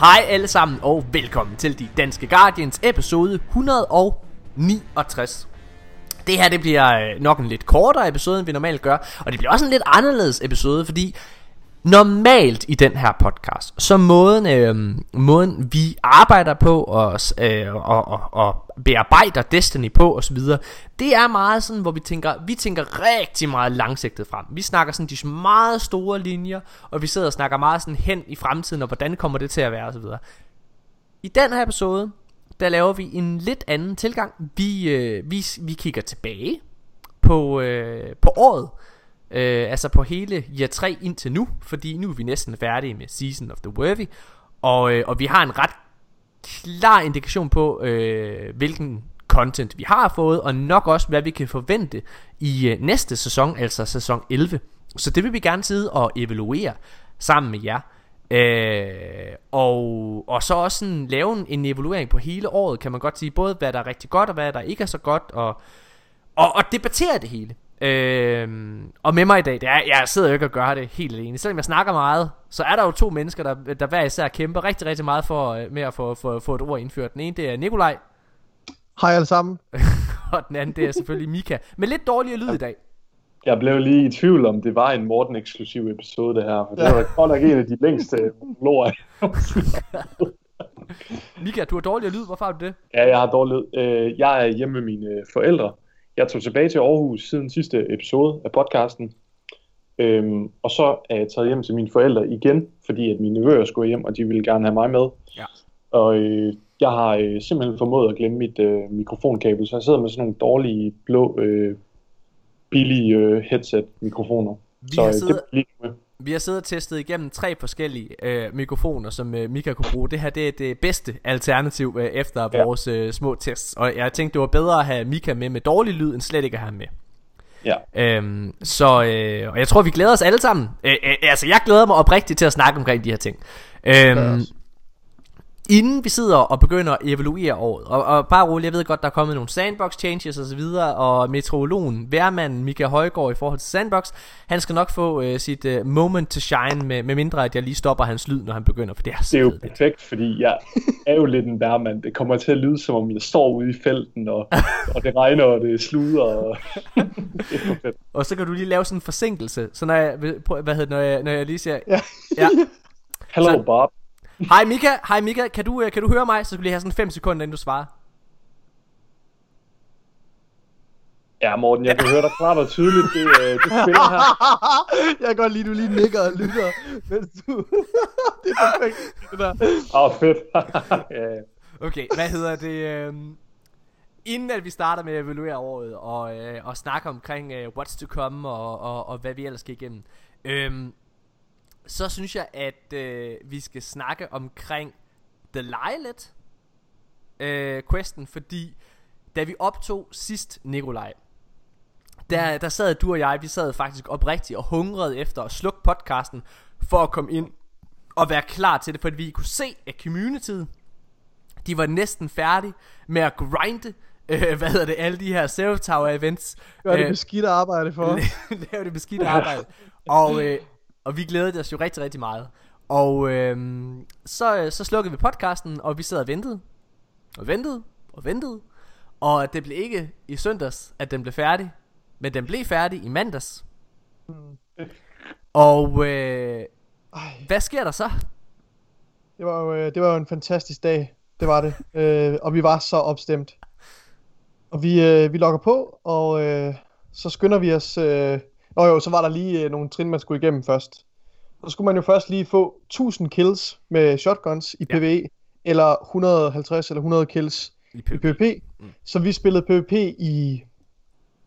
Hej alle sammen og velkommen til De Danske Guardians episode 169. Det her det bliver øh, nok en lidt kortere episode end vi normalt gør Og det bliver også en lidt anderledes episode Fordi normalt i den her podcast Så måden, øh, måden vi arbejder på og, øh, og, og, og bearbejder Destiny på osv. Det er meget sådan hvor vi tænker Vi tænker rigtig meget langsigtet frem Vi snakker sådan de meget store linjer Og vi sidder og snakker meget sådan hen i fremtiden Og hvordan kommer det til at være osv. I den her episode der laver vi en lidt anden tilgang. Vi, øh, vi, vi kigger tilbage på, øh, på året. Øh, altså på hele year 3 indtil nu. Fordi nu er vi næsten færdige med Season of the Worthy. Og, øh, og vi har en ret klar indikation på, øh, hvilken content vi har fået. Og nok også, hvad vi kan forvente i øh, næste sæson, altså sæson 11. Så det vil vi gerne sidde og evaluere sammen med jer. Øh, og, og så også sådan lave en, en evaluering på hele året, kan man godt sige. Både hvad der er rigtig godt, og hvad der ikke er så godt. Og, og, og debattere det hele. Øh, og med mig i dag, det er, jeg sidder jo ikke og gør det helt alene. Selvom jeg snakker meget, så er der jo to mennesker, der, der hver især kæmper rigtig, rigtig meget for, øh, med at få, få, få et ord indført. Den ene, det er Nikolaj. Hej alle sammen. og den anden, det er selvfølgelig Mika. Med lidt dårligere lyd i dag. Jeg blev lige i tvivl om, det var en Morten-eksklusiv episode, det her. For det var godt nok en af de længste lår. Mika, du har dårlig lyd. Hvorfor har du det? Ja, jeg har dårlig lyd. Øh, jeg er hjemme med mine forældre. Jeg tog tilbage til Aarhus siden sidste episode af podcasten. Øhm, og så er jeg taget hjem til mine forældre igen, fordi at mine nevøer skulle hjem, og de ville gerne have mig med. Ja. Og øh, jeg har øh, simpelthen formået at glemme mit øh, mikrofonkabel, så jeg sidder med sådan nogle dårlige blå øh, billige øh, headset-mikrofoner. Vi så har øh, siddet- det bliver med. Vi har siddet og testet igennem tre forskellige øh, mikrofoner, som øh, Mika kunne bruge. Det her det er det bedste alternativ øh, efter Ja. vores øh, små tests. Og jeg tænkte, det var bedre at have Mika med med dårlig lyd, end slet ikke at have ham med. Ja. Øhm, så, øh, og jeg tror, vi glæder os alle sammen. Øh, øh, altså, jeg glæder mig oprigtigt til at snakke omkring de her ting. Øhm. Inden vi sidder og begynder at evaluere året, og, og bare roligt, jeg ved godt, der er kommet nogle sandbox changes og så videre, og meteorologen, værmanden Mika Højgaard i forhold til sandbox, han skal nok få øh, sit øh, moment to shine, med, med mindre at jeg lige stopper hans lyd, når han begynder, for det er Det er jo det. perfekt, fordi jeg er jo lidt en værmand. Det kommer til at lyde, som om jeg står ude i felten, og, og det regner, og det sluder. Og... det er. Og så kan du lige lave sådan en forsinkelse, så når jeg, hvad hedder når jeg, når jeg lige siger, Ja. ja, Hello, Så- Bob. Hej Mika, hej Mika, kan du, øh, kan du høre mig? Så skal vi lige have sådan 5 sekunder, inden du svarer. Ja, Morten, jeg kan høre dig klart og tydeligt. Det, øh, det spiller her. jeg kan godt lide, du lige nikker og lytter. Mens du... det er perfekt, det der. Åh, oh, fedt. ja, ja. Okay, hvad hedder det? øhm, inden at vi starter med at evaluere året og, øh, og snakke omkring øh, what's to come og, og, og hvad vi ellers skal igennem, øhm, så synes jeg, at øh, vi skal snakke omkring The Lilith øh, questen, fordi da vi optog sidst, Nikolaj, der, der sad du og jeg, vi sad faktisk oprigtigt og hungrede efter at slukke podcasten for at komme ind og være klar til det, fordi vi kunne se, at communityet de var næsten færdige med at grinde, øh, hvad hedder det, alle de her Zero Tower events. Gør det øh, beskidte arbejde for. lave det beskidte arbejde. og, øh, og vi glædede os jo rigtig, rigtig meget. Og øh, så, så slukkede vi podcasten, og vi sad og ventede. Og ventede, og ventede. Og det blev ikke i søndags, at den blev færdig. Men den blev færdig i mandags. Og øh, Ej, hvad sker der så? det var, jo, øh, det var jo en fantastisk dag. Det var det. Øh, og vi var så opstemt. Og vi, øh, vi logger på, og øh, så skynder vi os... Øh... Nå jo, så var der lige øh, nogle trin, man skulle igennem først. Så skulle man jo først lige få 1000 kills med shotguns i Ja. PvE, eller 150 eller 100 kills I i PvP. PvP. Mm. Så vi spillede PvP i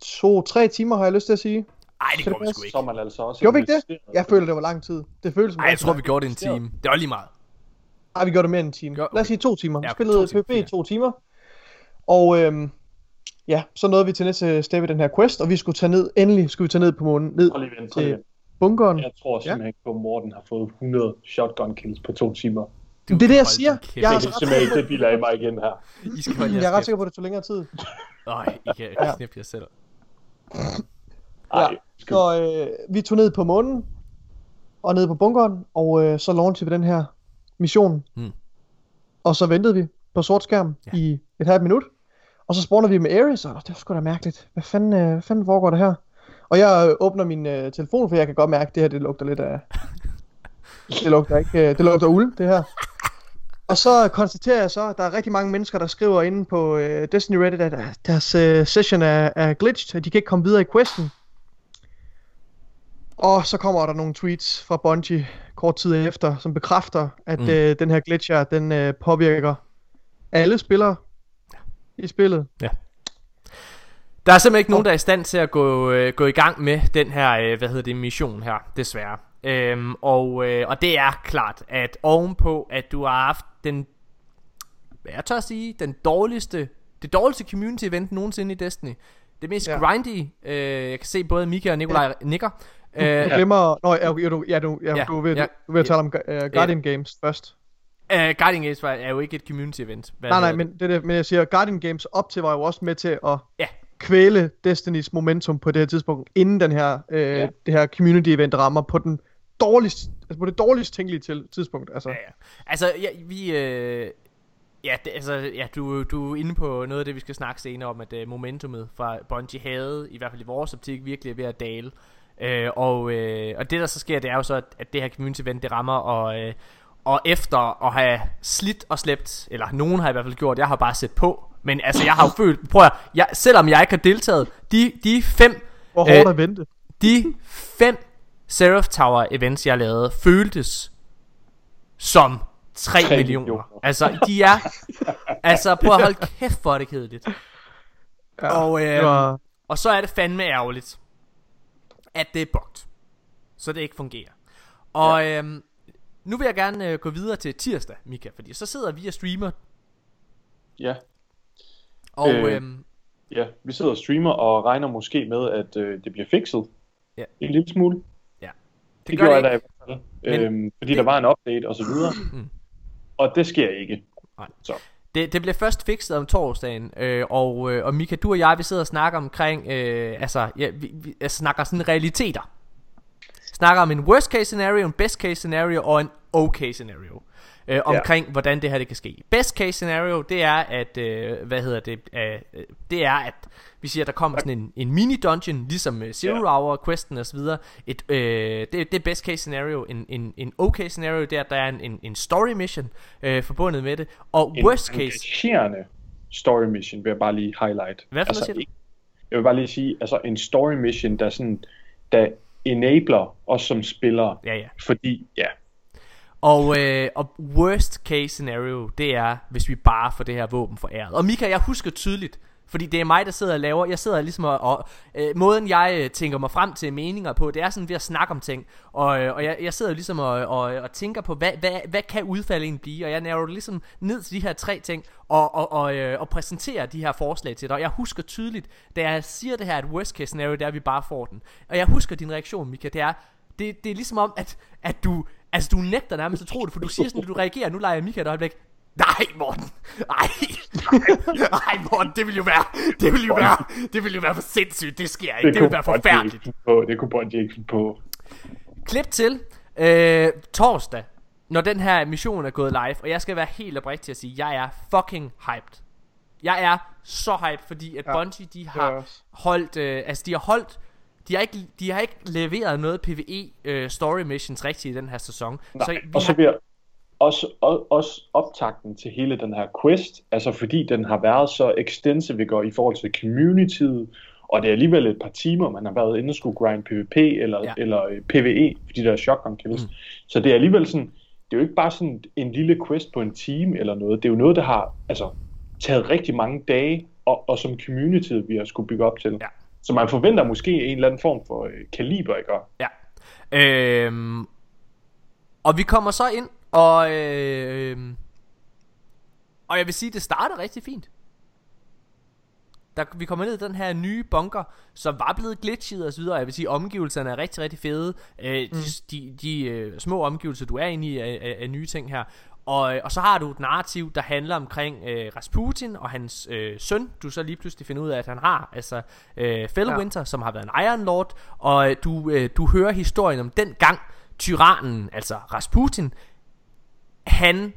2-3 timer, har jeg lyst til at sige. Ej, det det vi sgu ikke. Så man altså også Gjorde vi ikke det? Jeg føler, det var lang tid. Det føles som Ej, jeg tror, vi gjorde det en time. Det var lige meget. Nej, vi gjorde det mere end en time. Gør- Lad os sige to timer. Vi Ja, okay, spillede PvP i to timer. Og øhm, ja, så nåede vi til næste step i den her quest, og vi skulle tage ned, endelig skulle vi tage ned på månen, ned Prøv lige lige til bunkeren. Jeg tror simpelthen ikke på, at Morten har fået 100 shotgun kills på to timer. Du, Det er det, jeg siger. Jeg er Det altså er ret simpelthen sikker ikke det biler af mig igen her. I skal holde Jeg er ret sikker på, at det tog længere tid. Nej, I kan Ja. knippe jer selv. Skal Så øh, vi tog ned på månen, og ned på bunkeren, og øh, så launchede vi den her mission. Hmm. Og så ventede vi på sort skærm ja. i et halvt minut. Og så spawner vi med Ares, og det var sgu da mærkeligt. Hvad fanden, øh, hvad fanden foregår der her? Og jeg øh, åbner min øh, telefon, for jeg kan godt mærke, at det her det lugter lidt af... det lugter ikke... Øh, det lugter uld, det her. Og så konstaterer jeg så, at der er rigtig mange mennesker, der skriver inde på øh, Destiny Reddit, at deres øh, session er, er glitched, at de kan ikke komme videre i questen. Og så kommer der nogle tweets fra Bungie kort tid efter, som bekræfter, at mm. øh, den her glitcher, den øh, påvirker alle spillere i spillet. Ja. Der er simpelthen ikke nogen, der er i stand til at gå, øh, gå i gang med den her, øh, hvad hedder det, mission her, desværre. Øhm, og, øh, og det er klart, at ovenpå, at du har haft den, hvad jeg tør at sige, den dårligste, det dårligste community event nogensinde i Destiny. Det mest ja. grindy, øh, jeg kan se både Mika og Nikolaj ja. nikker. Øh, du glemmer, nå, ja, du, ja, du, ja, ja, du, vil, ja, du vil tale om uh, Guardian ja. Games først. Uh, Guardian Games var, er jo ikke et community event. Hvad nej, nej, men, det, det, men jeg siger, Guardian Games op til var jo også med til at ja. kvæle Destinys momentum på det her tidspunkt, inden den her, øh, ja. det her community event rammer på den dårligst, altså på det dårligst tænkelige til, tidspunkt. Altså, ja, ja. altså ja, vi... Øh, ja, det, altså, ja du, du er inde på noget af det, vi skal snakke senere om, at uh, momentumet fra Bungie havde, i hvert fald i vores optik, virkelig er ved at dale. Uh, og, uh, og det der så sker, det er jo så, at, at det her community event, det rammer, og, uh, og efter at have slidt og slæbt, eller nogen har i hvert fald gjort, jeg har bare set på, men altså jeg har jo følt, prøv at, jeg, selvom jeg ikke har deltaget, de, de fem... Hvor hårdt øh, at vente. De fem Seraph Tower events, jeg lavede, føltes som 3, 3 millioner. millioner. Altså, de er... altså, prøv at holde kæft for det kedeligt. Ja, og, øh, var... og så er det fandme ærgerligt, at det er bugt. Så det ikke fungerer. Og ja. øhm, nu vil jeg gerne øh, gå videre til tirsdag, Mika, fordi så sidder vi og streamer. Ja. Og øh, øhm, ja, vi sidder og streamer og regner måske med, at øh, det bliver fikset. Ja. En lille smule. Det, det gjorde jeg da i hvert fald. øhm, fordi det... der var en update og så videre. Mm. Og det sker ikke. Nej. Så. Det, det bliver først fikset om torsdagen, øh, og, øh, og Mika, du og jeg, vi sidder og snakker omkring, øh, altså, ja, vi, vi altså, snakker sådan realiteter. Snakker om en worst case scenario, en best case scenario og en okay scenario øh, omkring ja. hvordan det her det kan ske. Best case scenario, det er at øh, hvad hedder det? Øh, det er at vi siger der kommer sådan en, en mini dungeon ligesom øh, Zero ja. Hour questen og så videre. Et øh, det, det er best case scenario. En en en okay scenario det er at der er en en, en story mission øh, forbundet med det. Og en worst case story mission vil jeg bare lige highlight. Hvad for altså, siger du? Jeg vil bare lige sige altså en story mission der sådan der enabler os som spillere. Ja, ja. Fordi, ja, og, øh, og worst case scenario, det er, hvis vi bare får det her våben foræret. Og Mika, jeg husker tydeligt, fordi det er mig, der sidder og laver, jeg sidder ligesom og, og øh, måden jeg øh, tænker mig frem til meninger på, det er sådan ved at snakke om ting. Og, øh, og jeg, jeg sidder ligesom og, og, og tænker på, hvad, hvad, hvad kan udfaldet egentlig blive? Og jeg nærer ligesom ned til de her tre ting, og, og, og, øh, og præsenterer de her forslag til dig. Og jeg husker tydeligt, da jeg siger det her, at worst case scenario, det er, at vi bare får den. Og jeg husker din reaktion, Mika, det er, det, det er ligesom om, at, at du Altså, du nægter nærmest at tro det, for du siger sådan, at du reagerer. Nu leger jeg Mika et øjeblik. Nej, Morten. Nej. Nej, Morten, det vil jo være, det vil jo være, det vil jo være for sindssygt. Det sker ikke. Det, det vil være forfærdeligt. På. Det kunne Bonnie ikke på. Klip til øh, torsdag, når den her mission er gået live, og jeg skal være helt oprigtig til at sige, jeg er fucking hyped. Jeg er så hyped, fordi at ja, Bungie, de har holdt, øh, altså de har holdt de har ikke, de har ikke leveret noget PvE øh, story missions rigtigt i den her sæson. Nej, så og så bliver også, også optakten til hele den her quest, altså fordi den har været så extensive går, i forhold til communityet, og det er alligevel et par timer, man har været inde og skulle grind PvP eller, ja. eller uh, PvE, fordi der er shotgun kills. Mm. Så det er alligevel sådan, det er jo ikke bare sådan en lille quest på en time eller noget, det er jo noget, der har altså, taget rigtig mange dage, og, og som communityet vi har skulle bygge op til. Ja. Så man forventer måske en eller anden form for øh, kaliber, ikke? Ja. Øhm, og vi kommer så ind, og, øh, og jeg vil sige, det starter rigtig fint. Der, vi kommer ned i den her nye bunker, som var blevet glitchet og så videre. Jeg vil sige, omgivelserne er rigtig, rigtig fede. Øh, mm. De, de, de øh, små omgivelser, du er inde i, er, er, er nye ting her. Og, øh, og så har du et narrativ, der handler omkring øh, Rasputin og hans øh, søn. Du så lige pludselig finder ud af, at han har altså øh, Fellowinter, ja. som har været en Iron Lord. Og øh, du, øh, du hører historien om den gang tyrannen, altså Rasputin, han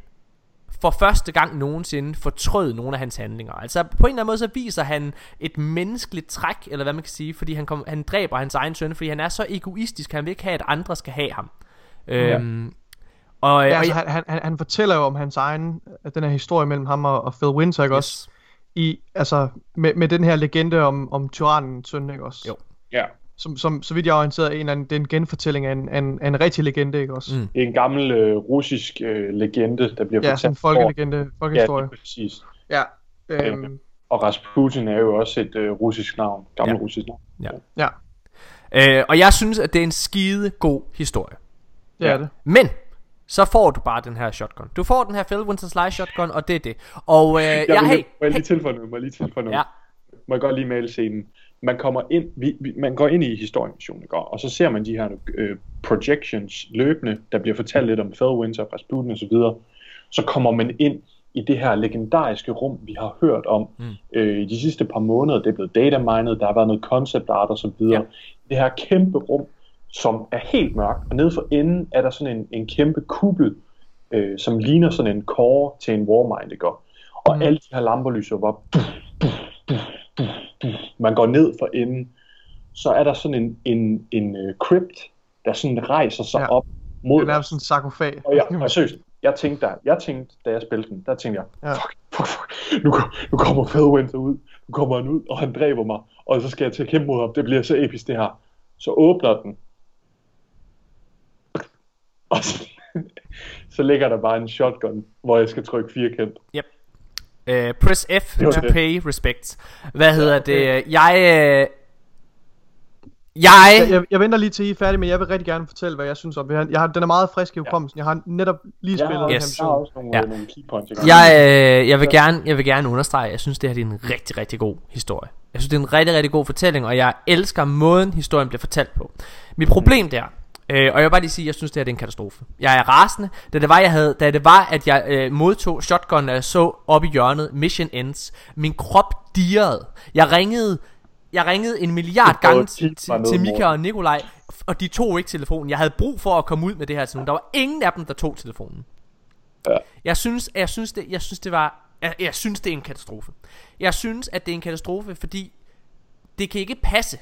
for første gang nogensinde fortrød nogle af hans handlinger. Altså på en eller anden måde så viser han et menneskeligt træk, eller hvad man kan sige, fordi han, kom, han dræber hans egen søn, fordi han er så egoistisk, han vil ikke have, at andre skal have ham. Ja. Øhm, og, ja, altså, og, han, han, han fortæller jo om hans egen, den her historie mellem ham og, og Phil Winter, ikke yes. også? I, altså, med, med den her legende om, om tyrannen søn, ikke også? Jo. Ja. Som, som, så vidt jeg er orienteret, en, en, det er en genfortælling af en, en, en rigtig legende, ikke også? Mm. Det er en gammel øh, russisk øh, legende, der bliver ja, fortalt. Ja, en folkelegende, folkehistorie. Ja, præcis. Ja. Øhm. øhm. Og Rasputin er jo også et øh, russisk navn, gammel ja. russisk navn. Ja. ja. Øh, og jeg synes, at det er en skide god historie. Det er det. Men så får du bare den her shotgun. Du får den her Phil Winter Slice shotgun, og det er det. Og øh, jeg, jeg, hey, må jeg lige tilføje noget? Må jeg lige tilføje noget? Ja. Må jeg godt lige male scenen? Man kommer ind, vi, vi, man går ind i historiemissionen, ikke? og så ser man de her øh, projections løbende, der bliver fortalt lidt om Phil Winter, Rasputin og så videre. Så kommer man ind i det her legendariske rum, vi har hørt om mm. øh, i de sidste par måneder. Det er blevet datamined, der har været noget concept art og så videre. Ja. Det her kæmpe rum, som er helt mørk, og nede for enden er der sådan en, en kæmpe kuppel, øh, som ligner sådan en core til en Warmind, ikke? Og mm. alle de her lamper lyser op. Man går ned for enden, så er der sådan en, en, en uh, crypt, der sådan rejser sig ja. op mod... Det er sådan en sarkofag. Og, jeg, og seriøst, jeg tænkte, der, jeg tænkte, da jeg spillede den, der tænkte jeg, ja. fuck, fuck, fuck, nu, nu kommer Featherwinter ud, nu kommer han ud, og han dræber mig, og så skal jeg til at kæmpe mod ham, det bliver så episk det her. Så åbner den, og så, så ligger der bare en shotgun, hvor jeg skal trykke firkant. Yep. Uh, press F to det. pay respect. Hvad hedder det? Jeg... Uh, jeg... jeg... Jeg venter lige til I er færdige, men jeg vil rigtig gerne fortælle, hvad jeg synes om det. Jeg har, den er meget frisk i hukommelsen. Jeg har netop lige spillet ja, yes. Jeg har også nogle, ja. nogle key points. Jeg, øh, jeg, vil gerne, jeg vil gerne understrege, jeg synes, det her det er en rigtig, rigtig god historie. Jeg synes, det er en rigtig, rigtig god fortælling, og jeg elsker måden, historien bliver fortalt på. Mit problem der, Øh, og jeg vil bare lige sige, at jeg synes, det her det er en katastrofe. Jeg er rasende, da det var, jeg havde, da det var at jeg øh, modtog shotgun, og jeg så op i hjørnet, mission ends. Min krop dirrede. Jeg ringede, jeg ringede en milliard gange til, til Mika og Nikolaj, og de tog ikke telefonen. Jeg havde brug for at komme ud med det her til nogen. Der var ingen af dem, der tog telefonen. Ja. Jeg synes, jeg synes det, jeg synes det var, jeg, jeg synes det er en katastrofe. Jeg synes, at det er en katastrofe, fordi det kan ikke passe,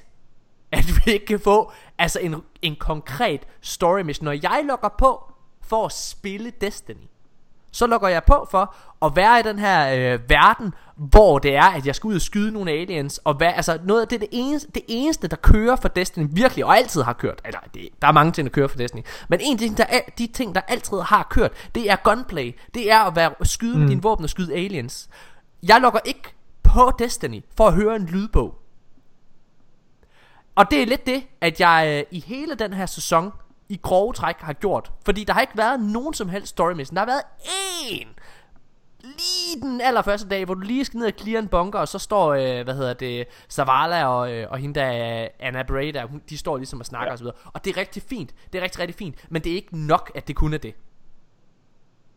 at vi ikke kan få altså en, en konkret story mission. Når jeg logger på for at spille Destiny, så logger jeg på for at være i den her øh, verden, hvor det er, at jeg skal ud og skyde nogle aliens, og være, altså noget af det, det, eneste, det eneste, der kører for Destiny, virkelig, og altid har kørt, eller det, der er mange ting, der kører for Destiny, men en ting, der er, de ting, der altid har kørt, det er gunplay, det er at være, skyde mm. med din våben og skyde aliens. Jeg logger ikke på Destiny for at høre en lydbog. Og det er lidt det, at jeg øh, i hele den her sæson i grove træk har gjort. Fordi der har ikke været nogen som helst story mission. Der har været én lige den allerførste dag, hvor du lige skal ned og clear en bunker, og så står, øh, hvad hedder det, Zavala og, øh, og hende der, Anna Bray der, de står ligesom og snakker ja. og så videre. Og det er rigtig fint, det er rigtig, rigtig fint, men det er ikke nok, at det kun er det.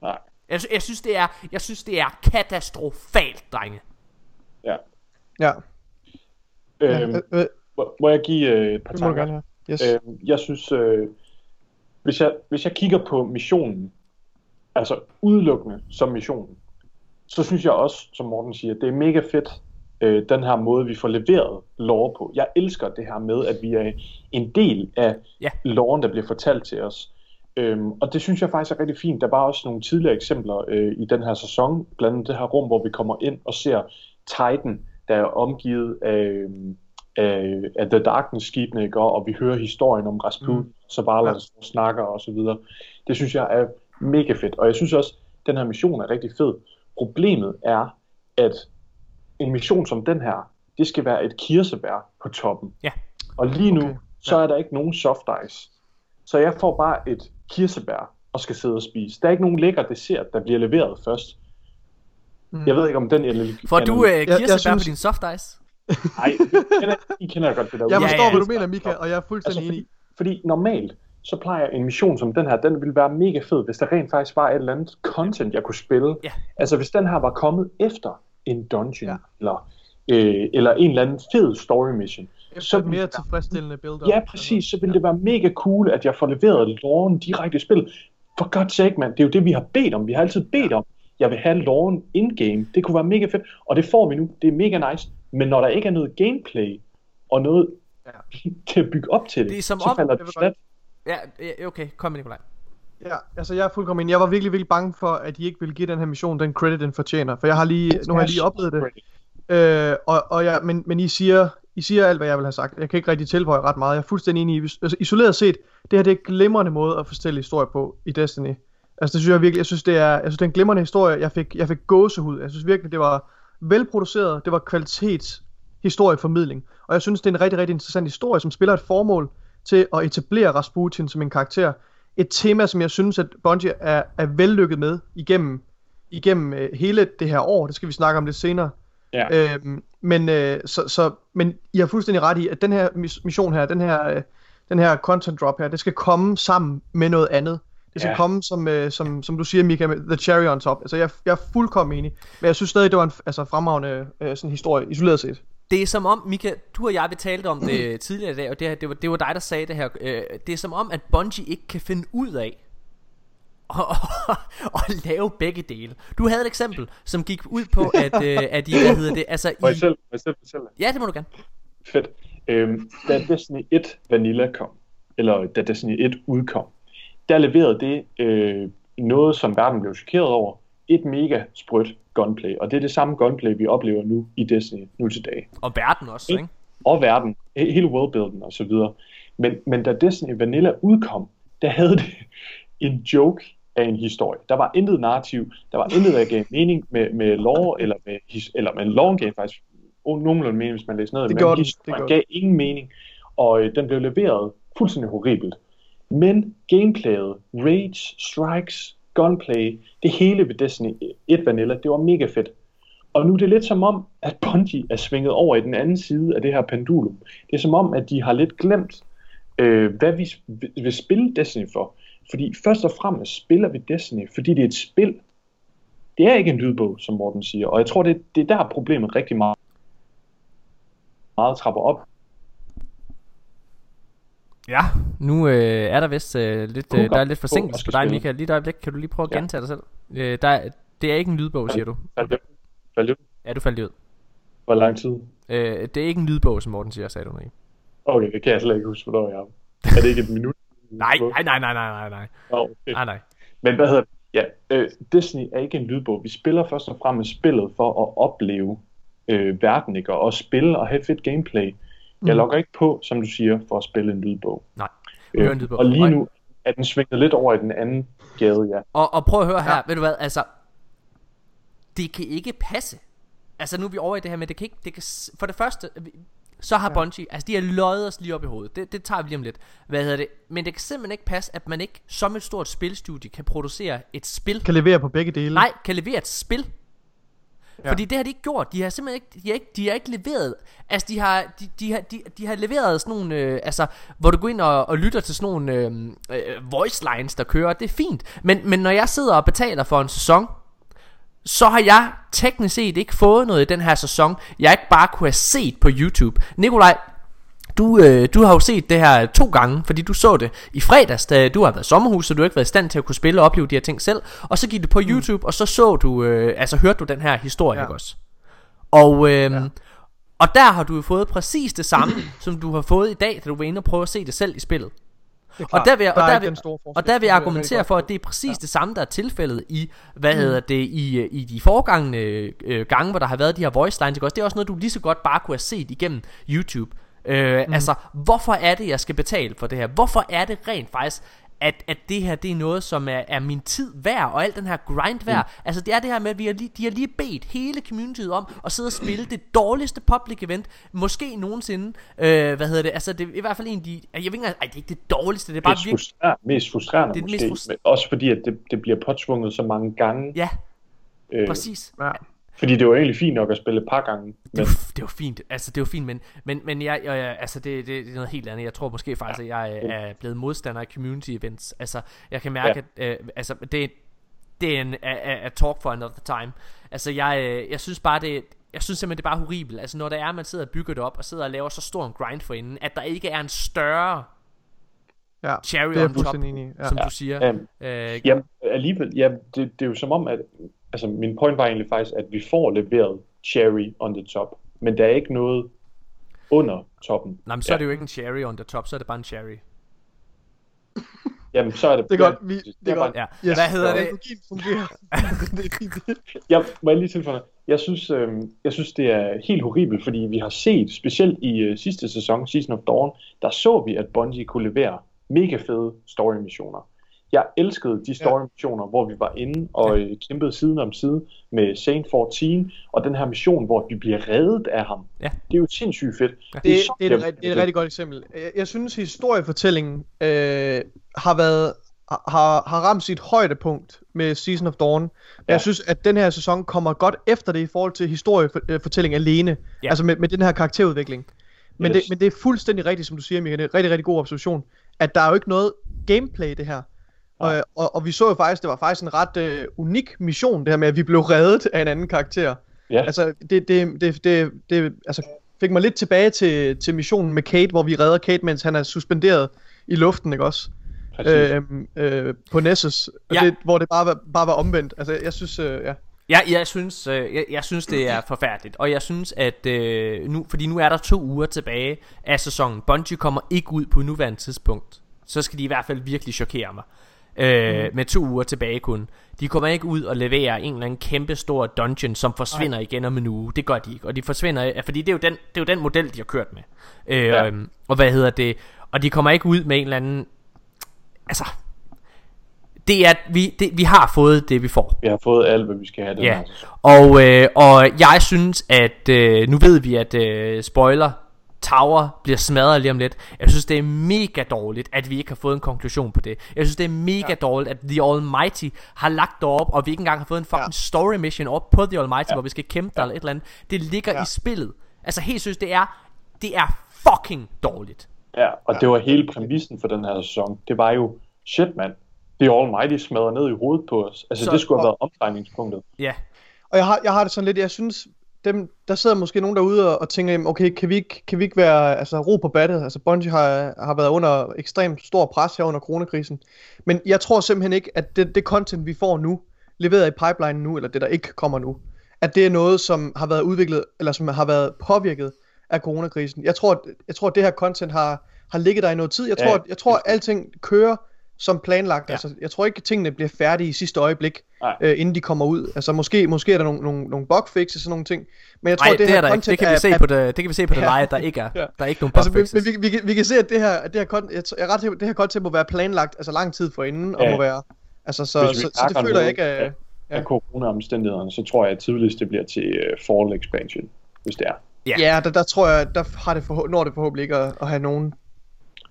Nej. Jeg, jeg, synes, det er, jeg synes, det er katastrofalt, drenge. Ja. Ja. Øhm, ja, øh, må, må jeg give øh, et par tanker? Gerne, ja. yes. øh, jeg synes, øh, hvis, jeg, hvis jeg kigger på missionen, altså udelukkende som missionen, så synes jeg også, som Morten siger, det er mega fedt, øh, den her måde, vi får leveret lore på. Jeg elsker det her med, at vi er en del af ja. loven, der bliver fortalt til os. Øhm, og det synes jeg faktisk er rigtig fint. Der var også nogle tidligere eksempler øh, i den her sæson, blandt andet det her rum, hvor vi kommer ind og ser Titan, der er omgivet af, af, af The Darkness skibene, ikke? Og, og vi hører historien om Rasputin, mm. Zavala, ja. snakker og så videre. Det synes jeg er mega fedt, og jeg synes også, at den her mission er rigtig fed. Problemet er, at en mission som den her, det skal være et kirsebær på toppen. Ja. Og lige nu, okay. så er der ikke nogen soft ice. Så jeg får bare et kirsebær og skal sidde og spise. Der er ikke nogen lækker dessert, der bliver leveret først. Mm. Jeg ved ikke om den er... Får du uh, kirsebær jeg, jeg synes... på din soft ice? Nej, I kender godt det der. Jeg forstår, ja, ja, hvad du mener, Mika, og jeg er fuldstændig altså, enig. Fordi, fordi normalt, så plejer en mission som den her, den ville være mega fed, hvis der rent faktisk var et eller andet content, jeg kunne spille. Ja. Altså hvis den her var kommet efter en dungeon, ja. eller, øh, eller en eller anden fed story mission. Efter så et mere tilfredsstillende build Ja, præcis. Så ville ja. det være mega cool, at jeg får leveret loven direkte i spil. For godt sake, mand. Det er jo det, vi har bedt om. Vi har altid bedt om, Jeg vil have loven in-game. Det kunne være mega fedt. Og det får vi nu. Det er mega nice. Men når der ikke er noget gameplay, og noget ja. til at bygge op til det, Det er som så om- falder Jeg det flat. Ja, ja, okay, kom med Nikolaj. Ja, altså jeg er fuldkommen enig. Jeg var virkelig, virkelig bange for, at de ikke ville give den her mission den credit, den fortjener. For jeg har lige, nu har jeg lige oplevet det. Øh, og, og ja, men, men I siger, I siger alt, hvad jeg vil have sagt. Jeg kan ikke rigtig tilføje ret meget. Jeg er fuldstændig enig i, altså, isoleret set, det her det er en glimrende måde at fortælle historie på i Destiny. Altså det synes jeg virkelig, jeg synes det er, jeg synes det er en glimrende historie. Jeg fik, jeg fik gåsehud. Jeg synes virkelig, det var velproduceret. Det var kvalitets historieformidling. Og jeg synes, det er en rigtig, rigtig interessant historie, som spiller et formål til at etablere Rasputin som en karakter. Et tema, som jeg synes, at Bungie er, er vellykket med igennem, igennem øh, hele det her år. Det skal vi snakke om lidt senere. Ja. Øhm, men, øh, så, så, men I har fuldstændig ret i, at den her mis- mission her, den her, øh, den her content drop her, det skal komme sammen med noget andet. Det skal Ja. komme, som, øh, som, som du siger, Mika, med the cherry on top. Altså, jeg, jeg er fuldkommen enig. Men jeg synes stadig, det var en altså, fremragende øh, sådan historie, isoleret set. Det er som om, Mika, du og jeg, vi talte om det tidligere i dag, og det, her, det, var, det var dig, der sagde det her. Øh, det er som om, at Bungie ikke kan finde ud af at, at lave begge dele. Du havde et eksempel, som gik ud på, at, øh, at I, hvad hedder det, altså Må jeg I... selv, må jeg selv fortælle? Ja, det må du gerne. Fedt. Øhm, da Destiny 1 Vanilla kom, eller da Destiny 1 udkom, der leverede det øh, noget, som verden blev chokeret over. Et mega sprødt gunplay. Og det er det samme gunplay, vi oplever nu i Destiny nu til dag. Og verden også, ikke? Og verden. he- Hele worldbuilden og så videre. Men, men da Destiny Vanilla udkom, der havde det en joke af en historie. Der var intet narrativ, der var intet, der gav mening med, med lore, eller med, his, eller med lore gav faktisk oh, nogenlunde mening, hvis man læser noget. Det men gjorde den, det historien gav ingen mening, og øh, den blev leveret fuldstændig horribelt. Men gameplayet, rage, strikes, gunplay, det hele ved Destiny 1 Vanilla, det var mega fedt. Og nu er det lidt som om, at Bungie er svinget over i den anden side af det her pendulum. Det er som om, at de har lidt glemt, øh, hvad vi vil- vil spille Destiny for. Fordi først og fremmest spiller vi Destiny, fordi det er et spil. Det er ikke en lydbog, som Morten siger. Og jeg tror, det, det er der problemet rigtig meget, meget trapper op. Ja, nu øh, er der vist øh, lidt, øh, der er lidt forsinkelse på dig. Michael. Lige et øjeblik, kan du lige prøve at Ja. gentage dig selv? Øh, der, er- det er ikke en lydbog, siger du. Faldt ud? Ja, du faldt ud. Hvor lang tid? Øh, det er ikke en lydbog, som Morten siger, sagde du nu. Okay, det kan jeg slet ikke huske, hvornår jeg er. Er det ikke et minut? Nej, nej, nej, nej, nej, nej, okay. Nej, nej. Men hvad hedder det? Ja, øh, Disney er ikke en lydbog. Vi spiller først og fremmest spillet for at opleve øh, verden, ikke? Og, og spille og have fedt gameplay. Jeg Mm. logger ikke på, som du siger, for at spille en lydbog. Nej, hører en Øh, lydbog. og lige nu er den svinget lidt over i den anden gade, ja. Og, og prøv at høre her, Ja. ved du hvad, altså, det kan ikke passe. Altså nu er vi over i det her med, det kan ikke, det kan, for det første, så har Ja. Bungie, altså de har løjet os lige op i hovedet, det, det tager vi lige om lidt, hvad hedder det, men det kan simpelthen ikke passe, at man ikke som et stort spilstudie kan producere et spil, Kan levere på begge dele. nej, kan levere et spil, Ja. Fordi det har de ikke gjort. De har simpelthen ikke, de har ikke, de har ikke leveret. Altså de har, de, de har, de, de har leveret sådan nogle, øh, altså hvor du går ind og, og lytter til sådan nogle øh, øh, voice lines der kører. Det er fint. Men, men når jeg sidder og betaler for en sæson, så har jeg teknisk set ikke fået noget i den her sæson, jeg ikke bare kunne have set på YouTube. Nikolaj, du, øh, du har jo set det her to gange, fordi du så det i fredags, da du har været i sommerhus, så du har ikke været i stand til at kunne spille og opleve de her ting selv. Og så gik du på YouTube, og så så du, øh, altså hørte du den her historie, Ja. ikke også? Og, øh, Ja. og der har du jo fået præcis det samme, som du har fået i dag, da du var inde og prøve at se det selv i spillet. Og der vil jeg, Der og er der vil, og der vil jeg er argumentere for, at det er præcis det samme, der er tilfældet i, hvad mm. hedder det, i, øh, i de foregangne øh, gange, hvor der har været de her voice lines, ikke også? Det er også noget, du lige så godt bare kunne have set igennem YouTube. Øh, mm. Altså, hvorfor er det, jeg skal betale for det her? Hvorfor er det rent faktisk, at, at det her, det er noget, som er, er min tid værd, og alt den her grind værd. Mm. Altså, det er det her med, at vi har lige, de har lige bedt hele communityet om at sidde og spille det dårligste public event, måske nogensinde. Øh, hvad hedder det? Altså, det er i hvert fald en af de... Jeg ved ikke, ej, det er ikke det dårligste, det er bare Mest, virkelig... frustrerende, mest frustrerende Det er måske, mest frus- men også fordi, at det, det bliver påtvunget så mange gange. Ja, øh, præcis. Ja. Fordi det var egentlig fint nok at spille et par gange. Det Men var, det var fint, altså det var fint, men, men, men jeg, jeg, jeg, altså det, det, det er noget helt andet. Jeg tror måske faktisk, at jeg er, er blevet modstander af community events. Altså, jeg kan mærke, ja. at øh, altså, det, det er en a, a, a talk for another time. Altså, jeg, øh, jeg synes bare, det, jeg synes simpelthen, det er bare horribelt. Altså, når det er, at man sidder og bygger det op, og sidder og laver så stor en grind for inden, at der ikke er en større Ja, cherry det er on top, i. Ja. som Ja. du siger. Øhm, Øh, Jamen, alligevel, ja, det, det er jo som om, at altså min point var egentlig faktisk, at vi får leveret cherry on the top, men der er ikke noget under toppen. Nej, men så ja. er det jo ikke en cherry on the top, så er det bare en cherry. Jamen, så er det... Det er godt, vi, det er er godt. Ja. Yes. Hvad hedder det? Det. Jeg må jeg lige tilføje, jeg synes, øh, jeg synes, det er helt horribelt, fordi vi har set, specielt i øh, sidste sæson, Season of Dawn, der så vi, at Bungie kunne levere mega fede story-missioner. Jeg elskede de story-missioner, hvor vi var inde og øh, kæmpede side om side med Saint 14, og den her mission, hvor vi bliver reddet af ham. Ja. Det er jo sindssygt fedt. Ja. Det, så det, er et, fedt. rigt- det er et rigtig godt eksempel. Jeg, jeg synes, historiefortællingen øh, har været har, har ramt sit højdepunkt med Season of Dawn. Men Ja. jeg synes, at den her sæson kommer godt efter det i forhold til historiefortælling alene. Ja. Altså med, med den her karakterudvikling. Men, Yes. det, men det er fuldstændig rigtigt, som du siger, Michael. Det er en rigtig, rigtig god observation. At der er jo ikke noget gameplay i det her. Og, og, og vi så jo faktisk, det var faktisk en ret øh, unik mission, det her med, at vi blev reddet af en anden karakter. Ja, Altså, det, det, det, det, det altså, fik mig lidt tilbage til, til missionen med Kate, hvor vi redder Kate, mens han er suspenderet i luften, ikke også? Øhm, øh, på Nessus, ja. det, hvor det bare var, bare var omvendt. Altså, jeg synes, øh, ja. Ja, jeg synes, øh, jeg, jeg synes det er forfærdeligt, og jeg synes at øh, nu, fordi nu er der to uger tilbage af sæsonen. Bungie kommer ikke ud på nuværende tidspunkt. Så skal de i hvert fald virkelig chokere mig. Øh, mm. Med to uger tilbage kun. De kommer ikke ud og leverer en eller anden kæmpe stor dungeon, som forsvinder Ej. igen om en uge. Det gør de ikke. Og de forsvinder, ja, fordi det er jo den, det er jo den model, de har kørt med. Øh, Ja. ja. Og hvad hedder det? Og de kommer ikke ud med en eller anden... Altså... Det er, vi, det, vi har fået det, vi får. Vi har fået alt, hvad vi skal have den Ja, her og, øh, og jeg synes, at øh, nu ved vi, at øh, spoiler Tower bliver smadret lige om lidt. Jeg synes, det er mega dårligt, at vi ikke har fået en konklusion på det. Jeg synes, det er mega ja. dårligt, at The Almighty har lagt det op, og vi ikke engang har fået en fucking ja. story mission op på The Almighty, ja. hvor vi skal kæmpe der eller et eller andet. Det ligger ja. Ja. i spillet. Altså helt synes det er, det er fucking dårligt. Ja, og det var hele præmissen for den her sæson. Det var jo, shit mand, The Almighty smadrer ned i hovedet på os. Altså Så- det skulle have været omdrejningspunktet. Ja, Og jeg har, jeg har det sådan lidt, jeg synes, dem, der sidder måske nogen derude og, og tænker, okay, kan vi ikke, kan vi ikke være altså, ro på battet? Altså, Bungie har, har været under ekstremt stor pres her under coronakrisen. Men jeg tror simpelthen ikke, at det, det content, vi får nu, leveret i pipeline nu, eller det, der ikke kommer nu, at det er noget, som har været udviklet, eller som har været påvirket af coronakrisen. Jeg tror, jeg tror, at det her content har, har ligget der i noget tid. Jeg Ja, tror, at, jeg tror, at alting kører som planlagt. Ja. Altså, jeg tror ikke, at tingene bliver færdige i sidste øjeblik, Nej. øh, inden de kommer ud. Altså, måske, måske er der nogle, nogle, nogle bugfixes og sådan nogle ting. Men jeg tror, Nej, det, det, her er content Det kan vi se er, på det, det kan vi se på det Ja. leje, der ikke er. Ja. Der er ikke nogen Altså, bugfixes. men, men vi, vi, kan- vi kan se, at det her, at det her, content, jeg, jeg er ret det her content må være planlagt altså lang tid forinden, og Ja. må være, altså, så, Hvis vi så, så, det føler jeg ikke, at, ja. af corona-omstændighederne, så tror jeg, at tidligst det bliver til uh, fall expansion, hvis det er. Ja. ja, der, der tror jeg, der har det forhå- når det forhåbentlig ikke at, at have nogen,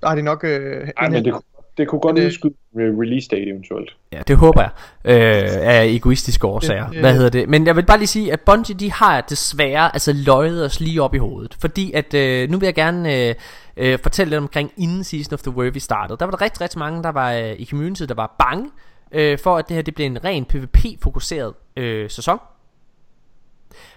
der har de nok, øh, en- men det, det kunne godt det- udskyde med release date eventuelt. Ja, det håber jeg. Øh, af egoistiske årsager. Hvad hedder det? Men jeg vil bare lige sige, at Bungie, de har desværre altså løjet os lige op i hovedet. Fordi at, øh, nu vil jeg gerne øh, øh, fortælle lidt omkring, inden Season of the Worthy startede. Der var der rigtig, rigtig mange, der var øh, i community, der var bange øh, for, at det her det blev en ren PvP-fokuseret øh, sæson.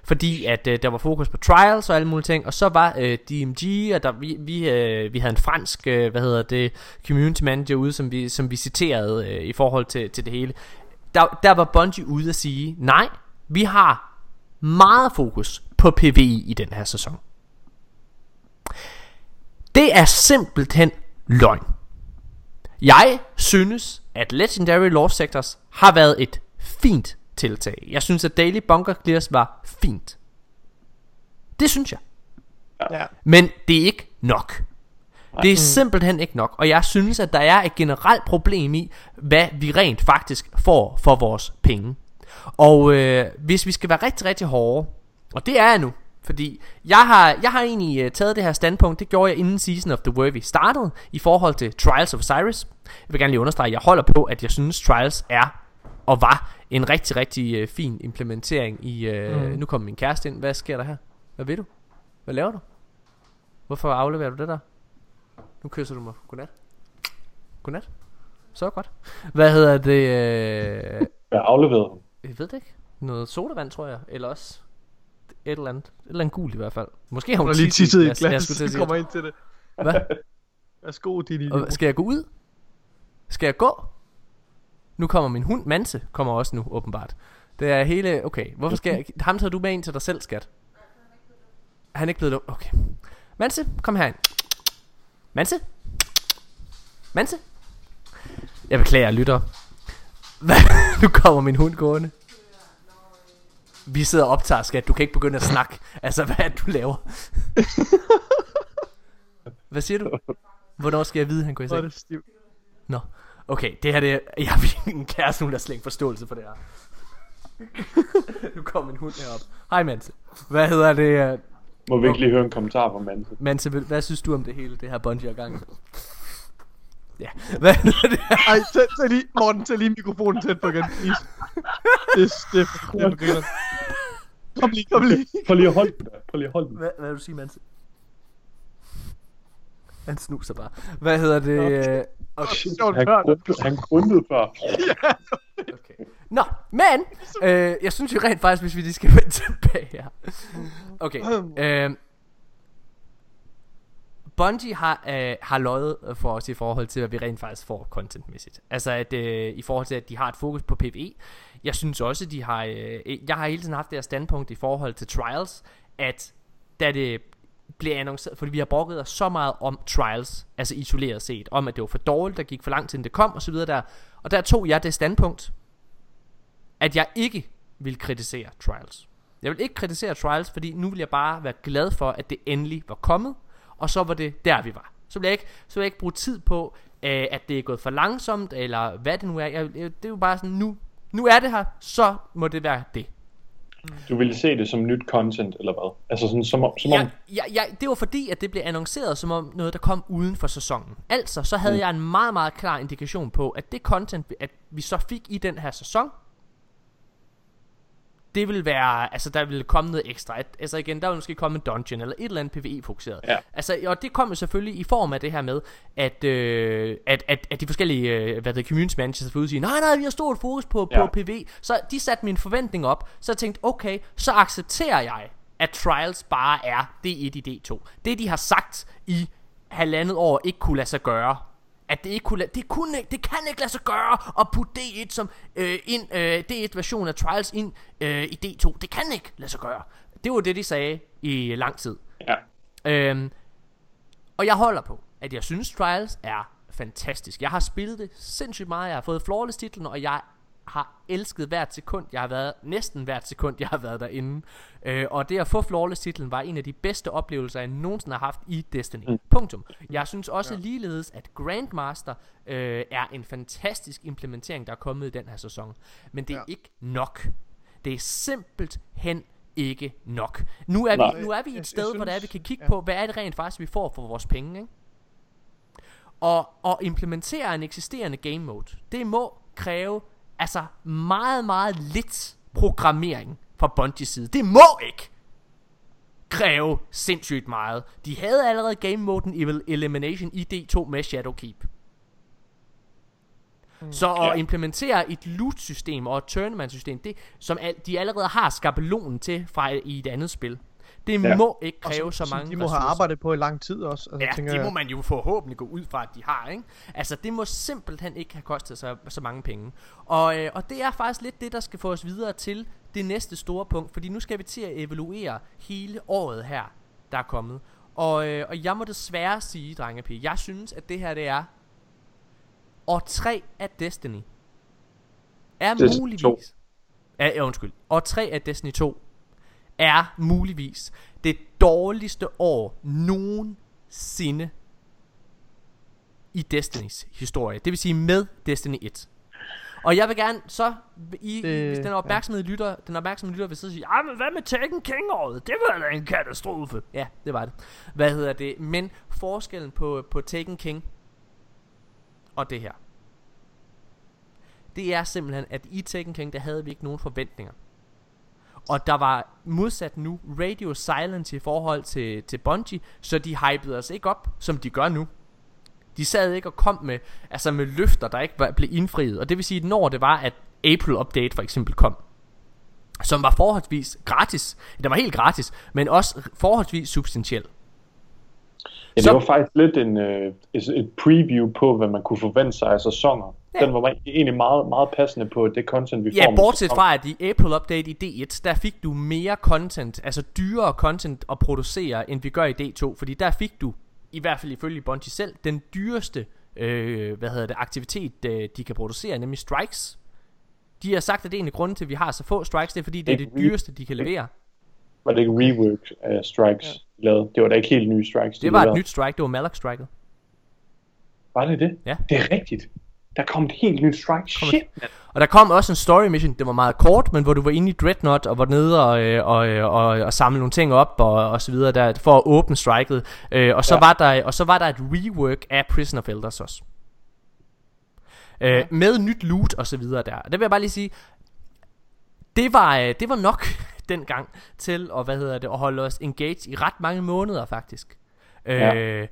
Fordi at øh, der var fokus på trials og alle mulige ting Og så var øh, DMG Og der, vi, vi, øh, vi havde en fransk øh, Hvad hedder det Community manager ude Som vi, som vi citerede øh, I forhold til, til det hele. Der, der var Bungie ude at sige Nej Vi har meget fokus På PvE i den her sæson. Det er simpelthen løgn. Jeg synes At Legendary Law Sectors Har været et fint tiltag Jeg synes at Daily Bunker Clears var fint Det synes jeg ja. men det er ikke nok. Det er simpelthen ikke nok. Og jeg synes, at der er et generelt problem i, hvad vi rent faktisk får for vores penge. Og øh, hvis vi skal være rigtig, rigtig hårde, og det er jeg nu, fordi jeg har, jeg har egentlig øh, taget det her standpunkt, det gjorde jeg inden Season of the Worthy startede, i forhold til Trials of Osiris. Jeg vil gerne lige understrege, at jeg holder på, at jeg synes, Trials er og var en rigtig, rigtig øh, fin implementering i... Øh, mm. Nu kommer min kæreste ind. Hvad sker der her? Hvad ved du? Hvad laver du? Hvorfor afleverer du det der? Nu kysser du mig. Godnat. Godnat. Så godt. Hvad hedder det? Øh, Jeg afleveret ham. jeg ved det ikke. Noget sodavand, tror jeg. Eller også et eller andet. Et eller andet gult i hvert fald. Måske har Hun lige tisset i et Jeg, jeg glas, skulle til at sige, kommer ind til det. Hvad? Værsgo, din Og skal jeg gå ud? Skal jeg gå? Nu kommer min hund, Manse, kommer også nu, åbenbart. Det er hele... Okay, hvorfor skal jeg... Ham tager du med ind til dig selv, skat? Han er ikke blevet lukket. Okay. Manse, kom herind. Manse? Manse? Jeg beklager, lytter. Hvad? Nu kommer min hund gående. Vi sidder og optager, skat. Du kan ikke begynde at snakke. Altså, hvad er det, du laver? hvad siger du? Hvornår skal jeg vide, han går i seng? Nå, okay, det her det er, jeg har en kæreste nu, der slet ikke forståelse for det her. nu kommer min hund herop. Hej Manse. Hvad hedder det? øh, Må vi ikke lige høre en kommentar fra Manse? Manse, hvad- synes du om det hele, det her bungee gang? Ja, hvad hedder det? Ej, tag, tag lige, Morten, tag lige mikrofonen tæt på igen, please. Det, er- det, er for- det for grineren. Kom lige, kom lige. Prøv lige at holde den. Prøv lige at holde den. Hvad, hvad vil du sige, Manse? Han snuser bare. Hvad hedder det? øh, Okay. Sjovt han, grundede, han grundede før. Okay. Nå, men øh, jeg synes jo rent faktisk, hvis vi lige skal vende tilbage her. Okay. Øh, Bungie har, øh, har løjet for os i forhold til, hvad vi rent faktisk får contentmæssigt. Altså at øh, i forhold til, at de har et fokus på PvE. Jeg synes også, de har... Øh, jeg har hele tiden haft det her standpunkt i forhold til Trials, at da det bliver annonceret, fordi vi har brokket os så meget om Trials, altså isoleret set, om at det var for dårligt, der gik for lang tid, det kom, og så videre der. Og der tog jeg det standpunkt, at jeg ikke vil kritisere Trials. Jeg vil ikke kritisere Trials, fordi nu vil jeg bare være glad for, at det endelig var kommet, og så var det der, vi var. Så vil jeg ikke, så vil jeg ikke bruge tid på, øh, at det er gået for langsomt, eller hvad det nu er. Jeg, jeg, det er jo bare sådan, nu, nu er det her, så må det være det. Du ville se det som nyt content, eller hvad? Altså sådan, som, om- som om... Ja, ja, ja, det var fordi, at det blev annonceret som om noget, der kom uden for sæsonen. Altså, så havde mm. jeg en meget, meget klar indikation på, at det content, at vi så fik i den her sæson, det vil være, altså der ville komme noget ekstra. At, altså igen, der vil måske komme en dungeon eller et eller andet PvE-fokuseret. Ja. Altså, og det kom jo selvfølgelig i form af det her med, at, øh, at, at, at de forskellige, øh, hvad det community managers får ud sige, nej, nej, vi har stort fokus på, Ja. på PvE. Så de satte min forventning op, så jeg tænkte, okay, så accepterer jeg, at Trials bare er D1 i D2. Det de har sagt i halvandet år ikke kunne lade sig gøre, at det ikke kunne det, kunne det kan ikke lade sig gøre at putte D1 som øh, ind, øh, D1 version af Trials ind øh, i D2. Det kan ikke lade sig gøre. Det var det de sagde i lang tid. Ja. Øhm, og jeg holder på, at jeg synes Trials er fantastisk. Jeg har spillet det sindssygt meget. Jeg har fået flawless titlen, og jeg har elsket hvert sekund. Jeg har været næsten hvert sekund, jeg har været derinde. Øh, og det at få flawless titlen var en af de bedste oplevelser, jeg nogensinde har haft i Destiny. Mm. Punktum. Jeg synes også ja. ligeledes, at Grandmaster øh, er en fantastisk implementering, der er kommet i den her sæson. Men det er ja. Ikke nok. Det er simpelthen ikke nok. Nu er, Nej. vi, nu er vi et sted, jeg hvor det er, vi kan kigge ja. på, hvad er det rent faktisk, vi får for vores penge, ikke? Og, og implementere en eksisterende game mode, det må kræve altså meget, meget lidt programmering fra Bungies side. Det må ikke kræve sindssygt meget. De havde allerede game moden Evil Elimination i D2 med Shadowkeep. Så at Ja. implementere et loot-system og et tournament-system, det, som al, de allerede har skabelonen til fra i et andet spil, det Ja. må ikke kræve så som mange de må ressourcer. have arbejdet på i lang tid også. Altså, Ja, tænker det må jeg. man jo forhåbentlig gå ud fra, at de har, ikke? Altså, det må simpelthen ikke have kostet så, så mange penge. Og, øh, og det er faktisk lidt det, der skal få os videre til det næste store punkt, fordi nu skal vi til at evaluere hele året her, der er kommet. Og, øh, og jeg må desværre sige, drenge og piger, jeg synes, at det her, det er år 3 af Destiny. Er Destiny muligvis... 2. Ja, ja, undskyld. År 3 af Destiny 2 er muligvis det dårligste år nogensinde i Destinys historie. Det vil sige med Destiny 1. Og jeg vil gerne så i, Det- hvis den opmærksomhed lytter, den opmærksomhed lytter vil så sige, men hvad med Tekken King året? Det var da en katastrofe. Ja, det var det. Hvad hedder det? Men forskellen på på Tekken King og det her. Det er simpelthen at i Tekken King der havde vi ikke nogen forventninger. Og der var modsat nu radio silence i forhold til, til Bungie, så de hypede os ikke op, som de gør nu. De sad ikke og kom med, altså med løfter, der ikke var, blev indfriet. Og det vil sige, at når det var, at April Update for eksempel kom, som var forholdsvis gratis, den var helt gratis, men også forholdsvis substantiel. Ja, det Så- var faktisk lidt en, øh, et et preview på, hvad man kunne forvente sig af sæsoner. Ja. Den var egentlig meget, meget passende på det content, vi ja, får. Ja, bortset fra, at i April Update i D1, der fik du mere content, altså dyrere content at producere, end vi gør i D2. Fordi der fik du, i hvert fald ifølge Bungie selv, den dyreste øh, hvad hedder det, aktivitet, øh, de kan producere, nemlig strikes. De har sagt, at det er en af grunden til, at vi har så få strikes, det er fordi, det er det dyreste, de kan levere. Var det ikke rework af strikes ja. Det var da ikke helt nye strikes. Det var et nyt strike, det var Malak striket. Var det det? Ja. Det er rigtigt. Der kom et helt nyt strike. Shit, man. Og der kom også en story mission, det var meget kort, men hvor du var inde i Dreadnought og var nede og, øh, og, øh, og, og samle nogle ting op og, og så videre der, for at åbne striket. Øh, og, så ja. var der, og så var der et rework af Prison of Elders også. Øh. Med nyt loot og så videre der. Og det vil jeg bare lige sige, det var, øh, det var nok dengang til at, hvad hedder det, at holde os engaged i ret mange måneder faktisk. Ja.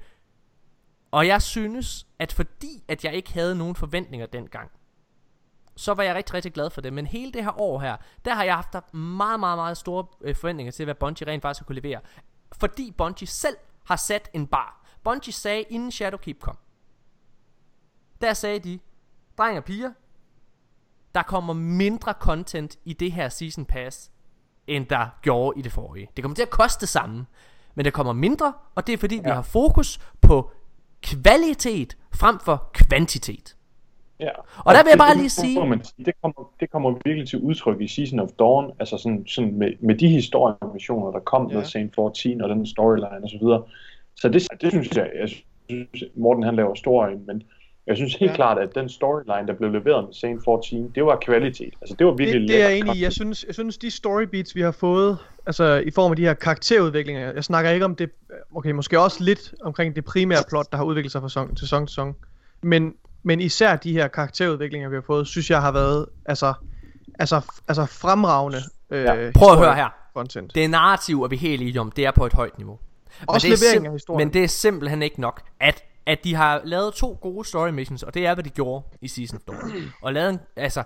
Og jeg synes, at fordi at jeg ikke havde nogen forventninger dengang, så var jeg rigtig, rigtig glad for det. Men hele det her år her, der har jeg haft meget, meget, meget store øh, forventninger til, hvad Bungie rent faktisk kunne levere. Fordi Bungie selv har sat en bar. Bungie sagde, inden Shadowkeep kom, der sagde de, drenge og piger, der kommer mindre content i det her Season Pass, end der gjorde i det forrige. Det kommer til at koste det samme, men der kommer mindre, og det er fordi, ja. vi har fokus på kvalitet frem for kvantitet. Ja. Og, og der vil jeg bare lige sige... Det, kommer, det kommer virkelig til udtryk i Season of Dawn, altså sådan, sådan med, med de historiemissioner, der kom ja. med Saint 14 og den storyline og så videre. Så det, det synes jeg, jeg synes, Morten han laver stor men jeg synes helt ja. klart, at den storyline, der blev leveret med Saint 14, det var kvalitet. Altså det var virkelig Det, det er jeg enig i. Jeg synes, jeg synes, de storybeats, vi har fået, altså i form af de her karakterudviklinger, jeg snakker ikke om det, okay, måske også lidt omkring det primære plot, der har udviklet sig fra sæson til sæson til sæson, men, men især de her karakterudviklinger, vi har fået, synes jeg har været, altså, altså, altså fremragende øh, ja. Prøv at høre her. Content. Det er narrativ, og vi er helt enige om, det er på et højt niveau. Også men det af historien. Men det er simpelthen ikke nok, at at de har lavet to gode story missions, og det er, hvad de gjorde i Season of Dawn. Og lavet en, altså,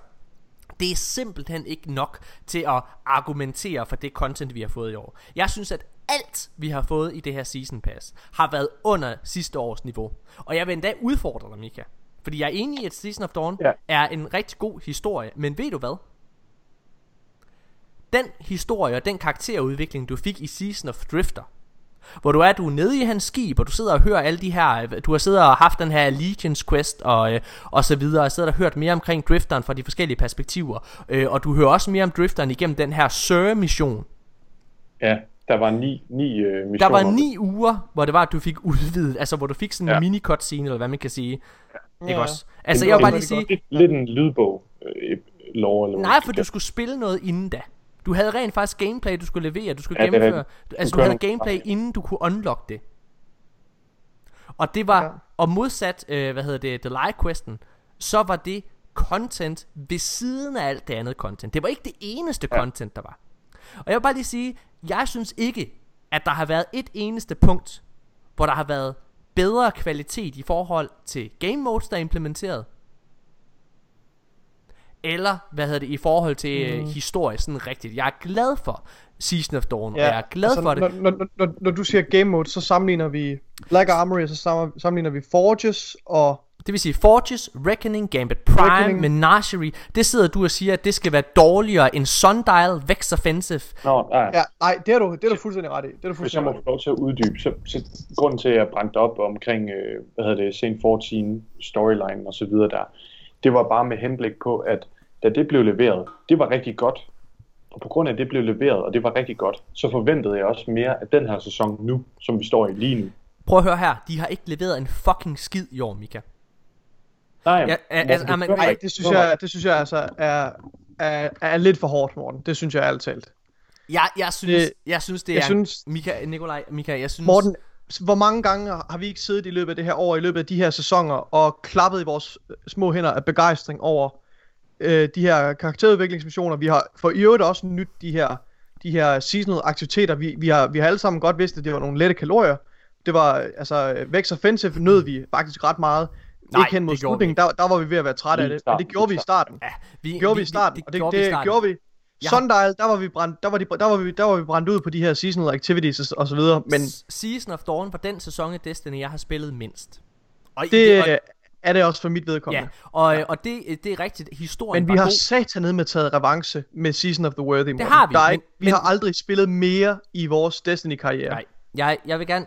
det er simpelthen ikke nok til at argumentere for det content, vi har fået i år. Jeg synes, at alt, vi har fået i det her Season Pass, har været under sidste års niveau. Og jeg vil endda udfordre dig, Mika. Fordi jeg er enig i, at Season of Dawn ja. er en rigtig god historie. Men ved du hvad? Den historie og den karakterudvikling, du fik i Season of Drifter, hvor du er, du er nede i hans skib, og du sidder og hører alle de her, du har siddet og haft den her Allegiance Quest, og, øh, og så videre, og sidder og hørt mere omkring Drifteren fra de forskellige perspektiver, øh, og du hører også mere om Drifteren igennem den her Sir-mission. Ja, der var ni, ni øh, missioner. Der var ni uger, hvor det var, at du fik udvidet, altså hvor du fik sådan en ja. mini cutscene eller hvad man kan sige. Ja. Ikke også? Altså jeg vil bare lige sige... Lidt, lidt en lydbog, øh, lov, eller Nej, for du skulle spille noget inden da. Du havde rent faktisk gameplay, du skulle levere, du skulle ja, gennemføre. Du, altså du havde gameplay, inden du kunne unlock det. Og det var, ja. og modsat, øh, hvad hedder det, The Live Questen, så var det content ved siden af alt det andet content. Det var ikke det eneste ja. content, der var. Og jeg vil bare lige sige, jeg synes ikke, at der har været et eneste punkt, hvor der har været bedre kvalitet i forhold til game modes, der er implementeret, eller hvad hedder det i forhold til mm. historie sådan rigtigt. Jeg er glad for Season of Dawn, ja, og jeg er glad altså, for det. Når, når, når, når du siger game mode, så sammenligner vi Black Armory, så sammenligner vi Forges og det vil sige Forges, Reckoning, Gambit Prime, Reckoning. Menagerie Det sidder du og siger at det skal være dårligere end Sundial, Vex Offensive Nå, nej ja, nej, det er du, det er du fuldstændig ret i det er du fuldstændig Hvis jeg må få lov til at uddybe så, så grunden til at jeg brændte op omkring øh, Hvad hedder det, Saint 14 Storyline og så videre der Det var bare med henblik på at da det blev leveret, det var rigtig godt. Og på grund af, at det blev leveret, og det var rigtig godt, så forventede jeg også mere af den her sæson nu, som vi står i lige nu. Prøv at høre her, de har ikke leveret en fucking skid i år, Mika. Nej, ja, altså, det, man, ej, det synes jeg, det synes jeg altså er, er, er lidt for hårdt, Morten. Det synes jeg ærligt talt. Jeg, jeg synes, det, jeg synes det jeg er synes, Mika, Nikolaj, Mika, jeg synes Morten, hvor mange gange har vi ikke siddet i løbet af det her år, i løbet af de her sæsoner, og klappet i vores små hænder af begejstring over, øh, de her karakterudviklingsmissioner. Vi har for i øvrigt også nyt de her, de her seasonal aktiviteter. Vi, vi, har, vi har alle sammen godt vidst, at det var nogle lette kalorier. Det var, altså, Vex Offensive nød vi faktisk ret meget. Nej, ikke hen mod slutningen, der, der var vi ved at være trætte af det, men det gjorde vi i starten. Ja, vi, det gjorde vi, vi i starten, det, det, og det, det, det gjorde vi. Ja. Sundial, der var vi brændt, der var, de, der var vi, der var vi brændt ud på de her seasonal activities og så videre, men Season of Dawn var den sæson af Destiny jeg har spillet mindst. Og det, og, er det også for mit vedkommende. Ja, og, ja. og det, det er rigtigt. Historien Men vi har god. satanet med taget revanche med Season of the Worthy. Morten. har vi, Der er men- vi men- har aldrig spillet mere i vores Destiny-karriere. Nej, jeg, jeg vil gerne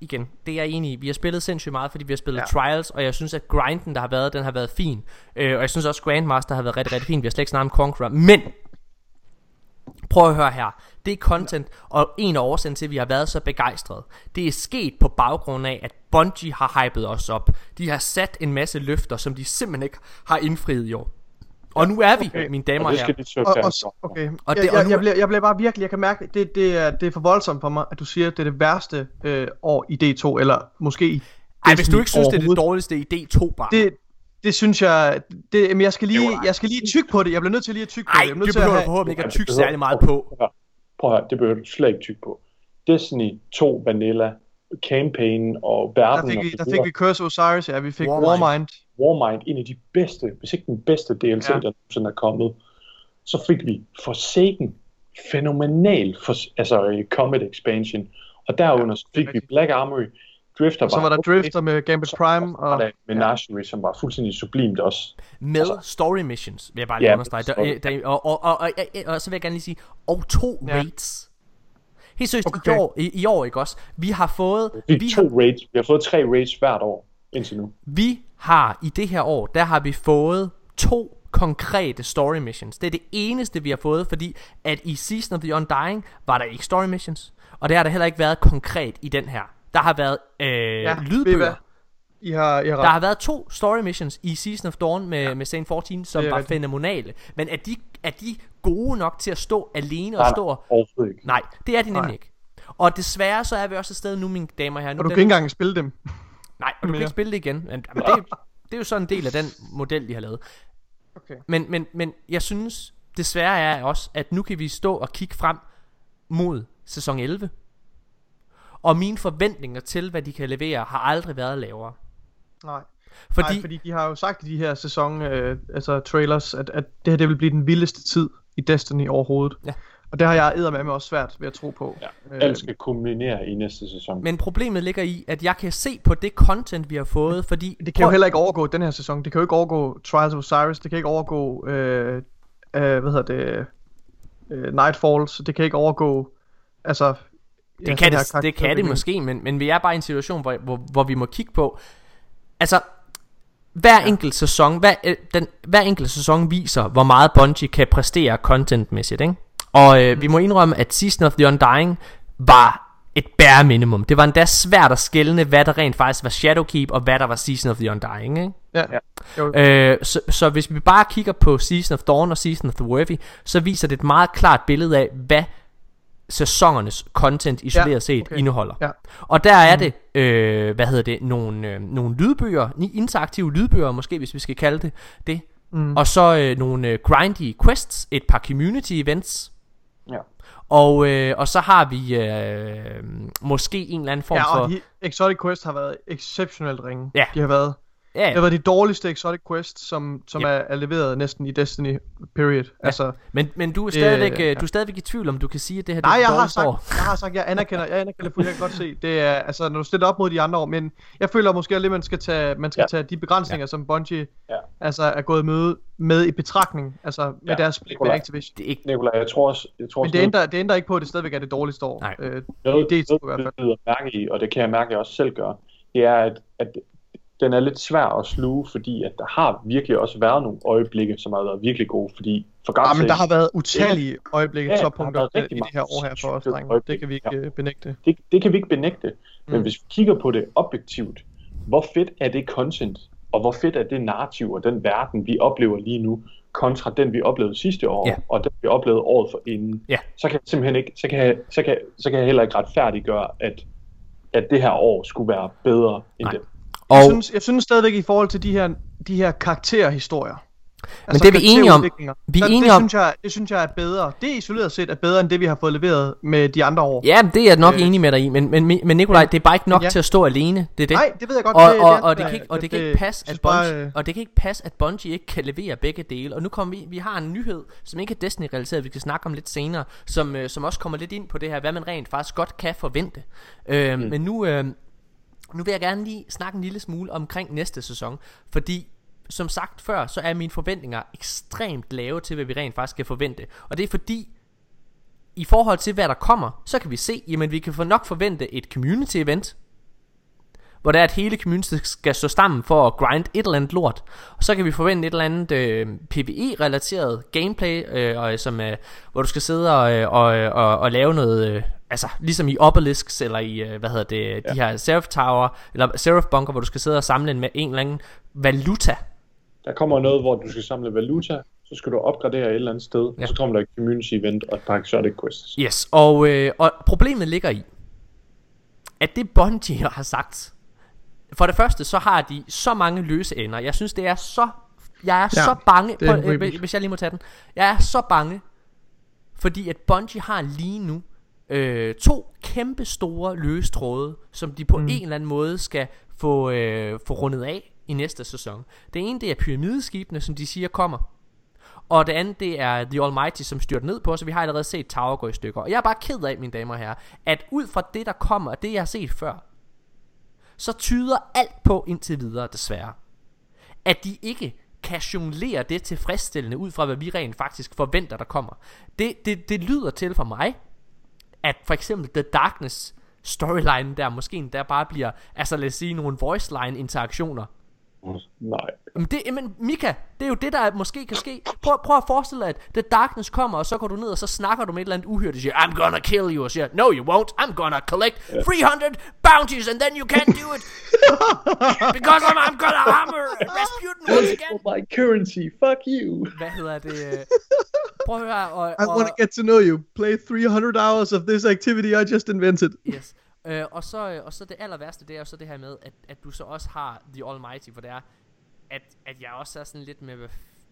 igen, det er jeg enig i. Vi har spillet sindssygt meget, fordi vi har spillet. Ja. Trials, og jeg synes, at grinden, der har været, den har været fin. Øh, og jeg synes også, Grandmaster har været rigtig, rigtig fin. Vi har slet ikke snakket om Conqueror. Men, prøv at høre her. Det er content, og en af årsagen til, at vi har været så begejstrede, det er sket på baggrund af, at Bungie har hypet os op. De har sat en masse løfter, som de simpelthen ikke har indfriet i år. Og nu er vi, okay. mine damer Og og det skal herrer. de Og, og, okay. Og det- og jeg, nu- jeg, bliver, jeg bliver bare virkelig, jeg kan mærke, det, det, er, det er for voldsomt for mig, at du siger, at det er det værste øh, år i D2, eller måske i Ej, hvis du ikke synes, det er det dårligste i D2 bare. Det, det synes jeg, det, men jeg skal lige, jeg skal lige tykke på det, jeg bliver nødt til lige at tykke på Ej, det. Jeg det nødt til at behøver du forhåbentlig ikke at Ja, det behøver- særlig meget på. Prøv at- høre, det behøver du slet ikke tykke på. Destiny 2 Vanilla, campaign og Der verden fik, og vi, der fik vi Curse of Osiris, ja, vi fik Warmind. Warmind. Warmind, en af de bedste, hvis ikke den bedste DLC, Ja. ja. der nogensinde er kommet. Så fik vi Forsaken, fænomenal for, altså øh, Comet Expansion. Og derunder så fik vi. Black Armory, Drifter Og så var der Drifter med Gambit Prime, og og der Menagerie, som var fuldstændig sublimt også. Med Altså- story missions, vil jeg bare lige Ja, understrege. Der, øh, der, og, og, og, og, og, og så vil jeg gerne lige sige, og to Ja. raids. Helt seriøst, Okay. i, år, i, i år, ikke også? Vi har fået, Vi, vi to har, raids. vi har fået tre raids hvert år indtil nu. vi har i det her år, der har vi fået to konkrete story missions. Det er det eneste, vi har fået, fordi at i Season of the Undying var der ikke story missions. Og det har der heller ikke været konkret i den her. Der har været øh, Ja, lydbøger. I har, I har Der har været to story missions i Season of Dawn med, ja. med Saint 14, som var rigtigt. fænomenale. Men er de, er de gode nok til at stå alene og Nej, stå og... Overhovedet ikke. Nej, det er de nemlig Nej. ikke. Og desværre så er vi også et sted nu, mine damer og herrer. Nu Og du den- kan ikke engang spille dem. Nej, og du kan mere. ikke spille det igen. Men, men det, det er jo sådan en del af den model, de har lavet. Okay. Men, men, men jeg synes desværre er også, at nu kan vi stå og kigge frem mod sæson 11. Og mine forventninger til, hvad de kan levere, har aldrig været lavere. Nej. Fordi, Nej, fordi de har jo sagt i de her sæson, øh, altså trailers, at, at det her det vil blive den vildeste tid i Destiny overhovedet. Ja. Og det har jeg eddermame også svært ved at tro på. Ja. Øh, Alt skal kulminere i næste sæson. Men problemet ligger i, at jeg kan se på det content, vi har fået, fordi... Det kan jo heller ikke overgå den her sæson. Det kan jo ikke overgå Trials of Osiris. Det kan ikke overgå, øh, øh, hvad hedder det, øh, Nightfalls. Det kan ikke overgå, altså... ja, Det sådan kan det, det, kan det måske, men, men vi er bare i en situation, hvor, hvor, hvor vi må kigge på... Altså, hver enkelt sæson, hver, øh, den, hver enkelt sæson viser, hvor meget Bungie kan præstere contentmæssigt, ikke? Og øh, vi må indrømme, at Season of the Undying var et bare minimum. Det var endda svært at skelne, hvad der rent faktisk var Shadowkeep, og hvad der var Season of the Undying, ikke? Ja. Ja. Jo, Øh, så, så hvis vi bare kigger på Season of Dawn og Season of the Worthy, så viser det et meget klart billede af, hvad sæsonernes content isoleret Ja, set okay. indeholder. Ja. Og der er det, øh, hvad hedder det, nogle, øh, nogle lydbøger, interaktive lydbøger måske, hvis vi skal kalde det det. Mm. Og så øh, nogle øh, grindy quests, et par community events, Ja. og, øh, og så har vi øh, måske en eller anden form ja, for... og de Exotic Quest har været exceptionelt ringe. Ja. De har været, ja, det har været de dårligste Exotic Quest, som, som Yep. er, er leveret næsten i Destiny, period. Ja. Altså, men, men du er stadigvæk, Øh, øh, du er stadigvæk i tvivl om, du kan sige, at det her Nej, det er jeg det har, sagt, år. jeg har sagt, jeg anerkender, jeg anerkender fuldt, jeg kan godt se, det er, altså, når du stiller op mod de andre år, men jeg føler måske lidt, man skal tage, man skal Ja. tage de begrænsninger, som Bungie Ja. altså, er gået med, med i betragtning, altså med Ja, deres split med. Activision. Det er ikke, Nikolaj, jeg tror også, jeg tror Men det ændrer, det ændrer ikke på, at det stadigvæk er det dårligste år. Nej. Øh, noget, det er i hvert noget, fald. jeg bider mærke i, og det kan jeg mærke, at jeg også selv gør, det er, at, at den er lidt svær at sluge, fordi at der har virkelig også været nogle øjeblikke, som har været virkelig gode, fordi for Ja, God's Ah, men der har været utallige øjeblikke, Ja, ja, toppunkter været i det her år her for os, drenge. Det kan vi ikke øh, benægte. det, det kan vi ikke benægte, men Mm. hvis vi kigger på det objektivt, hvor fedt er det content, og hvor fedt er det narrativ og den verden, vi oplever lige nu, kontra den, vi oplevede sidste år, Ja. og den, vi oplevede året for inden, Ja. så kan jeg simpelthen ikke, så kan jeg, så kan, så kan jeg heller ikke retfærdiggøre, at, at det her år skulle være bedre end Nej. det. Og, Jeg synes, jeg synes stadigvæk i forhold til de her, de her karakterhistorier. Altså det er vi enige om. Vi er enige det om- Synes jeg, det synes jeg er bedre. Det isoleret set er bedre end det, vi har fået leveret med de andre år. Ja, det er jeg nok Øh, enig med dig i, men, men, men Nikolaj, det er bare ikke nok ja. til at stå alene, det er det. Nej, det ved jeg godt. og, det, og, det, og, det kan ikke, og det kan ikke passe, at Bungie, bare, øh, og det kan ikke passe, at Bungie ikke kan levere begge dele. Og nu kommer vi, vi har en nyhed, som ikke er Destiny-relateret, vi skal snakke om lidt senere, som, øh, som også kommer lidt ind på det her, hvad man rent faktisk godt kan forvente. Øh, mm. Men nu, øh, nu vil jeg gerne lige snakke en lille smule omkring næste sæson, fordi som sagt før, så er mine forventninger ekstremt lave til, hvad vi rent faktisk kan forvente. Og det er fordi, i forhold til hvad der kommer, så kan vi se, jamen vi kan for nok forvente et community event, hvor det er, at hele community skal stå sammen for at grind et eller andet lort. Og så kan vi forvente et eller andet øh, PvE-relateret gameplay, øh, og, øh, som, øh, hvor du skal sidde og, øh, og, øh, og, og lave noget, øh, altså ligesom i Obelisks, eller i, øh, hvad hedder det, ja. de her Seraph Tower, eller Seraph Bunker, hvor du skal sidde og samle en, med en eller anden valuta. Der kommer noget, hvor du skal samle valuta, så skal du opgradere et eller andet sted, ja. og så kommer der et community event og et par exotic quests. Yes, og, øh, og problemet ligger i, at det Bungie har sagt, for det første, så har de så mange løse ender. Jeg synes, det er så... Jeg er ja, så bange... På, øh, hvis jeg lige må tage den. Jeg er så bange, fordi at Bungie har lige nu øh, to kæmpe store løse tråde, som de på mm. en eller anden måde skal få, øh, få rundet af i næste sæson. Det ene, det er pyramideskibene, som de siger kommer. Og det andet, det er The Almighty, som styrter ned på os, så vi har allerede set Tower gå i stykker. Og jeg er bare ked af, mine damer og herrer, at ud fra det, der kommer, og det, jeg har set før, så tyder alt på indtil videre desværre, at de ikke kan jonglere det tilfredsstillende ud fra, hvad vi rent faktisk forventer, der kommer. Det, det, det lyder til for mig, at for eksempel The Darkness storyline der måske endda bare bliver, altså lad os sige, nogle voice line interaktioner, Nej. Men, det, men Mika, det er jo det, der måske kan ske. Prøv, prøv at forestille dig, at The Darkness kommer, og så går du ned, og så snakker du med et eller andet uhyre, der siger, I'm gonna kill you, og siger, No, you won't, I'm gonna collect 300 bounties, and then you can't do it. Because I'm, I'm gonna hammer Rasputin once again. For my currency, fuck you. Hvad hedder det? Prøv at høre, og, I want to get to know you. Play 300 hours of this activity I just invented. Yes. Øh, og, så, øh, og så det aller værste, det er jo så det her med, at, at du så også har The Almighty, for det er, at, at jeg også er sådan lidt med,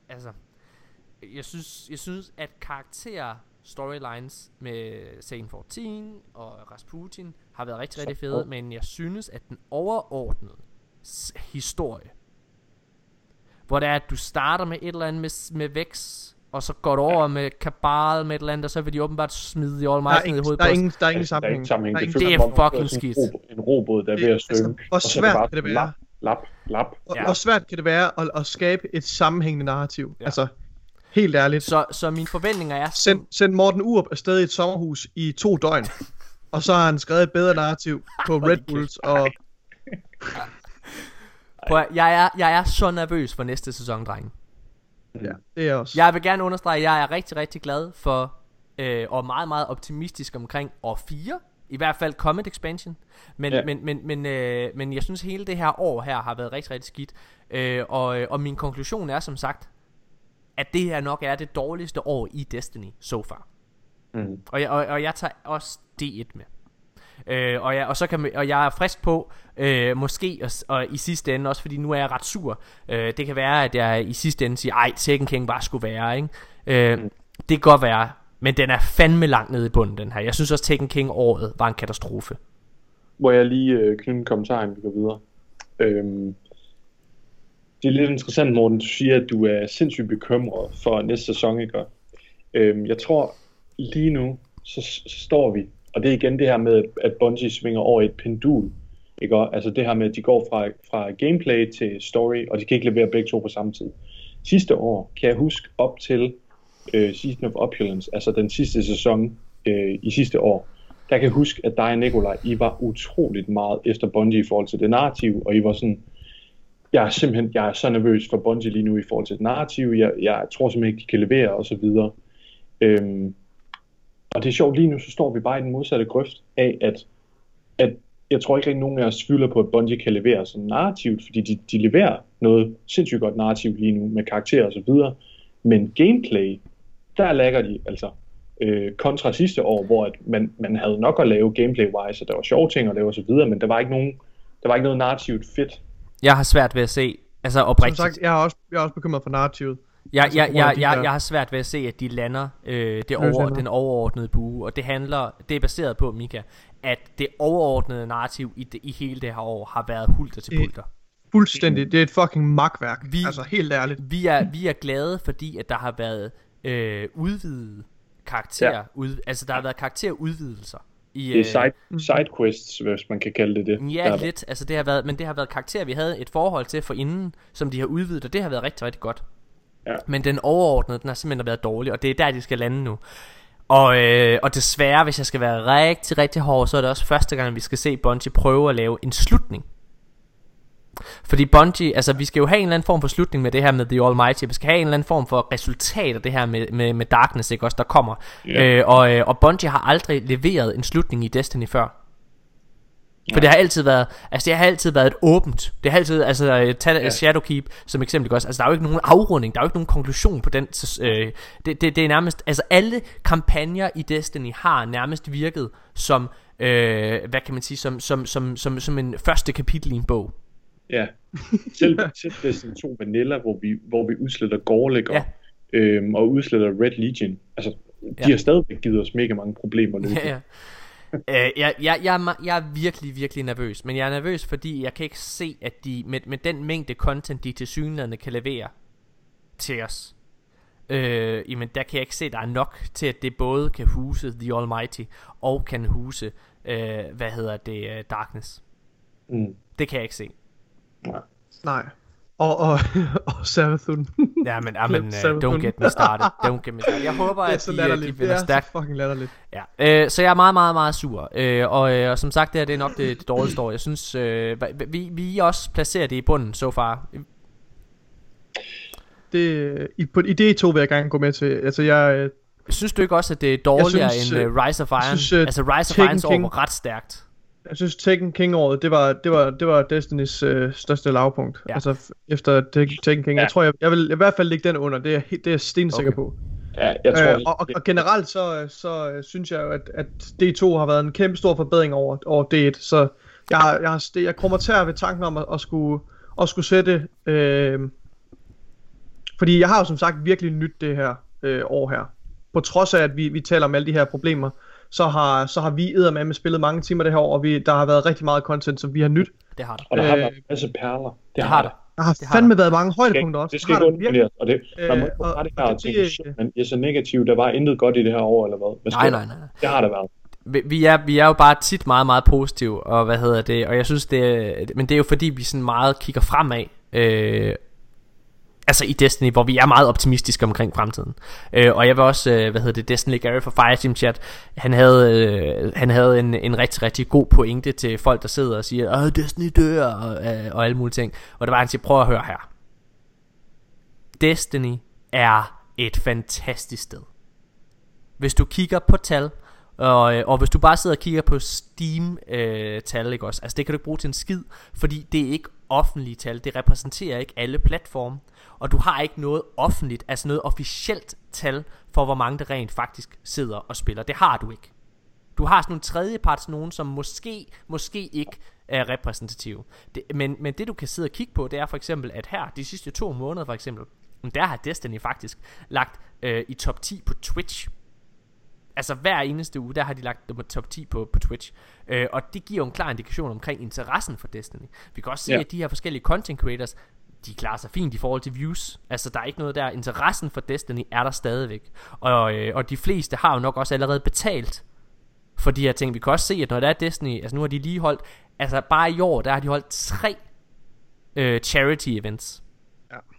altså, jeg synes, jeg synes at karakter storylines med Sane 14 og Rasputin har været rigtig, rigtig fede, men jeg synes, at den overordnede historie, hvor det er, at du starter med et eller andet med, med Vex, og så går det over ja. med kabal med et eller andet, og så vil de åbenbart smide de All Might ned i hovedet der er ingen, der er ingen sammenhæng. Der er ingen sammenhæng. Det, er fucking skidt. En robot, der er ved at synge. Altså, hvor svært kan det være? Lap, lap, lap. Hvor svært kan det være at, at skabe et sammenhængende narrativ? Ja. Altså, helt ærligt. Så, så mine forventninger er... Send, send Morten Urup afsted i et sommerhus i to døgn. og så har han skrevet et bedre narrativ på Red Bulls og... Prøv, jeg, er, jeg er så nervøs for næste sæson, drenge. Ja, det er også. Jeg vil gerne understrege, at jeg er rigtig, rigtig glad for, øh, og meget, meget optimistisk omkring år 4. I hvert fald Comet Expansion. Men, ja. men, men, men, øh, men jeg synes, hele det her år her har været rigtig, rigtig skidt. Øh, og, og min konklusion er som sagt, at det her nok er det dårligste år i Destiny so far. Mm. Og, jeg, og, og jeg tager også D1 med. Øh, og, jeg, og, så kan, og jeg er frisk på, øh, måske, og, og i sidste ende, også fordi nu er jeg ret sur, øh, det kan være, at jeg i sidste ende siger, ej, Tekken King bare skulle være, ikke? Øh, mm. Det kan godt være, men den er fandme langt nede i bunden, den her. Jeg synes også, Tekken King året var en katastrofe. Hvor jeg lige øh, knytte en kommentar, inden vi går videre. Øhm, det er lidt interessant, Morten, du siger, at du er sindssygt bekymret for næste sæson, ikke? Øhm, jeg tror, lige nu, så, så står vi og det er igen det her med, at Bungie svinger over et pendul. Ikke? Altså det her med, at de går fra, fra gameplay til story, og de kan ikke levere begge to på samme tid. Sidste år kan jeg huske op til øh, Season of Opulence, altså den sidste sæson øh, i sidste år, der kan jeg huske, at dig og Nikolaj, I var utroligt meget efter Bungie i forhold til det narrativ, og I var sådan, jeg er simpelthen jeg er så nervøs for Bungie lige nu i forhold til det narrativ, jeg, jeg tror simpelthen ikke, de kan levere, og så videre. Øhm, og det er sjovt, lige nu så står vi bare i den modsatte grøft af, at, at jeg tror ikke rigtig nogen af os tvivler på, at Bungie kan levere sådan narrativt, fordi de, de leverer noget sindssygt godt narrativt lige nu med karakterer og så videre. Men gameplay, der lægger de altså øh, kontra sidste år, hvor at man, man havde nok at lave gameplay-wise, og der var sjove ting at lave og så videre, men der var ikke nogen, der var ikke noget narrativt fedt. Jeg har svært ved at se, altså oprigtigt. Som sagt, jeg er også, jeg er også bekymret for narrativet. Jeg, altså, jeg, jeg, jeg, jeg har svært ved at se, at de lander øh, det over, den overordnede bue, og det handler, det er baseret på, Mika, at det overordnede narrativ i, det, i hele det her år har været hulter til pulter. Fuldstændig, det er et fucking magtværk, vi, altså helt ærligt. Vi er, vi er glade, fordi at der har været øh, udvidet karakter, ja. ud, altså der har været karakterudvidelser I, Det er side, Mhm. sidequests, hvis man kan kalde det det. Ja, Der- lidt. Altså, det har været, men det har været karakterer, vi havde et forhold til for inden, som de har udvidet, og det har været rigtig, rigtig godt. Ja. Men den overordnede, den har simpelthen været dårlig, og det er der, de skal lande nu. Og, øh, og desværre, hvis jeg skal være rigtig, rigtig hård, så er det også første gang, vi skal se Bungie prøve at lave en slutning. Fordi Bungie, altså vi skal jo have en eller anden form for slutning med det her med The Almighty Vi skal have en eller anden form for resultat af det her med, med, med Darkness, ikke også, der kommer Ja. øh, og, øh, og Bungie har aldrig leveret en slutning i Destiny før for Nej. det har altid været, altså det har altid været et åbent. Det har altid, altså tag Ja. ja. Shadowkeep som eksempel også. Altså der er jo ikke nogen afrunding, der er jo ikke nogen konklusion på den. Øh, det, det, det er nærmest, altså alle kampagner i Destiny har nærmest virket som, øh, hvad kan man sige, som, som, som, som, som en første kapitel i en bog. Ja. Selv, selv Destiny 2 Vanilla, hvor vi, hvor vi udsletter og, Ja. øhm, og udsletter Red Legion. Altså, de Ja. har stadigvæk givet os mega mange problemer nu. Ja, ja. Øh, jeg, jeg, jeg, er jeg er virkelig, virkelig nervøs Men jeg er nervøs, fordi jeg kan ikke se At de med, med den mængde content De til synligheden kan levere Til os øh, Jamen der kan jeg ikke se, der er nok Til at det både kan huse The Almighty Og kan huse øh, Hvad hedder det, øh, Darkness Mm. Det kan jeg ikke se Nej. Og, og, og Savathun. Ja, men, ah, men uh, don't get me started Don't get me started Jeg håber, det er at de, øh, de latterligt. Det vinder er stærkt så fucking latterligt. Ja, øh, så jeg er meget, meget, meget sur. Øh, og, øh, og som sagt, det her det er nok det, det dårligste år. Jeg synes, øh, vi, vi også placerer det i bunden så so far. Det, i, på, I det to vil jeg gerne gå med til. Altså, jeg, øh, Synes du ikke også, at det er dårligere synes, end øh, uh, Rise of Iron? synes, øh, altså Rise of King- var ret stærkt. Jeg synes, Taken King-året, det var, det var, det var Destinys øh, største lavpunkt. Ja. Altså, efter Taken King. Ja. Jeg tror, jeg, jeg vil i hvert fald lægge den under. Det er, det er jeg stensikker Okay. på. Ja, jeg tror, Øh, og, og, og generelt så, så øh, synes jeg jo, at, at D2 har været en kæmpe stor forbedring over, over D1, så jeg, har- jeg, har, jeg kommer til at ved tanken om at, at, skulle, at skulle sætte, øh, fordi jeg har jo som sagt virkelig nyt det her øh, år her. På trods af, at vi, vi taler om alle de her problemer, så har, så har vi eddermame spillet mange timer det her år, og vi, der har været rigtig meget content, som vi har nyt. Det har det. og der har øh, været en masse perler. Det, Det har det. Der har Det har fandme været mange højdepunkter også. Det skal har ikke der virkelig. undervurderes, og det, man må Øh, ikke bare det her og det- tænke, det- shit, men jeg er så negativ, der var intet godt i det her år, eller hvad? hvad Nej, nej, der? nej. Det har der været. Vi, er, vi er jo bare tit meget, meget positive, og hvad hedder det, og jeg synes det er, men det er jo fordi, vi sådan meget kigger fremad, øh, altså i Destiny, hvor vi er meget optimistiske omkring fremtiden. Øh, og jeg vil også, øh, hvad hedder det, Destiny Gary fra Fireteam Chat, han havde, øh, han havde en, en rigtig, rigtig god pointe til folk, der sidder og siger, Åh, Destiny dør, og, øh, og alle mulige ting. Og det var, han siger, prøv at høre her. Destiny er et fantastisk sted. Hvis du kigger på tal, og, øh, og hvis du bare sidder og kigger på Steam øh, tal, ikke også? Altså det kan du ikke bruge til en skid, fordi det er ikke offentlige tal. Det repræsenterer ikke alle platforme. Og du har ikke noget offentligt, altså noget officielt tal for, hvor mange der rent faktisk sidder og spiller. Det har du ikke. Du har sådan nogle tredjeparts nogen, som måske, måske ikke er repræsentative. Det, men, men det du kan sidde og kigge på, det er for eksempel, at her, de sidste to måneder for eksempel, der har Destiny faktisk lagt øh, i top 10 på Twitch. Altså hver eneste uge, der har de lagt nummer top 10 på, på Twitch. Øh, og det giver jo en klar indikation omkring interessen for Destiny. Vi kan også se, Ja. ja. at de her forskellige content creators, de klarer sig fint i forhold til views. Altså der er ikke noget der. Interessen for Destiny er der stadigvæk. Og, øh, og de fleste har jo nok også allerede betalt for de her ting. Vi kan også se, at når der er Destiny, altså nu har de lige holdt, altså bare i år, der har de holdt tre øh, charity events.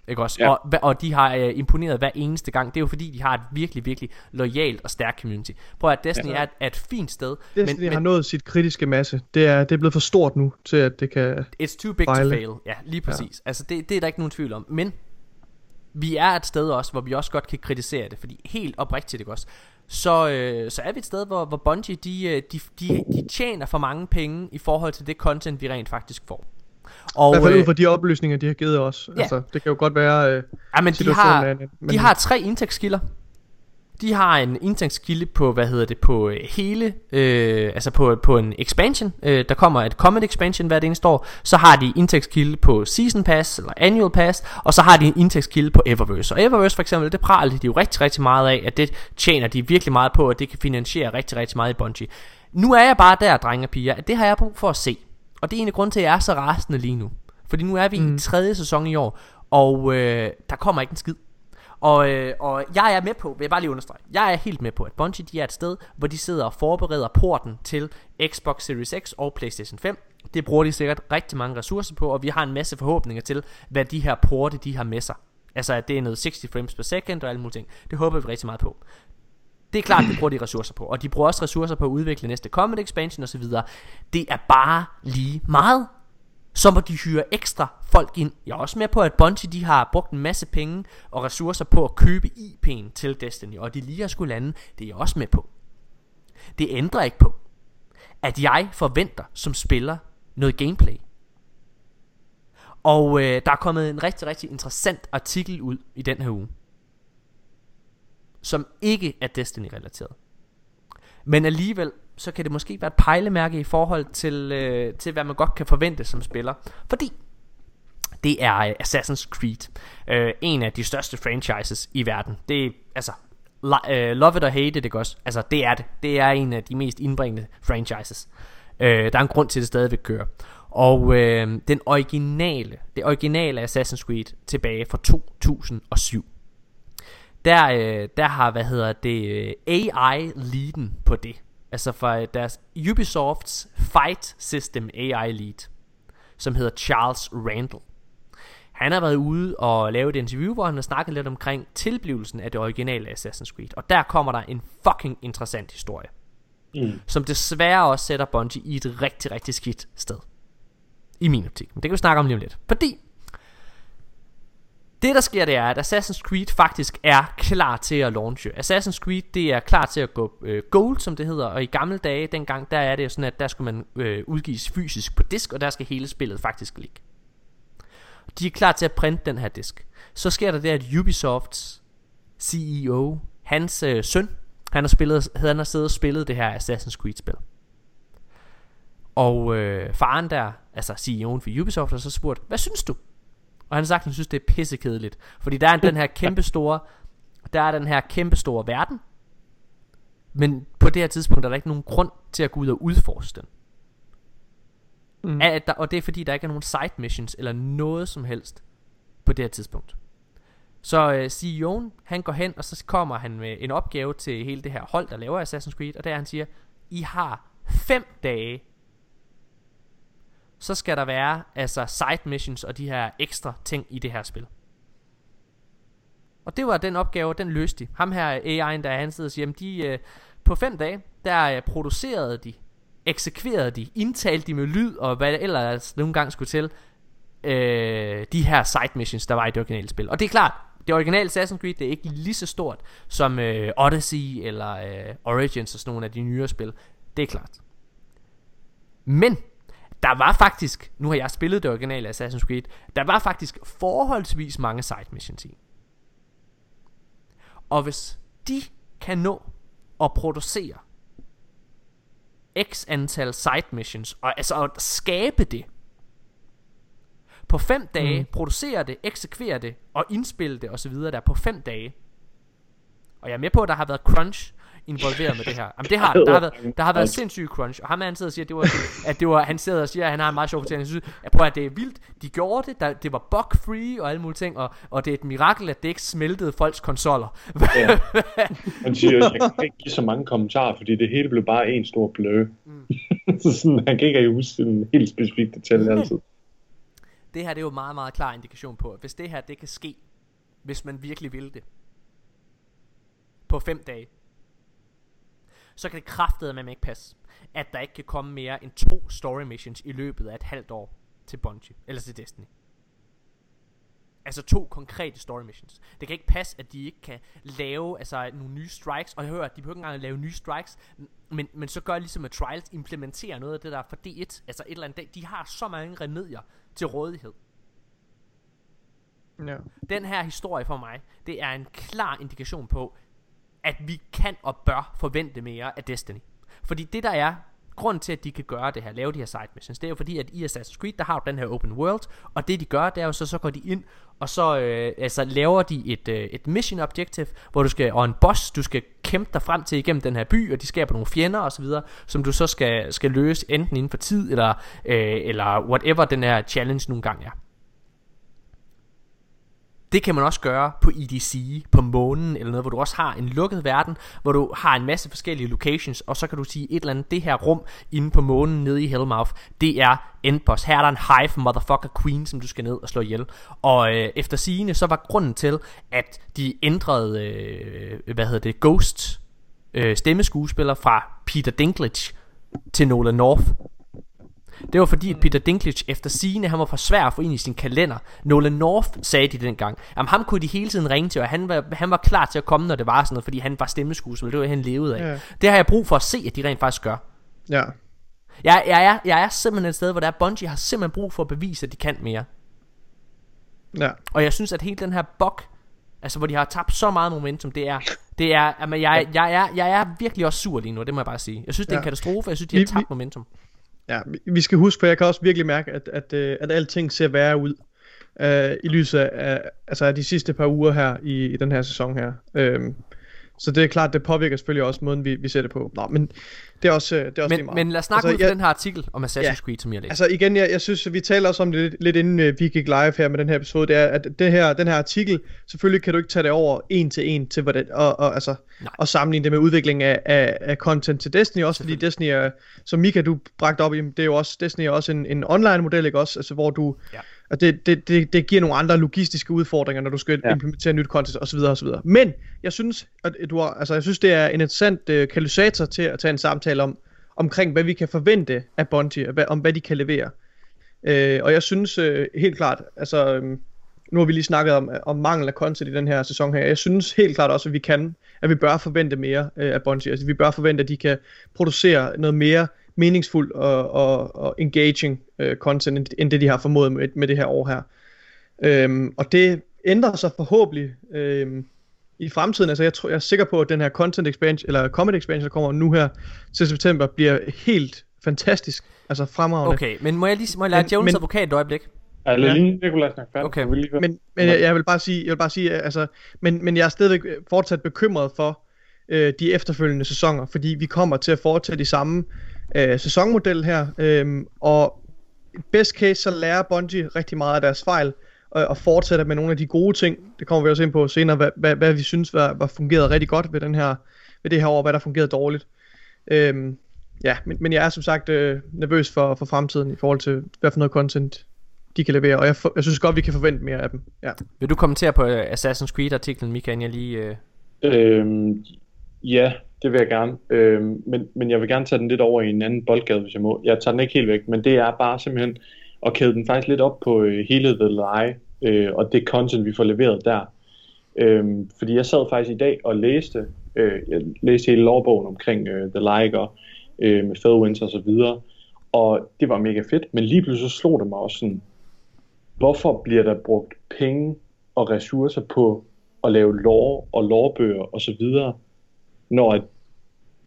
Ikke også? Ja. Og, og de har øh, imponeret hver eneste gang. Det er jo fordi, de har et virkelig, virkelig lojalt og stærkt community. Prøv at Destiny Ja. ja. er, et, er et fint sted. Destiny men, men, har nået sit kritiske masse. Det er, det er blevet for stort nu, til at det kan... it's too big fejle. to fail. Ja, lige præcis. Ja. Altså det, det er der ikke nogen tvivl om. Men vi er et sted også, hvor vi også godt kan kritisere det. Fordi helt oprigtigt, ikke også? Så, øh, så er vi et sted, hvor, hvor Bungie, de, øh, de, de, de tjener for mange penge i forhold til det content, vi rent faktisk får. Og, I hvert fald ud øh, fra de oplysninger, de har givet os. Ja. Altså, det kan jo godt være... Øh, Ja, men de har, er en- men- de har tre indtægtskilder. De har en indtægtskilde på, hvad hedder det, på øh, hele, øh, altså på, på en expansion. Øh, der kommer et common expansion hvert eneste år. Så har de indtægtskilde på season pass, eller annual pass, og så har de en indtægtskilde på Eververse. Og Eververse for eksempel, det praler de jo rigtig, rigtig meget af, at det tjener de virkelig meget på, at det kan finansiere rigtig, rigtig meget i Bungie. Nu er jeg bare der, drenge og piger, at det har jeg brug for at se. Og det er en af grunden til, at jeg er så rasende lige nu. Fordi nu er vi mm. i tredje sæson i år, og øh, der kommer ikke en skid. Og, øh, og jeg er med på, vil jeg bare lige understrege, jeg er helt med på, at Bungie de er et sted, hvor de sidder og forbereder porten til Xbox Series X og PlayStation 5. Det bruger de sikkert rigtig mange ressourcer på, og vi har en masse forhåbninger til, hvad de her porte de har med sig. Altså at det er noget 60 frames per second og alle mulige ting. Det håber vi rigtig meget på. Det er klart, det bruger de ressourcer på. Og de bruger også ressourcer på at udvikle næste Comet Expansion osv. Det er bare lige meget. Så må de hyre ekstra folk ind. Jeg er også med på, at Bungie de har brugt en masse penge og ressourcer på at købe IP'en til Destiny. Og de lige har skulle lande. Det er jeg også med på. Det ændrer ikke på, at jeg forventer som spiller noget gameplay. Og øh, der er kommet en rigtig, rigtig interessant artikel ud i den her uge som ikke er Destiny-relateret. Men alligevel, så kan det måske være et pejlemærke i forhold til, øh, til hvad man godt kan forvente som spiller. Fordi det er øh, Assassin's Creed. Øh, en af de største franchises i verden. Det er, altså, øh, love it or hate it, ikke også? Altså, det er det. Det er en af de mest indbringende franchises. Øh, der er en grund til, at det stadigvæk kører. Og øh, den originale, det originale Assassin's Creed tilbage fra 2007 der, øh, der har, hvad hedder det, øh, AI-leaden på det. Altså for deres Ubisofts Fight System AI lead, som hedder Charles Randall. Han har været ude og lavet et interview, hvor han har snakket lidt omkring tilblivelsen af det originale Assassin's Creed. Og der kommer der en fucking interessant historie. Mm. Som desværre også sætter Bungie i et rigtig, rigtig skidt sted. I min optik. Men det kan vi snakke om lige om lidt. Fordi det der sker det er at Assassin's Creed faktisk er klar til at launche. Assassin's Creed det er klar til at gå øh, gold som det hedder. Og i gamle dage dengang der er det sådan at der skulle man øh, udgives fysisk på disk Og der skal hele spillet faktisk ligge. De er klar til at printe den her disk. Så sker der det at Ubisofts CEO Hans øh, søn han har, spillet, han har siddet og spillet det her Assassin's Creed spil Og øh, faren der Altså CEOen for Ubisoft har så spurgt Hvad synes du? Og han har sagt, at han synes, det er pissekedeligt. Fordi der er den her kæmpe store, der er den her kæmpe store verden. Men på det her tidspunkt er der ikke nogen grund til at gå ud og udforske den. Mm. At der, og det er fordi, der ikke er nogen side missions eller noget som helst på det her tidspunkt. Så øh, CEO'en, han går hen, og så kommer han med en opgave til hele det her hold, der laver Assassin's Creed, og der han siger, I har fem dage så skal der være altså side missions og de her ekstra ting i det her spil. Og det var den opgave, den løste de. Ham her AI'en, der er sidder og siger, de, øh, på fem dage, der øh, producerede de, eksekverede de, indtalte de med lyd, og hvad det ellers nogle gange skulle til, øh, de her side missions, der var i det originale spil. Og det er klart, det originale Assassin's Creed, det er ikke lige så stort som øh, Odyssey eller øh, Origins og sådan nogle af de nyere spil. Det er klart. Men der var faktisk, nu har jeg spillet det originale Assassin's Creed, der var faktisk forholdsvis mange side missions i. Og hvis de kan nå at producere x antal side missions, og altså at skabe det, på fem dage, mm. producere det, eksekvere det, og indspille det osv. der på fem dage. Og jeg er med på, at der har været crunch, involveret med det her. Jamen det har der har været, der har været sindssyg crunch, og ham han sidder og siger, at det var, at det var, han sidder og siger, at han har en meget sjov fortælling. Jeg synes, at prøv at det er vildt, de gjorde det, der, det var bug free og alle mulige ting, og, og det er et mirakel, at det ikke smeltede folks konsoller. ja. Han siger, at jeg kan ikke give så mange kommentarer, fordi det hele blev bare en stor blø. Mm. så sådan, han kan ikke huske en helt specifik detalje altid. Det her det er jo meget, meget klar indikation på, at hvis det her det kan ske, hvis man virkelig vil det, på fem dage, så kan det kraftede med ikke passe, at der ikke kan komme mere end to story missions i løbet af et halvt år til Bungie, eller til Destiny. Altså to konkrete story missions. Det kan ikke passe, at de ikke kan lave altså, nogle nye strikes. Og jeg hører, at de behøver ikke engang at lave nye strikes. Men, men så gør ligesom, at Trials implementerer noget af det der for D1. Altså et eller andet. De har så mange remedier til rådighed. Ja. Den her historie for mig, det er en klar indikation på, at vi kan og bør forvente mere af Destiny. Fordi det der er grund til, at de kan gøre det her, lave de her side missions, det er jo fordi, at i Assassin's Creed, der har du den her open world, og det de gør, det er jo så, så går de ind, og så øh, altså, laver de et, øh, et mission objective, hvor du skal, og en boss, du skal kæmpe dig frem til igennem den her by, og de skaber nogle fjender osv., som du så skal, skal løse enten inden for tid, eller, øh, eller whatever den her challenge nogle gange er. Det kan man også gøre på EDC, på månen eller noget, hvor du også har en lukket verden, hvor du har en masse forskellige locations, og så kan du sige et eller andet, det her rum inde på månen nede i Hellmouth, det er endboss. Her er der en hive motherfucker queen, som du skal ned og slå ihjel. Og øh, efter sigende, så var grunden til, at de ændrede, øh, hvad hedder det, Ghost øh, stemmeskuespiller fra Peter Dinklage til Nolan North. Det var fordi, at Peter Dinklage efter sigende, han var for svær at få ind i sin kalender. Nolan North sagde de dengang. Jamen ham kunne de hele tiden ringe til, og han var, han var klar til at komme, når det var sådan noget, fordi han var stemmeskuespiller. Det var han levede af. Ja. Det har jeg brug for at se, at de rent faktisk gør. Ja. Jeg, jeg, er, jeg er simpelthen et sted, hvor der er Bungie har simpelthen brug for at bevise, at de kan mere. Ja. Og jeg synes, at hele den her bug, altså hvor de har tabt så meget momentum, det er, det er, jamen, jeg, jeg, jeg, jeg er virkelig også sur lige nu, det må jeg bare sige. Jeg synes, det er ja. en katastrofe, jeg synes, de har tabt momentum. Ja, vi skal huske, for jeg kan også virkelig mærke, at, at, øh, at alting ser værre ud. Uh, i lyset af, altså af de sidste par uger her i, i den her sæson her. Uh, så det er klart, det påvirker selvfølgelig også måden, vi, vi ser det på. Nå, men det er også, det er også men, meget. Men lad os snakke altså, ud fra den her artikel om Assassin's ja, Creed, som jeg læste. Altså igen, jeg, jeg synes, vi taler også om det lidt, lidt inden øh, vi gik live her med den her episode, det er, at det her, den her artikel, selvfølgelig kan du ikke tage det over en til en til hvordan, og, og, altså, og sammenligne det med udviklingen af, af, af content til Destiny, også fordi Destiny er, som Mika du bragte op, det er jo også, Destiny er også en, en online model, ikke også, altså hvor du, ja. Og det, det, det, det giver nogle andre logistiske udfordringer, når du skal ja. implementere nyt content osv. osv. Men jeg synes, at du har, altså, jeg synes, det er en interessant uh, katalysator til at tage en samtale om, omkring hvad vi kan forvente af Bungie, hvad, om hvad de kan levere. Uh, og jeg synes uh, helt klart, altså um, nu har vi lige snakket om, om mangel af content i den her sæson her. Jeg synes helt klart også, at vi kan, at vi bør forvente mere uh, af Bungie. Altså vi bør forvente, at de kan producere noget mere meningsfuld og, og, og engaging uh, content, end det de har formået med, med det her år her. Øhm, og det ændrer sig forhåbentlig øhm, i fremtiden. Altså jeg, tror, jeg er sikker på, at den her content expansion, eller comedy expansion, der kommer nu her til september, bliver helt fantastisk. Altså fremragende. Okay, men må jeg lige må jeg lade Jones advokat et øjeblik? Ja, lad lige Nikolaj snakke færdigt. Okay. Men, men jeg, jeg, vil bare sige, jeg vil bare sige, altså, men, men jeg er stadigvæk fortsat bekymret for øh, de efterfølgende sæsoner, fordi vi kommer til at fortsætte de samme øh, sæsonmodel her, øh, og best case så lærer Bungie rigtig meget af deres fejl, og, og fortsætter med nogle af de gode ting. Det kommer vi også ind på senere, hvad, hvad, hvad vi synes var, var fungeret rigtig godt ved, den her, ved det her år, hvad der fungerede dårligt. Øh, ja, men, men jeg er som sagt øh, nervøs for, for fremtiden i forhold til, hvad for noget content de kan levere, og jeg, for, jeg synes godt, vi kan forvente mere af dem. Ja. Vil du kommentere på uh, Assassin's Creed-artiklen, Mikael, jeg lige... Uh... Øhm, ja, det vil jeg gerne. Øh, men, men jeg vil gerne tage den lidt over i en anden boldgade, hvis jeg må. Jeg tager den ikke helt væk, men det er bare simpelthen at kæde den faktisk lidt op på øh, hele The Lie, øh, og det content, vi får leveret der. Øh, fordi jeg sad faktisk i dag og læste, øh, jeg læste hele lovbogen omkring øh, The Lie, øh, med winter og så videre, og det var mega fedt, men lige pludselig så slog det mig også sådan, hvorfor bliver der brugt penge og ressourcer på at lave lore og lovbøger og så videre, når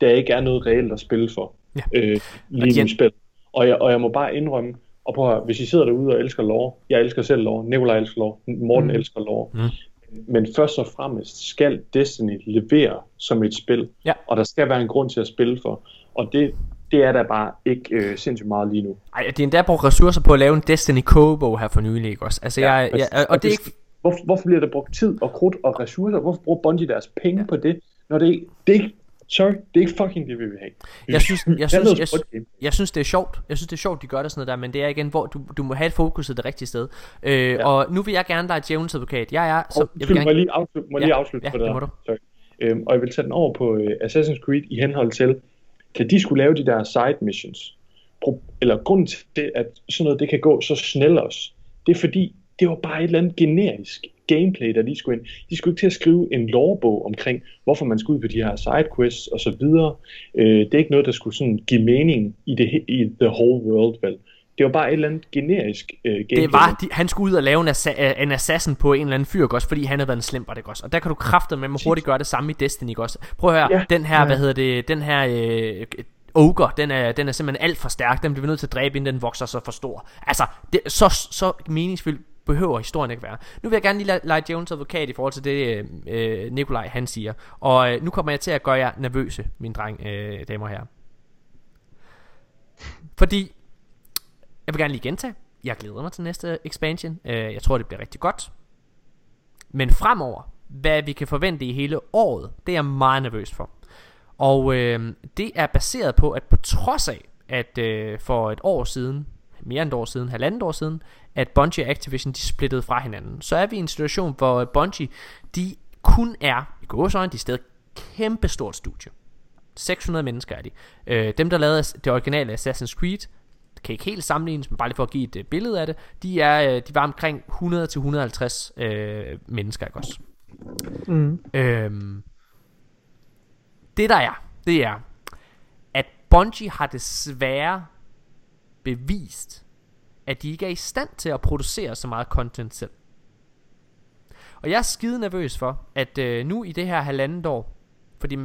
der ikke er noget reelt at spille for ja. øh, lige nu spil. Og jeg, og jeg må bare indrømme, og prøv at høre, hvis I sidder derude og elsker lov, jeg elsker selv lov, Nikolaj elsker lov, Morten mm. elsker lov, mm. men først og fremmest skal Destiny levere som et spil, ja. og der skal være en grund til at spille for, og det, det er der bare ikke øh, sindssygt meget lige nu. Ej, det er endda brugt ressourcer på at lave en Destiny Kobo her for nylig, ikke også? Altså, ja, jeg, jeg, og, og det er ikke... Hvorfor, hvorfor bliver der brugt tid og krudt og ressourcer? Hvorfor bruger Bungie deres penge ja. på det, når det ikke, det ikke sorry, det er ikke fucking det, vi vil have. Jeg synes, jeg, synes, jeg, jeg, jeg synes, det er sjovt. Jeg synes, det er sjovt, de gør det sådan noget der, men det er igen, hvor du, du må have et fokus det rigtige sted. Øh, ja. Og nu vil jeg gerne lege djævelens advokat. Jeg er... Så, oh, jeg vil gerne... Må jeg lige afslutte, må ja, lige afslutte ja, på det, det må du. Sorry. Øhm, og jeg vil tage den over på uh, Assassin's Creed i henhold til, kan de skulle lave de der side missions, eller grunden til, at sådan noget det kan gå så snelt også, det er fordi, det var bare et eller andet generisk gameplay, der lige skulle ind. De skulle ikke til at skrive en lovbog omkring, hvorfor man skulle ud på de her sidequests og så videre. Øh, det er ikke noget, der skulle sådan give mening i, det, i the whole world, vel? Det var bare et eller andet generisk øh, gameplay. Det var, de, han skulle ud og lave en, assa- en assassin på en eller anden fyr, også, fordi han havde været en slem, var det også. Og der kan du kræfte med, at hurtigt gøre det samme i Destiny, også. Prøv at høre, ja, den her, ja. hvad hedder det, den her øh, Ogre, den er, den er simpelthen alt for stærk, den bliver vi nødt til at dræbe, inden den vokser så for stor. Altså, det, så, så meningsfyldt behøver historien ikke være. Nu vil jeg gerne lige lege Jones advokat i forhold til det, øh, øh, Nikolaj han siger. Og øh, nu kommer jeg til at gøre jer nervøse, mine dreng, øh, damer og herrer. Fordi, jeg vil gerne lige gentage, jeg glæder mig til næste expansion. Øh, jeg tror, det bliver rigtig godt. Men fremover, hvad vi kan forvente i hele året, det er jeg meget nervøs for. Og øh, det er baseret på, at på trods af, at øh, for et år siden, mere end et år siden, halvandet år siden, at Bungie og Activision de splittede fra hinanden, så er vi i en situation, hvor Bungie, de kun er, i gåsøjne, de er stadig kæmpe stort studie. 600 mennesker er de. Øh, dem, der lavede det originale Assassin's Creed, kan ikke helt sammenlignes, men bare lige for at give et uh, billede af det, de, er, uh, de var omkring 100-150 uh, mennesker, ikke også? Mm. Øhm, det der er, det er, at Bungie har desværre bevist, at de ikke er i stand til at producere så meget content selv. Og jeg er skide nervøs for, at øh, nu i det her halvandet år, fordi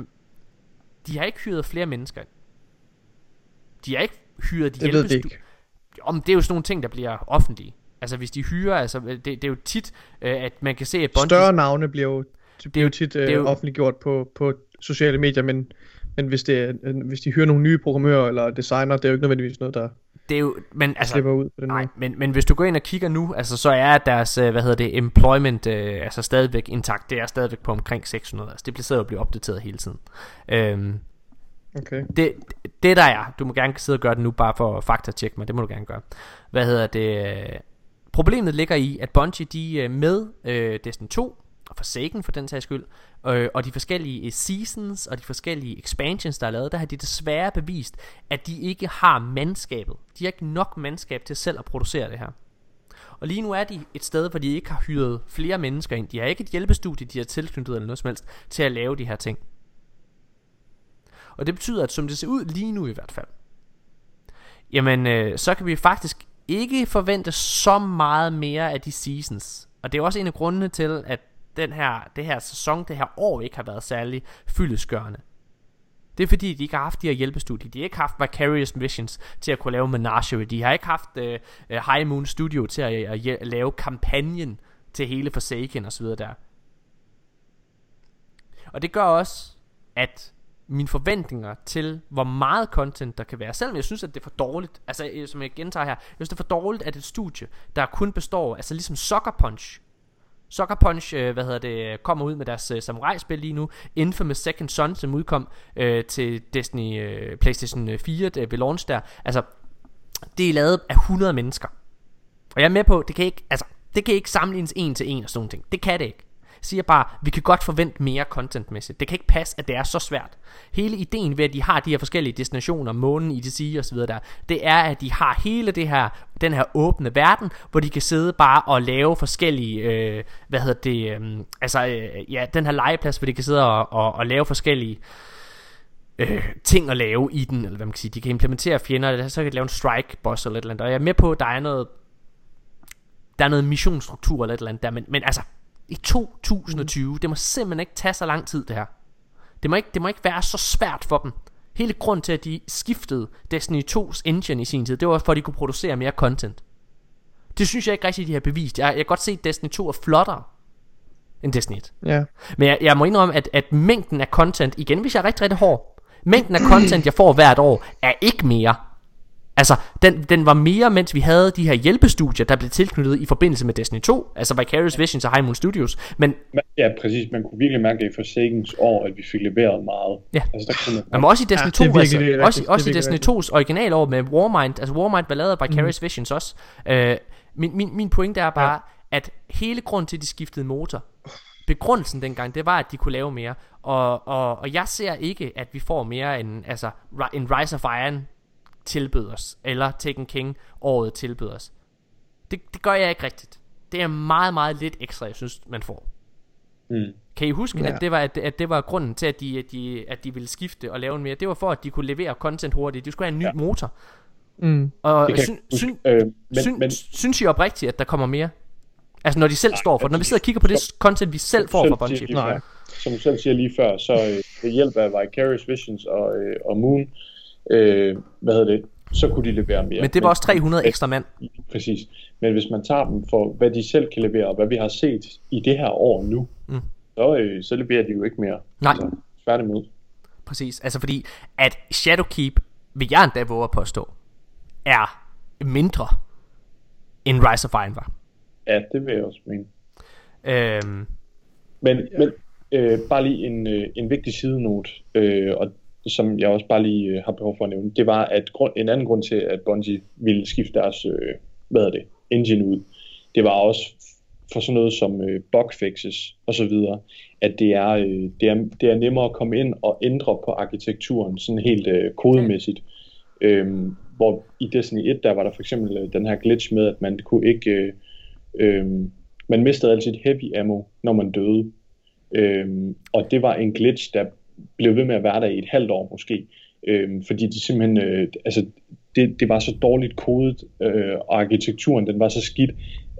de har ikke hyret flere mennesker ind. De har ikke hyret de det ved det ikke. Om det er jo sådan nogle ting, der bliver offentlige. Altså hvis de hyrer, altså det, det er jo tit, øh, at man kan se, at Bungie... Større navne bliver jo, det bliver jo tit øh, det er jo, offentliggjort på, på sociale medier, men, men hvis, det, øh, hvis de hyrer nogle nye programmører eller designer, det er jo ikke nødvendigvis noget, der det er jo, men altså, slipper ud på den nej, men, men hvis du går ind og kigger nu, altså så er deres, øh, hvad hedder det, employment, øh, altså stadigvæk intakt, det er stadigvæk på omkring 600, altså det bliver sidder og bliver opdateret hele tiden. Øhm, okay. det, det der er, du må gerne sidde og gøre det nu, bare for at faktatjekke mig, det må du gerne gøre. Hvad hedder det, problemet ligger i, at Bungie, de med øh, Destiny 2, og Forsaken for den sags skyld, øh, og de forskellige eh, seasons og de forskellige expansions, der er lavet, der har de desværre bevist, at de ikke har mandskabet. De har ikke nok mandskab til selv at producere det her. Og lige nu er de et sted, hvor de ikke har hyret flere mennesker ind. De har ikke et hjælpestudie, de har tilknyttet eller noget som helst, til at lave de her ting. Og det betyder, at som det ser ud lige nu i hvert fald, jamen øh, så kan vi faktisk ikke forvente så meget mere af de seasons. Og det er også en af grundene til, at den her, det her sæson, det her år ikke har været særlig fyldeskørende. Det er fordi, de ikke har haft de her hjælpestudier. De har ikke haft Vicarious Missions til at kunne lave Menagerie. De har ikke haft uh, High Moon Studio til at, uh, at lave kampagnen til hele Forsaken og så videre der. Og det gør også, at mine forventninger til, hvor meget content der kan være. Selvom jeg synes, at det er for dårligt, altså øh, som jeg gentager her, jeg synes, det er for dårligt, at et studie, der kun består, altså ligesom Sucker Punch, Sucker Punch, øh, hvad hedder det, kommer ud med deres øh, samurai-spil lige nu. Infamous Second Son, som udkom øh, til Destiny, øh, PlayStation 4 øh, ved launch der. Altså, det er lavet af 100 mennesker. Og jeg er med på, det kan ikke, altså, det kan ikke sammenlignes en til en og sådan noget. ting. Det kan det ikke siger bare, vi kan godt forvente mere contentmæssigt. Det kan ikke passe, at det er så svært. Hele ideen ved, at de har de her forskellige destinationer, månen, ITC og så videre der, det er, at de har hele det her, den her åbne verden, hvor de kan sidde bare og lave forskellige, øh, hvad hedder det, øh, altså, øh, ja, den her legeplads, hvor de kan sidde og, og, og lave forskellige, øh, ting at lave i den, eller hvad man kan sige, de kan implementere fjender, eller så kan de lave en strike boss eller et eller andet, og jeg er med på, at der er noget, der er noget missionsstruktur eller et eller andet der, men, men altså, i 2020. Det må simpelthen ikke tage så lang tid det her. Det må ikke, det må ikke være så svært for dem. Hele grund til at de skiftede Destiny 2's engine i sin tid, det var for at de kunne producere mere content. Det synes jeg ikke rigtig de har bevist. Jeg, jeg kan godt se at Destiny 2 er flottere end Destiny 1. Ja. Men jeg, jeg må indrømme at, at mængden af content, igen hvis jeg er rigtig rigtig hård, mængden af content jeg får hvert år er ikke mere Altså, den, den var mere, mens vi havde de her hjælpestudier, der blev tilknyttet i forbindelse med Destiny 2, altså Vicarious Visions og High Moon Studios. Men, ja, præcis. Man kunne virkelig mærke i Forsakens år, at vi fik leveret meget. Ja. Altså, der kunne man... Men også i Destiny ja, 2, altså, virkelig, også, også i Destiny 2's originalår med Warmind, altså Warmind var lavet af Vicarious mm. Visions også. Uh, min, min, min pointe er bare, ja. at hele grund til, at de skiftede motor, begrundelsen dengang, det var, at de kunne lave mere. Og, og, og jeg ser ikke, at vi får mere end, altså, en Rise of Iron tilbød os, eller Taken King året tilbød os. Det, det gør jeg ikke rigtigt. Det er meget, meget lidt ekstra, jeg synes, man får. Mm. Kan I huske, ja. at, det var, at, at det var grunden til, at de, at, de, at de ville skifte og lave en mere? Det var for, at de kunne levere content hurtigt. De skulle have en ny ja. motor. Mm. Og sy, sy, øh, men, sy, men, synes I oprigtigt, at der kommer mere? Altså når de selv nej, står for Når vi sidder og kigger på det content, vi selv får fra Bungie. Nej. Som du selv siger lige før, så øh, ved hjælp af Vicarious Visions og, øh, og Moon, øh, hvad hedder det, så kunne de levere mere. Men det var også 300 ekstra mand. Præcis. Men hvis man tager dem for, hvad de selv kan levere, og hvad vi har set i det her år nu, mm. så, øh, så leverer de jo ikke mere. Nej. Altså, tværtimod. Præcis. Altså fordi, at Shadowkeep, vil jeg endda våge at påstå, er mindre, end Rise of Iron var. Ja, det vil jeg også mene. Øhm, Men, men øh, bare lige en, øh, en vigtig sidenote, øh, og som jeg også bare lige øh, har behov for at nævne, det var, at grund, en anden grund til, at Bungie ville skifte deres, øh, hvad er det, engine ud, det var også for sådan noget som øh, bugfixes og så videre, at det er, øh, det, er, det er nemmere at komme ind og ændre på arkitekturen sådan helt øh, kodemæssigt. Mm. Øhm, hvor i Destiny 1, der var der for eksempel øh, den her glitch med, at man kunne ikke, øh, øh, man mistede altid heavy ammo, når man døde. Øhm, og det var en glitch, der blev ved med at være der i et halvt år måske, øhm, fordi de simpelthen, øh, altså det, det var så dårligt kodet, øh, og arkitekturen den var så skidt,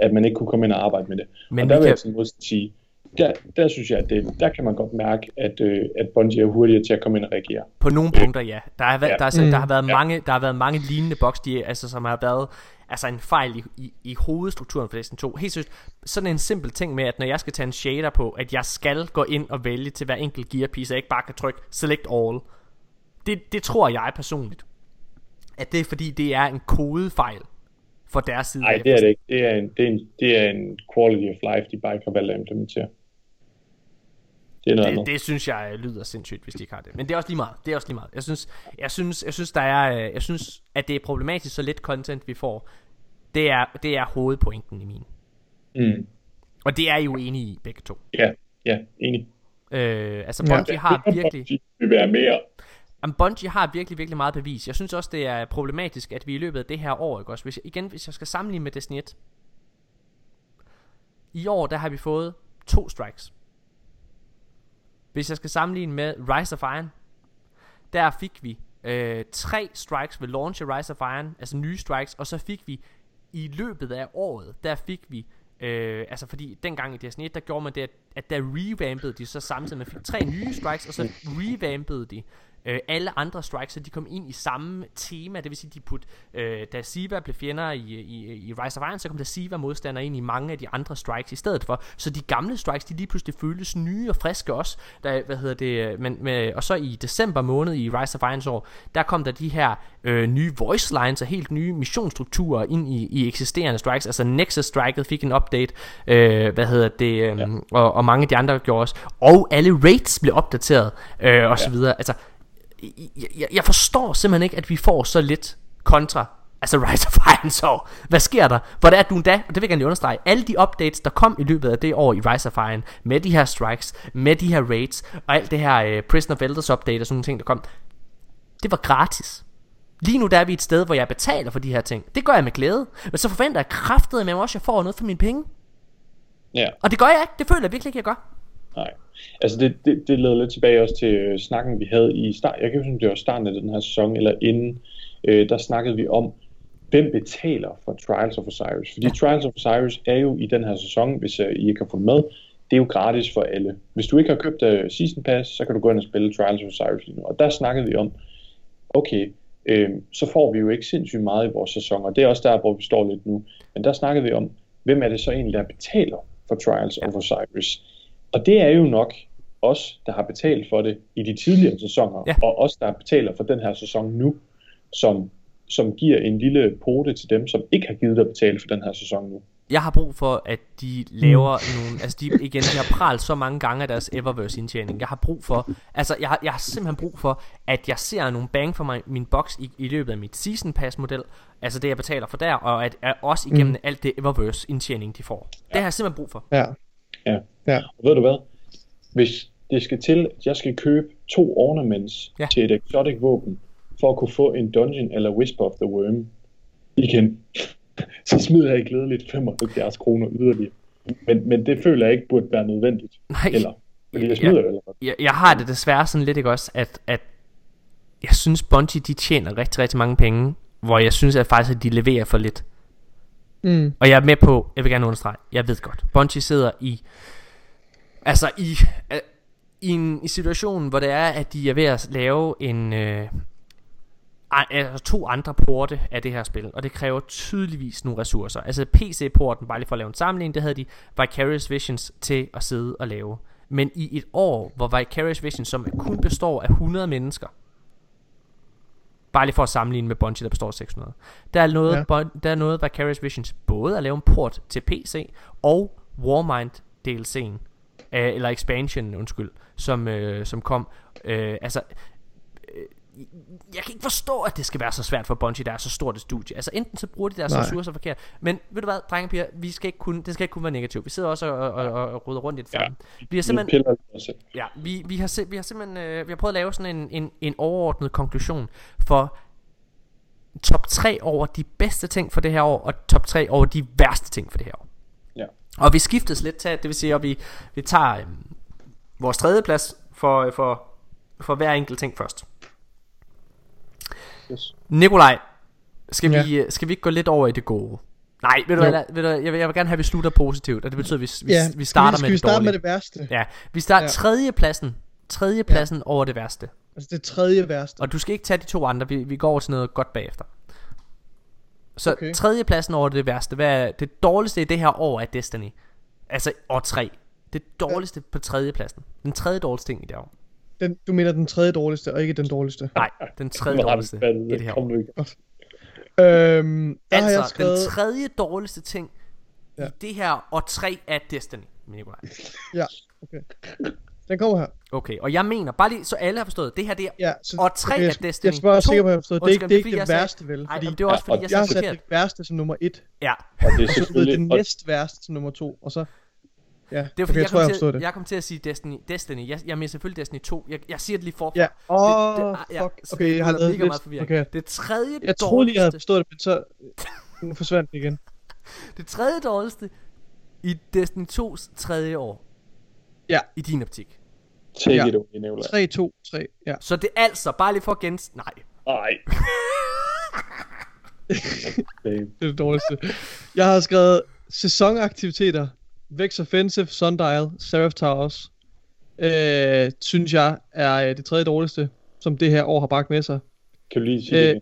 at man ikke kunne komme ind og arbejde med det. Men og der vil jeg sådan sige, der, der synes jeg, at det, der kan man godt mærke, at, øh, at Bungie er hurtigere til at komme ind og reagere. På nogle punkter, ja. Der ja. Er, der, har været mm. mange, der har været mange lignende boks, de, altså, som har været altså en fejl i, i, i hovedstrukturen for Destiny 2. Helt seriøst, sådan en simpel ting med, at når jeg skal tage en shader på, at jeg skal gå ind og vælge til hver enkelt gear piece, og jeg ikke bare kan trykke select all. Det, det tror jeg personligt, at det er fordi, det er en kodefejl for deres side. Nej, det er det ikke. Det er, en, det, er en, det er en quality of life, de bare ikke har valgt at implementere. Det, er noget det, det synes jeg lyder sindssygt, hvis de ikke har det. Men det er også lige meget. Det er også lige meget. Jeg synes, jeg synes, jeg synes, der er, øh, jeg synes, at det er problematisk, så lidt content vi får. Det er, det er hovedpointen i min. Mm. Og det er I jo enige i, begge to. Ja, ja, enig. Øh, altså Bungie ja. har virkelig... Bungie vil være mere. Jamen, Bungie har virkelig, virkelig meget bevis. Jeg synes også, det er problematisk, at vi i løbet af det her år, ikke også? Hvis, igen, hvis jeg skal sammenligne med Destiny 1. I år, der har vi fået to strikes. Hvis jeg skal sammenligne med Rise of Iron, der fik vi øh, tre strikes ved launch af Rise of Iron, altså nye strikes, og så fik vi i løbet af året, der fik vi Øh, altså fordi dengang i Destiny 1, der gjorde man det, at, at der revampede de så samtidig, man fik tre nye strikes, og så revampede de Øh, alle andre strikes, de kom ind i samme tema, det vil sige, de put, øh, da Siva blev fjender i, i, i Rise of Iron, så kom der Siva modstander ind i mange af de andre strikes i stedet for. Så de gamle strikes, de lige pludselig føltes nye og friske også. Der, hvad hedder det, men, med, og så i december måned i Rise of Irons år, der kom der de her øh, nye voice lines og helt nye missionsstrukturer ind i, i eksisterende strikes. Altså Nexus striket fik en update, øh, hvad hedder det, øh, ja. og, og mange af de andre gjorde også. Og alle rates blev opdateret, øh, og så videre. Altså, jeg, jeg forstår simpelthen ikke, at vi får så lidt kontra. Altså Rise of Iron så Hvad sker der? Hvor det er du da? Og det vil jeg gerne understrege. Alle de updates der kom i løbet af det år i Rise of Iron Med de her strikes Med de her raids Og alt det her uh, Prison of Elders update Og sådan nogle ting der kom Det var gratis. Lige nu der er vi et sted hvor jeg betaler for de her ting. Det gør jeg med glæde. Men så forventer jeg kraftet med også at jeg får noget for mine penge. Ja. Og det gør jeg ikke. Det føler jeg virkelig ikke jeg gør Nej. Altså det, det, det leder lidt tilbage også til øh, snakken, vi havde i start. Jeg kan huske, det var starten af den her sæson, eller inden, øh, der snakkede vi om, hvem betaler for Trials of Osiris? Fordi. Trials of Osiris er jo i den her sæson, hvis uh, I ikke har fået med, det er jo gratis for alle. Hvis du ikke har købt uh, Season Pass, så kan du gå ind og spille Trials of Osiris lige nu. Og der snakkede vi om, okay, øh, så får vi jo ikke sindssygt meget i vores sæson, og det er også der, hvor vi står lidt nu. Men der snakkede vi om, hvem er det så egentlig, der betaler for Trials of Osiris? Og det er jo nok os, der har betalt for det i de tidligere sæsoner, ja. og os, der betaler for den her sæson nu, som, som giver en lille pote til dem, som ikke har givet at betale for den her sæson nu. Jeg har brug for, at de laver mm. nogle... Altså, de, igen, de har pralt så mange gange af deres Eververse-indtjening. Jeg har brug for... Altså, jeg har, jeg har simpelthen brug for, at jeg ser nogle bang for mig, min box i, i løbet af mit Season Pass-model. Altså, det jeg betaler for der, og at, at også igennem mm. alt det Eververse-indtjening, de får. Ja. Det har jeg simpelthen brug for. Ja. Ja. ja. Og ved du hvad? Hvis det skal til, at jeg skal købe to ornaments ja. til et exotic våben, for at kunne få en dungeon eller Whisper of the Worm igen, så smider jeg glædeligt 75 kroner yderligere. Men, men det føler jeg ikke burde være nødvendigt. Nej. Eller, fordi jeg smider jeg, eller jeg, jeg har det desværre sådan lidt ikke også, at, at jeg synes Bungie de tjener rigtig, rigtig mange penge, hvor jeg synes at faktisk at de leverer for lidt. Mm. Og jeg er med på, jeg vil gerne understrege, jeg ved godt, Bungie sidder i, altså i, øh, i en i situation, hvor det er, at de er ved at lave en, øh, øh, altså to andre porte af det her spil, og det kræver tydeligvis nogle ressourcer. Altså PC-porten, bare lige for at lave en sammenligning, det havde de Vicarious Visions til at sidde og lave. Men i et år, hvor Vicarious Visions, som kun består af 100 mennesker, Bare lige for at sammenligne med Bungie, der består af 600. Der er noget, ja. der er noget Vicarious Visions både at lave en port til PC og Warmind DLC'en. øh, eller expansion, undskyld, som, øh, som kom. Øh, altså, jeg kan ikke forstå, at det skal være så svært for Bungie, der er så stort et studie. Altså enten så bruger de deres ressourcer forkert, men ved du hvad, drenge piger, vi skal ikke kun, det skal ikke kun være negativt. Vi sidder også og, og, og, og ruder rundt i det Ja. sammen. Vi har simpelthen. Ja, vi, vi, har, vi har simpelthen øh, vi har prøvet at lave sådan en, en, en overordnet konklusion for top 3 over de bedste ting for det her år, og top 3 over de værste ting for det her år. Ja. Og vi skiftes lidt til, det vil sige, at vi, vi tager øh, vores tredje plads for, for, for hver enkelt ting først. Yes. Nikolaj, skal, Ja. vi, skal vi ikke gå lidt over i det gode? Nej, ved du, hvad, ved du jeg, vil, jeg vil gerne have, at vi slutter positivt, og det betyder, at vi, vi, Ja, vi starter skal med vi det starte dårlige. med det værste? Ja, vi starter Ja. tredje pladsen. Tredje pladsen over det værste. Altså det tredje værste. Og du skal ikke tage de to andre, vi, vi går over til noget godt bagefter. Så okay. Okay. tredje pladsen over det værste. Hvad er det dårligste i det her år af Destiny? Altså år 3. Det dårligste på tredje pladsen. Den tredje dårligste ting i det år. Den, du mener den tredje dårligste, og ikke den dårligste. Nej, den tredje dårligste i det her Kom år. Øhm, der har jeg Altså, skrevet... den tredje dårligste ting ja. I det her år 3 af Destiny, Nikolaj. Ja, okay. Den kommer her. Okay, og jeg mener, bare lige så alle har forstået, det her det er Ja, så, år 3 okay, jeg, af Destiny. Jeg skal bare sikker på, at jeg har forstået. Det er ikke, det er ikke det sagde- værste, vel? Nej, det er også Ja, fordi, og jeg jeg har sat det værste som nummer et, Ja, Og det er og selvfølgelig... det og- næst værste som nummer to, og så... Ja, det er fordi, okay, jeg, tror, jeg til, det. jeg kom til at sige Destiny. Destiny. Jeg, jeg mener selvfølgelig Destiny 2. Jeg, jeg siger det lige forfra. Ja, åh, det, oh, ah, ja, fuck. Okay, det jeg har lavet meget forvirring. Okay. Det tredje Jeg troede lige, jeg havde forstået det, men så... Nu forsvandt det igen. det tredje dårligste i Destiny 2's tredje år. Ja. I din optik. Take Ja. it away, Nicolaj. 3, 2, 3, ja. Så det er altså, bare lige for at gens... Nej. Nej. Det er det dårligste. Jeg har skrevet sæsonaktiviteter. Vex Offensive, Sundial, Seraph Towers. Øh, synes jeg er øh, det tredje dårligste, som det her år har bragt med sig. Kan du lige sige det Øh, igen?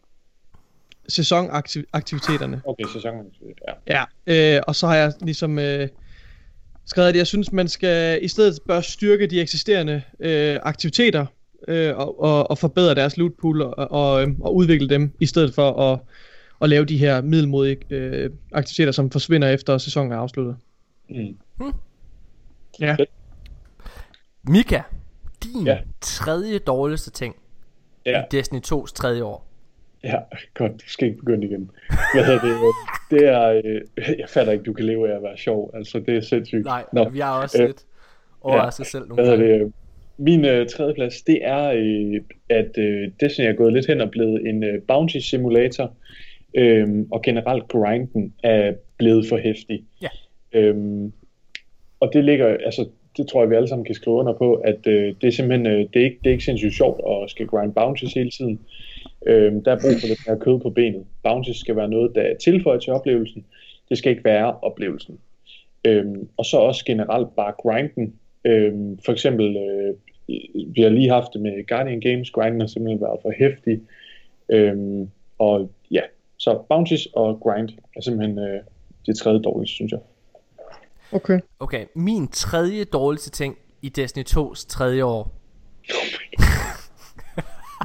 Sæsonaktiviteterne. Okay, sæsonen. Ja. Ja, øh, og så har jeg ligesom øh, skrevet, at jeg synes, man skal i stedet bør styrke de eksisterende øh, aktiviteter øh, og, og, og forbedre deres loot pool og, og, øh, og udvikle dem, i stedet for at, at lave de her middelmodige øh, aktiviteter, som forsvinder efter sæsonen er afsluttet. Mm. Ja. Mika, din Ja. tredje dårligste ting Ja. i Destiny 2's tredje år. Ja, godt, du skal ikke begynde igen. Hvad hedder det? Det er, øh, jeg fatter ikke, du kan leve af at være sjov. Altså, det er sindssygt. Nej, Nå, vi er også øh, lidt overrasket selv nogle gange. det? Min øh, tredjeplads, det er, øh, at øh, Destiny er gået lidt hen og blevet en øh, bounty simulator, øh, og generelt grinden er blevet for hæftig. Ja. Øhm, og det ligger, altså, det tror jeg, vi alle sammen kan skrive under på, at øh, det er simpelthen, øh, det, er ikke, det er ikke sindssygt sjovt at skal grind bounties hele tiden. Øhm, der er brug for lidt mere kød på benet. Bounties skal være noget, der er tilføjet til oplevelsen. Det skal ikke være oplevelsen. Øhm, og så også generelt bare grinden. Øhm, for eksempel, øh, vi har lige haft det med Guardian Games. Grinden har simpelthen været for hæftig. Øhm, og ja, så bounties og grind er simpelthen øh, det tredje dårligste, synes jeg. Okay. Okay, min tredje dårligste ting i Destiny 2's tredje år,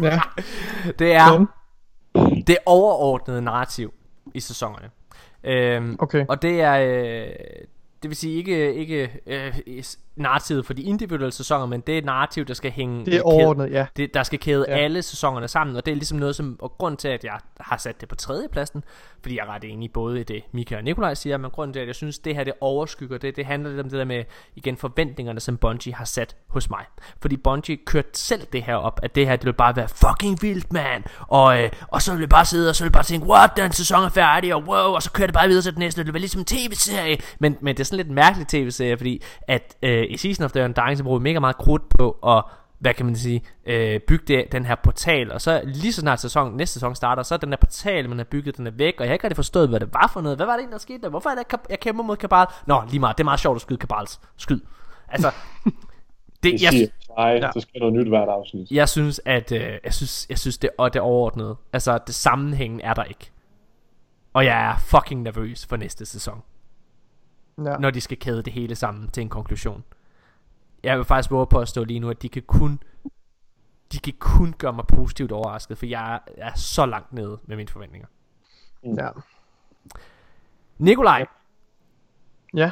Ja. det er Kom. det overordnede narrativ i sæsonerne. Øhm, Okay. Og det er, øh, det vil sige ikke, ikke øh, narrativet for de individuelle sæsoner, men det er et narrativ, der skal hænge... Det er kæde- overordnet, ja. Det, der skal kæde ja. Alle sæsonerne sammen, og det er ligesom noget, som... Og grund til, at jeg har sat det på tredjepladsen, fordi jeg er ret enig både i det, Mika og Nikolaj siger, men grunden til, at jeg synes, det her det overskygger det, det handler lidt om det der med, igen, forventningerne, som Bungie har sat hos mig. Fordi Bungie kørte selv det her op, at det her, det vil bare være fucking vildt, man. Og, øh, og så vil jeg bare sidde, og så vil jeg bare tænke, what, den sæson er færdig, og wow, og så kører det bare videre til den næste, det være ligesom en tv-serie. Men, men det er sådan lidt en mærkelig tv-serie, fordi at øh, i Season of the Undying, så bruger vi mega meget krudt på at hvad kan man sige, øh, bygge det, den her portal, og så lige så snart sæson, næste sæson starter, så er den her portal, man har bygget, den er væk, og jeg har ikke rigtig forstået, hvad det var for noget. Hvad var det egentlig, der skete der? Hvorfor er det, jeg, kæmper mod Kabal? Nå, lige meget, det er meget sjovt at skyde Kabals. Skyd. Altså, det, Det jeg, nej, Ja. så skal noget nyt hvert afsnit. jeg synes, at øh, jeg synes, jeg synes det, og det overordnede, altså det sammenhængen er der ikke. Og jeg er fucking nervøs for næste sæson, ja. når de skal kæde det hele sammen til en konklusion. Jeg vil faktisk våge på at stå lige nu, at de kan kun de kan kun gøre mig positivt overrasket, for jeg er, er så langt nede med mine forventninger. ja. Nikolaj, Ja.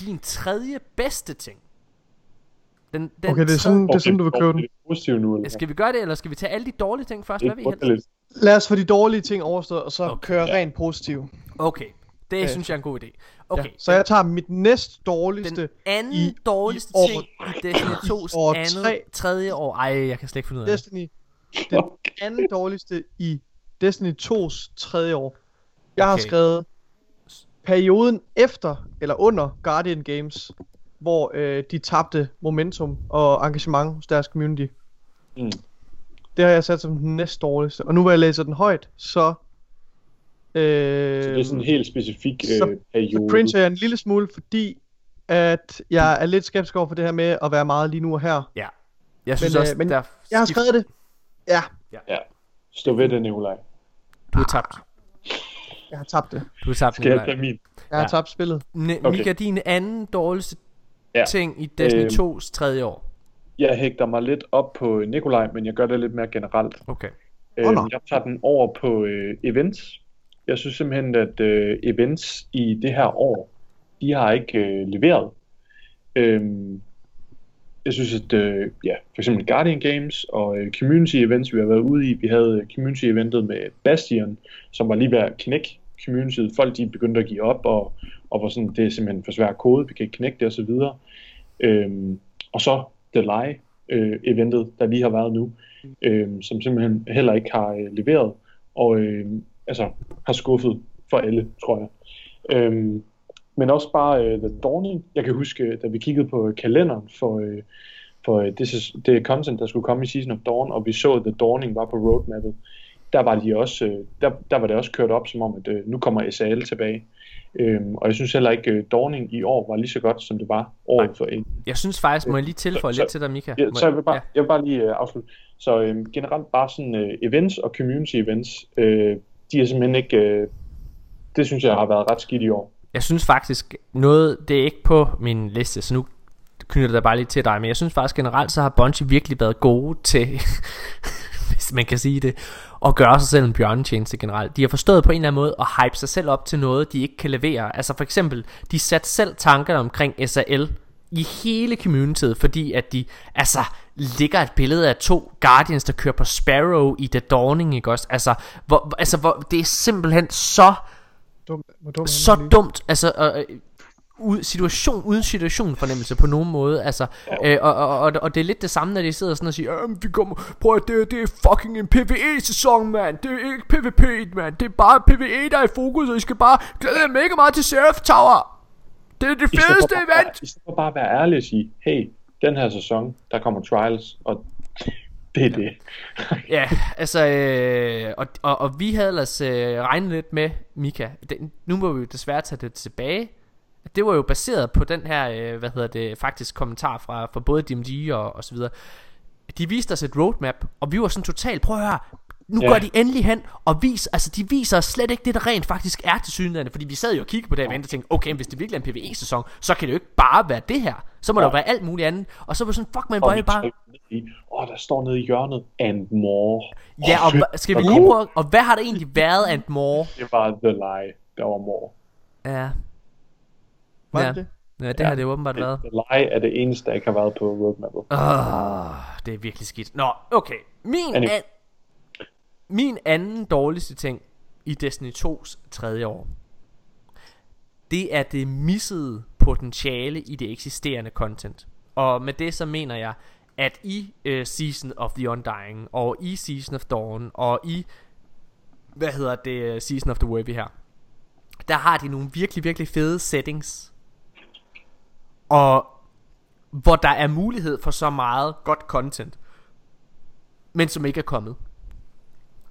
din tredje bedste ting Den, den Okay, det er sådan, det er sådan du vil købe den. Det positivt nu, eller? Skal vi gøre det, eller skal vi tage alle de dårlige ting først? Hvad vi helst? lidt. Lad os få de dårlige ting overstået, og så Okay. okay. køre rent positiv. Okay, det Øh, synes jeg er en god idé. Okay, Ja. Så jeg tager mit næst dårligste. den anden i- dårligste i år- ting i Destiny 2's år andet, tre. tredje år. Ej, jeg kan slet ikke finde ud af det. Destiny. Den anden dårligste i Destiny 2's tredje år. Jeg har Okay. skrevet perioden efter eller under Guardian Games, hvor øh, de tabte momentum og engagement hos deres community. Mm. Det har jeg sat som den næst dårligste. Og nu hvor jeg læser den højt, så... Øh, Så det er sådan en helt specifik så- øh, periode. så cringe jeg en lille smule, fordi at jeg er lidt skeptisk over for det her med at være meget lige nu og her. Ja. Jeg synes Men, også, øh, men der Jeg har skrevet det. Ja, Ja. Stå ved det, Nikolaj. Du har tabt. jeg har tabt det. Du har tabt, Skal jeg tage min? Jeg har Ja. tabt spillet. Ne- Okay. Mika, din anden dårligste Ja. ting i Destiny Øhm. 2's tredje år. Jeg hægter mig lidt op på Nikolaj, men jeg gør det lidt mere generelt. Okay. Øh, nå. jeg tager den over på øh, events. Jeg synes simpelthen, at øh, events i det her år, de har ikke øh, leveret. Øhm, jeg synes, at øh, ja, for eksempel Guardian Games og øh, community events, vi har været ude i. Vi havde øh, community eventet med Bastion, som var lige ved at knække communityet. Folk de begyndte at give op, og, og var sådan, det er simpelthen for svært kode, vi kan ikke knække det osv. Øhm, og så The Lie øh, eventet, der lige har været nu, øh, som simpelthen heller ikke har øh, leveret, og øh, altså har skuffet for alle, tror jeg. Øh, men også bare øh, The Dawning. Jeg kan huske, øh, da vi kiggede på kalenderen for, øh, for øh, det, det content, der skulle komme i Season of Dawn, og vi så, at The Dawning var på roadmappet, der var, de også, øh, der, der var det også kørt op som om, at øh, nu kommer SAL tilbage. Øhm, og jeg synes heller ikke, at Dawning i år var lige så godt, som det var året for inden. Jeg synes faktisk, må jeg lige tilføje Så- lidt til dig, Mika? Ja, så jeg vil bare, ja. jeg vil bare lige uh, afslutte. Så øhm, generelt bare sådan uh, events og community events, øh, de er simpelthen ikke, øh, det synes jeg har været ret skidt i år. Jeg synes faktisk, noget, det er ikke på min liste, så nu knytter det bare lige til dig, men jeg synes faktisk generelt, så har Bungie virkelig været gode til, hvis man kan sige det, at gøre sig selv en bjørnetjeneste generelt. De har forstået på en eller anden måde at hype sig selv op til noget, de ikke kan levere. Altså for eksempel, de satte selv tankerne omkring SAL i hele communityet, fordi at de, altså, ligger et billede af to Guardians, der kører på Sparrow i The Dawning, ikke også? Altså, hvor, altså hvor, det er simpelthen så Dum, hvor dum så dumt, altså øh, ud, situation uden situation fornemmelse på nogen måde, altså, øh, og, og, og, og det er lidt det samme, når de sidder sådan og siger, øh, vi kommer, prøv at det, det er fucking en PvE-sæson, mand, det er ikke PvP, mand, det er bare PvE, der er i fokus, og I skal bare glæde jer mega meget til Seraph Tower, det er det I fedeste bare- event, I stedet for bare at være ærlig og sige, hey, den her sæson, der kommer trials, og det er det. Ja, altså, øh, og, og, og vi havde ellers øh, regnet lidt med, Mika, det, nu må vi jo desværre tage det tilbage. Det var jo baseret på den her, øh, hvad hedder det, faktisk kommentar fra, fra både DMG og, og så videre. De viste os et roadmap, og vi var sådan totalt, prøv at høre, nu Ja. går de endelig hen og viser, altså de viser os slet ikke det, der rent faktisk er til synligheden, fordi vi sad jo og kiggede på det event og tænkte, okay, hvis det virkelig er en PvE-sæson, så kan det jo ikke bare være det her, så må ja. Ja. der jo være alt muligt andet, og så var sådan, fuck man, Og er bare, i, åh, der står nede i hjørnet, and more. ja, Åh, og hva- skal vi lige prøve, og hvad har der egentlig været and more? Det var The Lie, der var more. Ja, Var ja. det det? ja det har det åbenbart været. The Lie er det eneste, der ikke har været på roadmappet. Oh, det er virkelig skidt. Nå, okay. Min, Anyway min anden dårligste ting i Destiny 2's tredje år, det er det missede potentiale i det eksisterende content. Og med det så mener jeg, at i uh, Season of the Undying, og i Season of Dawn, og i, hvad hedder det, øh, Season of the Worthy her, der har de nogle virkelig, virkelig fede settings. Og hvor der er mulighed for så meget godt content, men som ikke er kommet.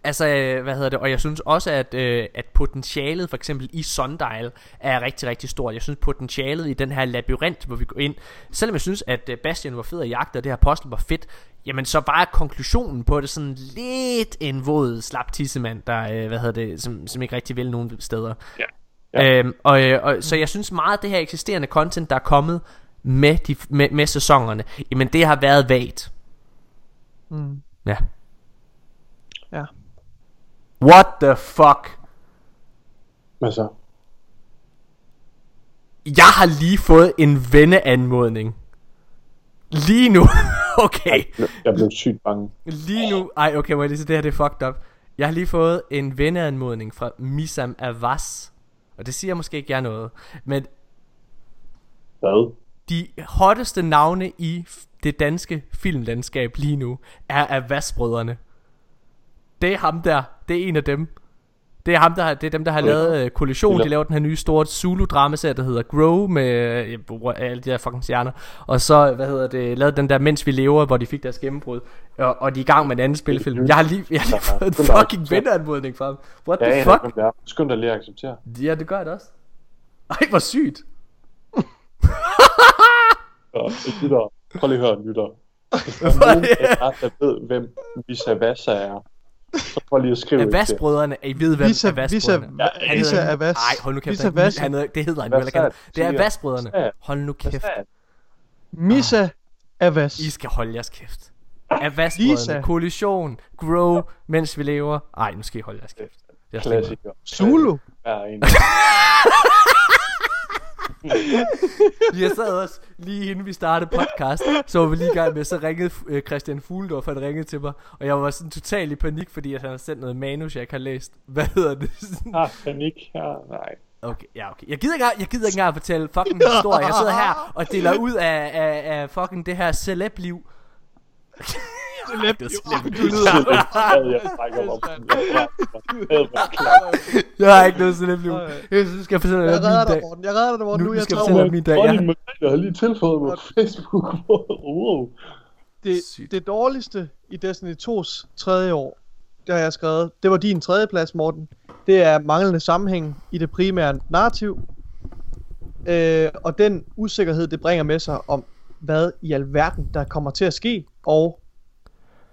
Altså, øh, hvad hedder det, og jeg synes også, at, øh, at potentialet for eksempel i Sundial er rigtig, rigtig stort. Jeg synes potentialet i den her labyrint, hvor vi går ind, selvom jeg synes, at øh, Bastian var fed at jagte, og det her apostel var fedt, jamen så var konklusionen på det sådan lidt en våd slap tissemand, der, øh, hvad hedder det, som, som ikke rigtig vil nogen steder. Ja. Ja. Øhm, og, øh, og, så jeg synes meget af det her eksisterende content, der er kommet med, de, med, med sæsonerne, jamen det har været vagt. Mm. Ja. What the fuck? Hvad så? Jeg har lige fået en venneanmodning Lige nu, okay. Jeg blev sygt bange. Lige nu, ej okay, må jeg lige sige, det her det er fucked up. Jeg har lige fået en venneanmodning fra Misam Avas. Og det siger måske ikke jer noget. Men Hvad? de hotteste navne i det danske filmlandskab lige nu er Avas-brødrene. Det er ham der. Det er en af dem. Det er ham der har, det er dem der har lavet uh, Kollision. De laver den her nye store Zulu dramaserie der hedder Grow med uh, alle de der fucking stjerner. Og så hvad hedder det lavet den der Mens vi lever, hvor de fik deres gennembrud. Og, og de er i gang med en anden spilfilm. Jeg har lige, jeg har lige fået en fucking venneanmodning fra ham. What the fuck? det er. Skynd dig lige at acceptere. Ja, det gør jeg da også. Ej, hvor sygt. Lytter, prøv lige at høre, lytter. Hvis der er nogen er det? der ved, hvem Visa Vasa er, så prøv lige at skrive det. Avas-brødrene, I ved hvem Visa, Visa, Avas-brødrene Ja, Visa Avas. Nej, hold nu kæft. Visa han-. Han, det hedder han sagde Det er? Avas-brødrene. Hold nu kæft. Misa Avas. I skal holde jeres kæft. Avas-brødrene, Lisa. kollision, grow, mens vi lever. Ej, nu skal I holde jeres kæft. Klassiker. Zulu. Ja, en. Jeg sad også lige inden vi startede podcast, så var vi lige i gang med, så ringede øh, Christian Fugledorf, han ringede til mig, og jeg var sådan totalt i panik, fordi han har sendt noget manus, jeg ikke har læst. Hvad hedder det? Ah, panik. Ja, nej. Okay, ja, okay. Jeg gider ikke, jeg gider ikke engang fortælle fucking historie. Jeg sidder her og deler ud af, af, af fucking det her celeb-liv. Det er celeb. Du lyder... Jeg, jeg. Jeg, jeg, jeg, Jeg har ikke noget celeb-liv. Jeg synes, skal jeg fortælle Jeg dig min redder dig, dag. Morten. Jeg redder dig, Morten. Nu Nu jeg skal jeg tager fortælle dig min dag. Margrethe har lige tilføjet mig på Facebook. wow. Det, det dårligste i Destiny 2's tredje år, det har jeg skrevet, det var din tredje plads, Morten. Det er manglende sammenhæng i det primære narrativ. Øh, og den usikkerhed, det bringer med sig om, hvad i alverden, der kommer til at ske. Og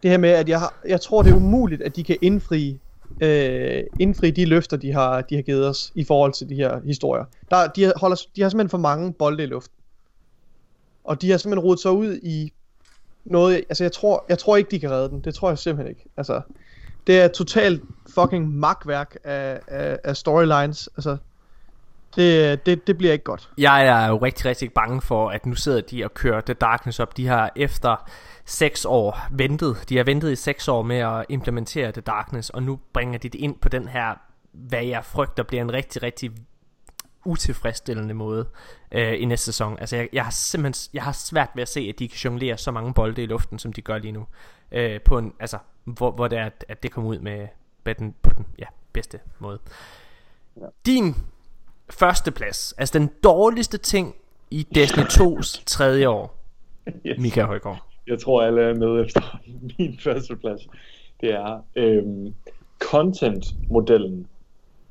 det her med, at jeg, har, jeg tror, det er umuligt, at de kan indfri, øh, indfri de løfter, de har, de har givet os i forhold til de her historier. Der, de, holder, de har simpelthen for mange bolde i luften. Og de har simpelthen rodet sig ud i noget, altså jeg tror, jeg tror ikke, de kan redde den. Det tror jeg simpelthen ikke. Altså, det er totalt fucking magtværk af, af, af storylines. Altså, det, det, det bliver ikke godt. Jeg er jo rigtig, rigtig bange for, at nu sidder de og kører The Darkness op. De har efter 6 år ventet. De har ventet i 6 år med at implementere The Darkness, og nu bringer de det ind på den her, hvad jeg frygter bliver en rigtig, rigtig utilfredsstillende måde øh, i næste sæson. Altså jeg, jeg har simpelthen jeg har svært ved at se, at de kan jonglere så mange bolde i luften, som de gør lige nu. Øh, på en, altså, hvor, hvor det er, at, at det kommer ud med, med den, på den ja, bedste måde. Ja. Din første plads, altså den dårligste ting i Destiny 2's tredje år, Yes. Michael Højgaard. Jeg tror, alle er med efter min første plads. Det er øhm, content-modellen.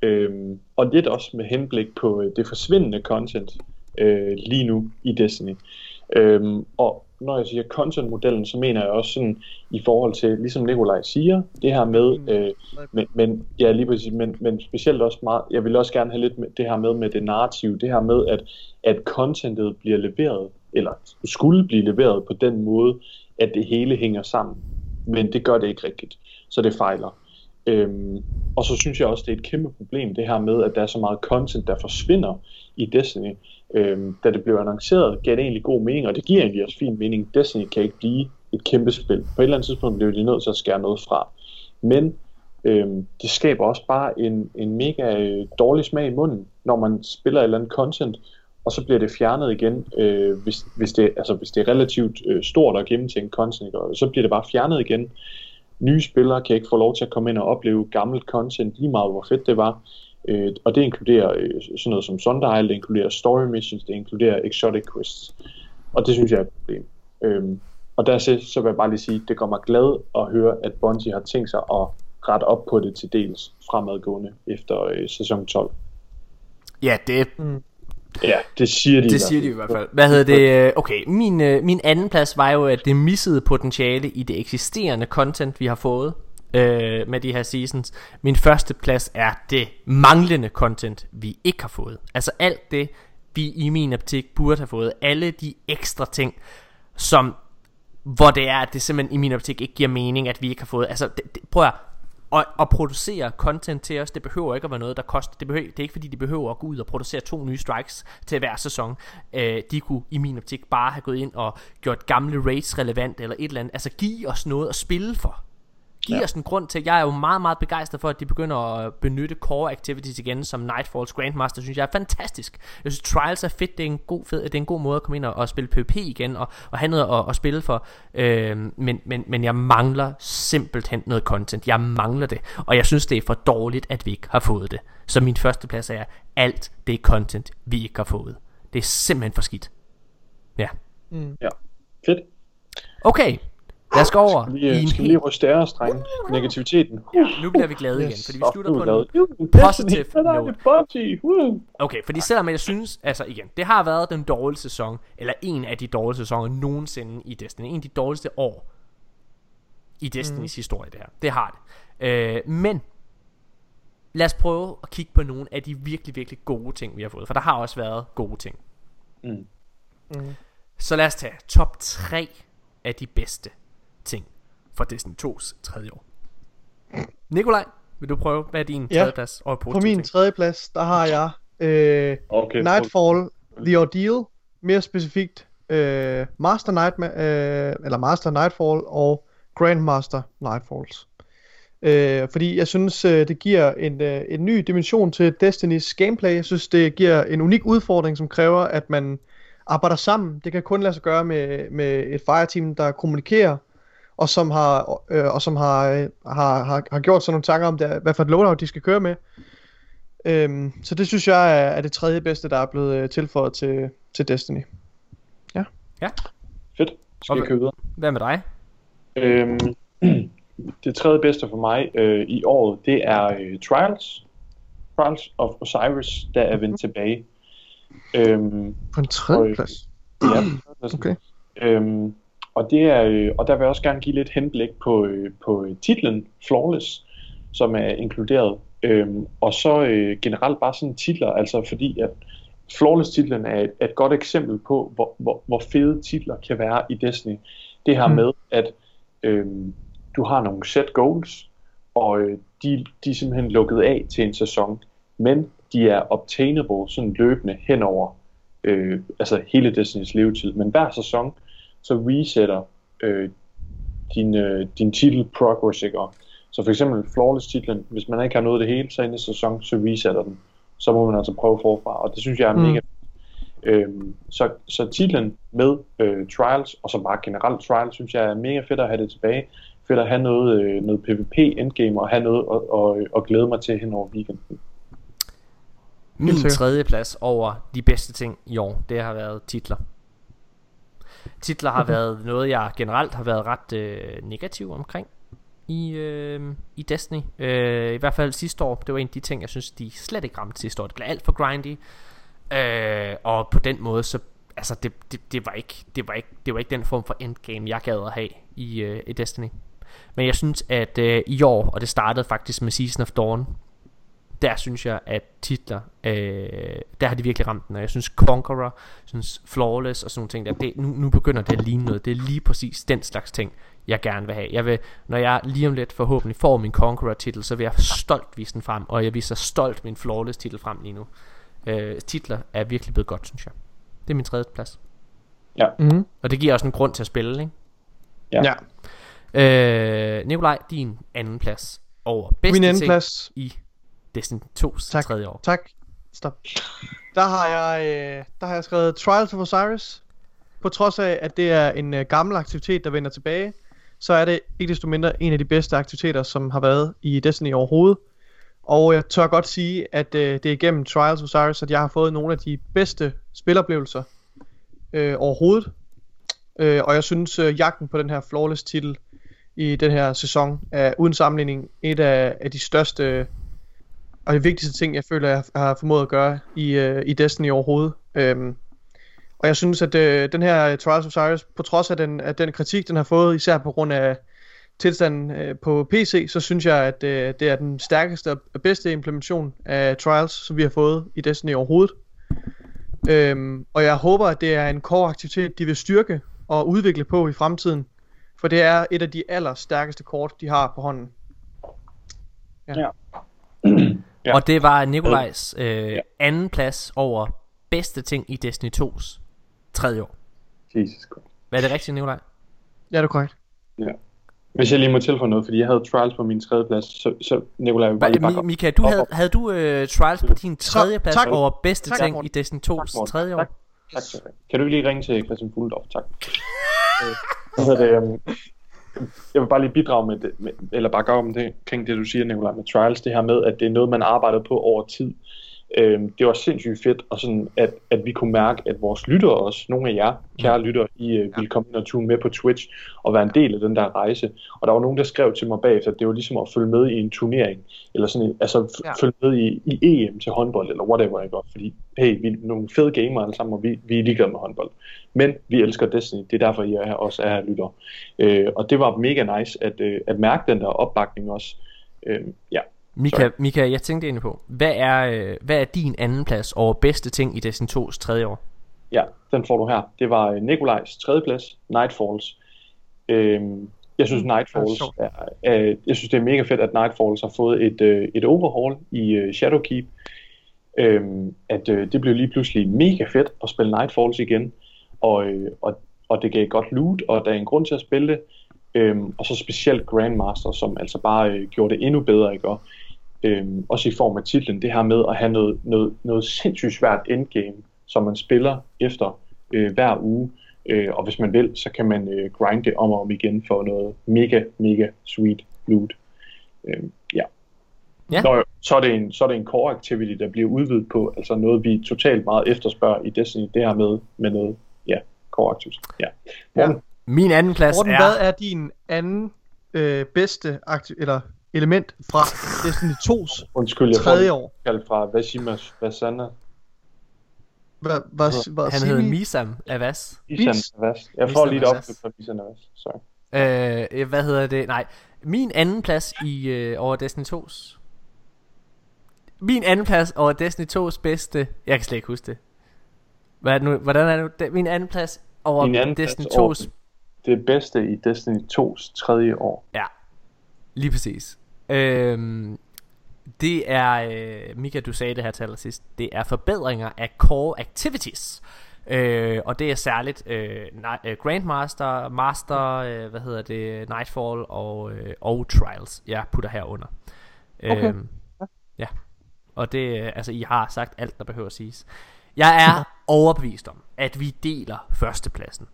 Øhm, og lidt også med henblik på øh, det forsvindende content øh, lige nu i Destiny. Øhm, og når jeg siger content-modellen, så mener jeg også sådan i forhold til, ligesom Nikolaj siger, det her med, øh, men, men, ja, lige præcis, men, men specielt også meget, jeg vil også gerne have lidt med det her med, med det narrative, det her med, at, at contentet bliver leveret, eller skulle blive leveret på den måde, at det hele hænger sammen. Men det gør det ikke rigtigt, så det fejler. Øhm, og så synes jeg også, det er et kæmpe problem, det her med, at der er så meget content, der forsvinder i Destiny. Øhm, da det blev annonceret, gav det egentlig god mening, og det giver egentlig også fin mening. Destiny kan ikke blive et kæmpe spil. På et eller andet tidspunkt bliver de nødt til at skære noget fra. Men øhm, det skaber også bare en, en mega øh, dårlig smag i munden, når man spiller et eller andet content, og så bliver det fjernet igen, øh, hvis, hvis, det, altså, hvis det er relativt øh, stort og gennemtænkt content, og så bliver det bare fjernet igen. Nye spillere kan ikke få lov til at komme ind og opleve gammelt content, lige meget hvor fedt det var. Øh, og det inkluderer øh, sådan noget som Sundial, det inkluderer story missions, det inkluderer exotic quests. Og det synes jeg er et problem. Øhm, og der så, så vil jeg bare lige sige, det gør mig glad at høre, at Bungie har tænkt sig at rette op på det til dels fremadgående efter øh, sæson 12. Ja, det, Ja, det siger de. i det hvert siger fald. de i hvert fald. Hvad hedder det? Okay, min, øh, min anden plads var jo, at det missede potentiale i det eksisterende content, vi har fået øh, med de her seasons. Min første plads er det manglende content, vi ikke har fået. Altså alt det, vi i min optik burde have fået. Alle de ekstra ting, som hvor det er, at det simpelthen i min optik ikke giver mening, at vi ikke har fået. Altså, det, det, prøv at og, og producere content til os, det behøver ikke at være noget, der koster. Det, behøver, det er ikke fordi, de behøver at gå ud og producere to nye strikes til hver sæson. Øh, de kunne i min optik bare have gået ind og gjort gamle raids relevant, eller et eller andet. Altså give os noget at spille for. Giv ja. os en grund til, jeg er jo meget, meget begejstret for, at de begynder at benytte core activities igen, som Nightfalls Grandmaster, synes jeg er fantastisk. Jeg synes, Trials er fedt, det er en god, fed, det er en god måde at komme ind og, og spille PvP igen, og, og have noget at, at spille for. Øh, men, men, men jeg mangler simpelthen noget content. Jeg mangler det, og jeg synes, det er for dårligt, at vi ikke har fået det. Så min første plads er, alt det content, vi ikke har fået. Det er simpelthen for skidt. Ja. Mm. Ja, fedt. Okay, Lad os gå over skal vi, i en skal vi lige ryste deres, dreng. Negativiteten. Ja, nu bliver vi glade igen, fordi vi slutter på en positiv note. Okay, fordi selvom jeg synes, altså igen, det har været den dårligste sæson, eller en af de dårligste sæsoner nogensinde i Destiny. En af de dårligste år i Destinys mm. historie, det her. Det har det. Øh, men lad os prøve at kigge på nogle af de virkelig, virkelig gode ting, vi har fået. For der har også været gode ting. Mm. Mm. Så lad os tage top 3 af de bedste ting for Destiny 2's tredje år. Nikolaj, vil du prøve, hvad er din ja. tredjeplads? Og på min ting? tredje plads, der har jeg øh, okay, Nightfall, The Ordeal, mere specifikt øh, Master Night, øh, eller Master Nightfall og Grandmaster Nightfalls. Øh, fordi jeg synes, øh, det giver en, øh, en ny dimension til Destinys gameplay. Jeg synes, det giver en unik udfordring, som kræver, at man arbejder sammen. Det kan kun lade sig gøre med, med et fireteam, der kommunikerer, og som har, øh, og som har, øh, har, har, har gjort sådan nogle tanker om, det, hvad for et loadout de skal køre med. Øhm, så det synes jeg er, er det tredje bedste, der er blevet øh, tilføjet til, til Destiny. Ja. Ja. Fedt. Skal vi køre videre? Hvad med dig? Øhm, det tredje bedste for mig øh, i året, det er øh, Trials. Trials of Osiris, der er vendt mhm. tilbage. Øhm, på en tredje og, plads? Ja, okay. Øhm, og, det er, øh, og der vil jeg også gerne give lidt henblik på, øh, på titlen Flawless, som er inkluderet. Øhm, og så øh, generelt bare sådan titler, altså fordi at Flawless-titlen er et, et godt eksempel på, hvor, hvor, hvor fede titler kan være i Destiny. Det her mm. med, at øhm, du har nogle set goals, og øh, de, de er simpelthen lukket af til en sæson, men de er obtainable sådan løbende henover øh, altså hele Destinys levetid. Men hver sæson, så resetter øh, din, øh, din titel progress, ikke? Så for eksempel Flawless titlen, hvis man ikke har nået det hele, så i næste sæson, så resetter den. Så må man altså prøve forfra, og det synes jeg er mm. mega Øhm, så, så titlen med øh, Trials, og så bare generelt Trials, synes jeg er mega fedt at have det tilbage. Fedt at have noget, øh, noget PvP endgame, og have noget at, at, at glæde mig til hen over weekenden. Min tredje plads over de bedste ting i år, det har været titler. Titler har været noget, jeg generelt har været ret øh, negativ omkring i, øh, i Destiny. Øh, I hvert fald sidste år, det var en af de ting, jeg synes, de slet ikke ramte sidste år. Det blev alt for grindy. Øh, og på den måde, så altså det, det, det, var ikke, det, var ikke, det var ikke den form for endgame, jeg gad at have i, øh, i Destiny. Men jeg synes, at øh, i år, og det startede faktisk med Season of Dawn, der synes jeg, at titler, øh, der har de virkelig ramt den. Og jeg synes Conqueror, jeg synes Flawless og sådan nogle ting, der, det, nu, nu begynder det at ligne noget. Det er lige præcis den slags ting, jeg gerne vil have. Jeg vil, når jeg lige om lidt forhåbentlig får min Conqueror titel, så vil jeg stolt vise den frem, og jeg viser stolt min Flawless titel frem lige nu. Øh, titler er virkelig blevet godt, synes jeg. Det er min tredje plads. Ja. Mm-hmm. Og det giver også en grund til at spille, ikke? Ja. ja. Øh, Nikolaj, din anden plads over bedste min anden plads i Destiny 2's tak, tredje år. Tak. Stop. Der har jeg, øh, der har jeg skrevet Trials of Osiris. På trods af, at det er en øh, gammel aktivitet, der vender tilbage, så er det ikke desto mindre en af de bedste aktiviteter, som har været i Destiny overhovedet. Og jeg tør godt sige, at øh, det er igennem Trials of Osiris, at jeg har fået nogle af de bedste spiloplevelser øh, overhovedet. Øh, og jeg synes, øh, jagten på den her flawless titel i den her sæson er uden sammenligning et af, af de største og det vigtigste ting, jeg føler, jeg har formået at gøre i, øh, i Destiny overhovedet. Øhm, og jeg synes, at øh, den her øh, Trials of Cyrus, på trods af den, af den kritik, den har fået, især på grund af tilstanden øh, på PC, så synes jeg, at øh, det er den stærkeste og bedste implementation af Trials, som vi har fået i Destiny overhovedet. Øhm, og jeg håber, at det er en core aktivitet, de vil styrke og udvikle på i fremtiden. For det er et af de allerstærkeste kort, de har på hånden. Ja. Ja. Ja. Og det var Nikolajs øh, Ja. anden plads over bedste ting i Destiny 2's tredje år. Jesus Christ. Hvad er det rigtigt, Nikolaj? Ja, det er korrekt. Hvis jeg lige må tilføje noget, fordi jeg havde trials på min tredje plads, så, så Nikolaj vil bare lige bakke. Mika, du Op, havde, havde du øh, trials på din tredje plads tak. over bedste Tak, ting Morten. i Destiny Tak, 2's Morten. tredje år? Tak. Tak. Kan du ikke lige ringe til Christian Fuldorf? Tak. Øh, Hvad hedder det? øhm, jeg vil bare lige bidrage med det, med, eller bare gøre om det, kring det, du siger, Nicolaj, med trials, det her med, at det er noget, man arbejder på over tid. Øhm, det var sindssygt fedt, og sådan, at, at vi kunne mærke, at vores lyttere også, nogle af jer, kære lyttere, I øh, ville komme ind og tune med på Twitch, og være en del af den der rejse. Og der var nogen, der skrev til mig bagefter, at det var ligesom at følge med i en turnering, eller sådan, altså Ja. følge med i, i EM til håndbold, eller whatever, ikke? Fordi, hey, vi er nogle fede gamere alle sammen, og vi, vi er ligeglade med håndbold. Men vi elsker Destiny, det er derfor, I er her, også er her lyttere. Øh, og det var mega nice at, øh, at mærke den der opbakning også. Øh, ja, Mika, Sorry. Mika, jeg tænkte egentlig på, hvad er, øh, hvad er din anden plads over bedste ting i Destiny 2's tredje år? ja, den får du her. Det var øh, Nikolajs tredje plads, Nightfalls. Øh, jeg synes, Mm, Nightfalls er er, er, jeg synes, det er mega fedt, at Nightfalls har fået et, øh, et overhaul i øh, Shadowkeep. Øhm, at øh, det blev lige pludselig mega fedt at spille Nightfalls igen, og, øh, og, og det gav godt loot, og der er en grund til at spille det, øhm, og så specielt Grandmaster, som altså bare øh, gjorde det endnu bedre, ikke? Og, øhm, også i form af titlen, det her med at have noget, noget, noget sindssygt svært endgame, som man spiller efter øh, hver uge, øh, og hvis man vil, så kan man øh, grinde det om og om igen for noget mega, mega sweet loot. Øhm, ja. Ja. Nå, så er, det en, så er det en core activity, der bliver udvidet på, altså noget, vi totalt meget efterspørger i Destiny, det her med, med noget, ja, core activity. Ja. Morten, Min anden plads Morten, er... hvad er din anden øh, bedste aktiv- eller element fra Destiny 2's undskyld, jeg tredje år? kaldt fra Vashimas Vasana. Hvad, hvad, hvad Han hedder? Misam Avas. Isan Vis- Avas. Jeg får lige et opkøb fra Isan Avas. Sorry. Øh, hvad hedder det? Nej, min anden plads i øh, over Destiny 2's. Min anden plads over Destiny 2's bedste. Jeg kan slet ikke huske det. Hvad er det nu? Hvordan er det nu? Min anden plads over Min anden Destiny plads over 2's. Det bedste i Destiny 2's tredje år. Ja, lige præcis. Øhm, det er, øh, Mika, du sagde det her til allersidst, det er forbedringer af core activities. Øh, og det er særligt øh, øh, Grandmaster, Master, øh, hvad hedder det, Nightfall og, øh, og Trials, jeg putter herunder. Okay. Øhm, ja, og det, øh, altså I har sagt alt, der behøver at siges. Jeg er overbevist om, at vi deler førstepladsen.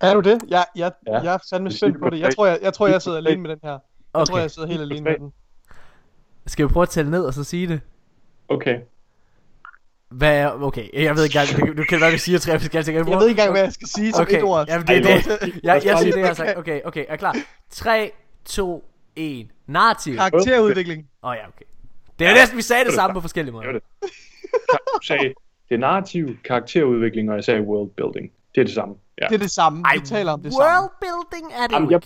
Er du det? Jeg, jeg, Ja. jeg er fandme spændt på det. Jeg tror, jeg, jeg, tror, jeg sidder alene med den her. Jeg Okay. tror, jeg sidder helt alene med den. Skal vi prøve at tælle ned og så sige det? Okay. Hvad er, okay, jeg ved ikke engang, du, du kan være, vi siger tre forskellige ting. Jeg ved ikke engang, hvad jeg skal sige som Okay, et ord. jamen, det er Ej, det. Jeg, jeg bare siger det, jeg har sagt. Okay, okay, er klar? 3, 2, 1. Narrativ. Åh Karakterudvikling. oh, ja, okay. Det er jo næsten, vi sagde det samme på forskellige måder. Det var det. Du sagde, det er narrativ, karakterudvikling, og jeg sagde world building. Det er det samme. Ja. Det er det samme. Vi taler om det samme. world building er det Jamen, jeg.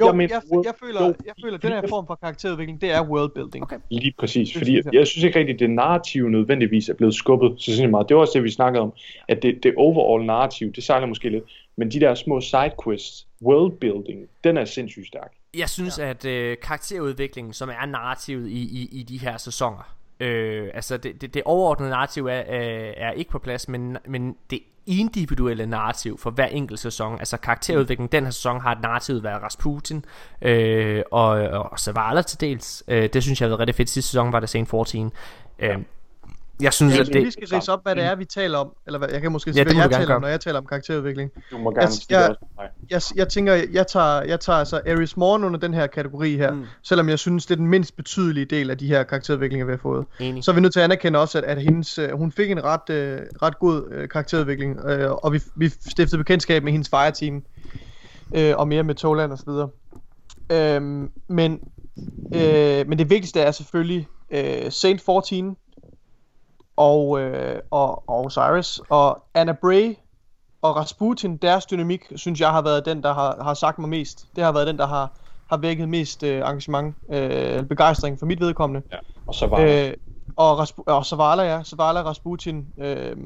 Jo, jeg mener jeg, jeg, føler, jo, jeg føler, at den her form for karakterudvikling, det er worldbuilding. Okay. Lige præcis, Det fordi jeg. jeg synes ikke rigtigt, at det narrative nødvendigvis er blevet skubbet så sindssygt meget. Det var også det, vi snakkede om, at det, det overall narrativ, det sejler måske lidt, men de der små sidequests, worldbuilding, den er sindssygt stærk. Jeg synes, ja. at øh, karakterudviklingen, som er narrativet i, i, i de her sæsoner, øh, altså det, det, det overordnede narrativ er, øh, er ikke på plads, men, men det individuelle narrativ for hver enkelt sæson, altså karakterudviklingen, den her sæson har narrativet været Rasputin øh, og, og Zavala til dels. Øh, det synes jeg har været rigtig fedt. Sidste sæson var det Sane 14. Øh, jeg synes, Jeg at synes, vi det... skal rise op, hvad det er, vi taler om. Eller hvad, jeg kan måske Ja, sige, det hvad jeg taler om, når jeg taler om karakterudvikling. Du må gerne Jeg- jeg-. Jeg, jeg tænker, jeg tager, jeg tager altså Aries Morn under den her kategori her, Mm. selvom jeg synes, det er den mindst betydelige del af de her karakterudviklinger, vi har fået. Enig. Så er vi nødt til at anerkende også, at, at hendes, øh, hun fik en ret, øh, ret god øh, karakterudvikling, øh, og vi, vi stiftede bekendtskab med hendes fireteam, øh, og mere med Toland og så videre. Øhm, men, øh, men det vigtigste er selvfølgelig øh, Saint 14 og, øh, og, og Osiris, og Anna Bray og Rasputin, deres dynamik, synes jeg har været den, der har, har sagt mig mest. Det har været den, der har, har vækket mest øh, engagement, øh, begejstring for mit vedkommende. Og så var øh, og, Raspu- og Zavala, ja. Zavala, Rasputin. Øh,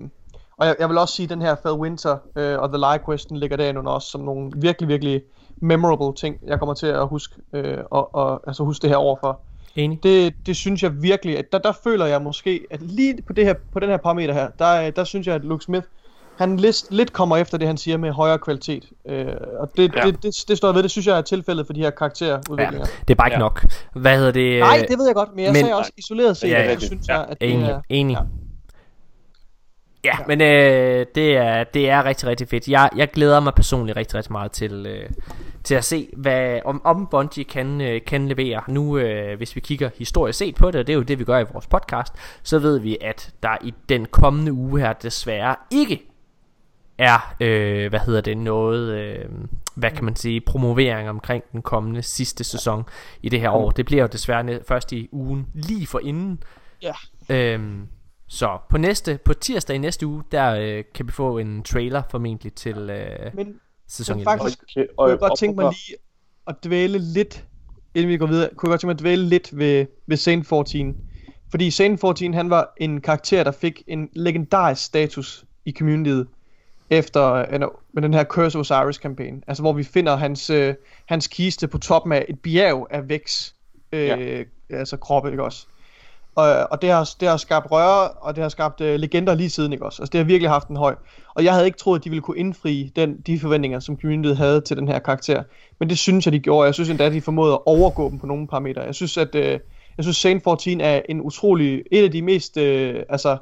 og jeg, jeg vil også sige, at den her Fed Winter øh, og The Lie Question ligger derinde os som nogle virkelig, virkelig memorable ting, jeg kommer til at huske, øh, og, og altså huske det her overfor. Enig. Det, det synes jeg virkelig, at der, der føler jeg måske, at lige på, det her, på den her parameter her, der, der synes jeg, at Luke Smith, han lidt, lidt kommer efter det, han siger med højere kvalitet. Øh, og det, Ja. ja. det, det, det står jeg ved, det synes jeg er tilfældet for de her karakterudviklinger. Det er bare ikke Ja. nok. Hvad hedder det? Nej, det ved jeg godt, men jeg men- sagde også isoleret set, Ja, ja, ja, ja, så synes ja. jeg, at det Enig, er... enig. Ja. Ja, men øh, det, er, det er rigtig, rigtig fedt. Jeg, jeg glæder mig personligt rigtig, rigtig meget til, øh, til at se, hvad, om, om Bungie kan, øh, kan levere. Nu, øh, hvis vi kigger historisk set på det, og det er jo det, vi gør i vores podcast, så ved vi, at der i den kommende uge her desværre ikke er, øh, hvad hedder det, noget, øh, hvad kan man sige, promovering omkring den kommende sidste sæson i det her år. Det bliver jo desværre først i ugen lige for inden. Ja. Øhm, så på næste, på tirsdag i næste uge, der øh, kan vi få en trailer formentlig til øh, Men sæson men 11. faktisk- Okay, kunne jeg godt tænke mig lige at dvæle lidt, inden vi går videre, kunne jeg godt tænke mig at dvæle lidt ved, ved Saint 14. Fordi Saint 14, han var en karakter, der fik en legendarisk status i communityet efter øh, med den her Curse of Osiris kampagne. Altså hvor vi finder hans, øh, hans kiste på toppen af et bjerg af væks, øh, Ja. altså kroppe, ikke også? Og, og det, har, det har skabt røre, og det har skabt øh, legender lige siden, ikke også? Altså det har virkelig haft en høj. Og jeg havde ikke troet, at de ville kunne indfri den, de forventninger, som communityet havde til den her karakter. Men det synes jeg, de gjorde. Jeg synes endda, at de formåede at overgå dem på nogle parametre. Jeg synes, at øh, jeg synes, Saint 14 er en utrolig, et af de mest øh, altså,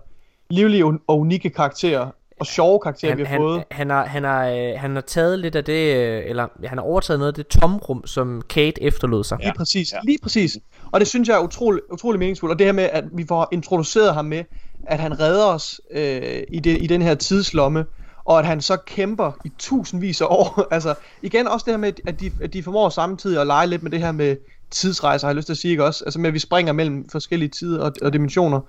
livlige og unikke karakterer, og sjove karakterer, han, vi har han, fået. han, har, han, har, øh, han har taget lidt af det, øh, eller han har overtaget noget af det tomrum, som Kate efterlod sig. Lige præcis, ja. ja. lige præcis. Og det synes jeg er utrolig, utrolig meningsfuldt. Og det her med, at vi får introduceret ham med, at han redder os øh, i, det, i den her tidslomme, og at han så kæmper i tusindvis af år. altså igen også det her med, at de, at de formår samtidig at lege lidt med det her med tidsrejser, har jeg lyst til at sige, ikke også? Altså med, at vi springer mellem forskellige tider og, og dimensioner.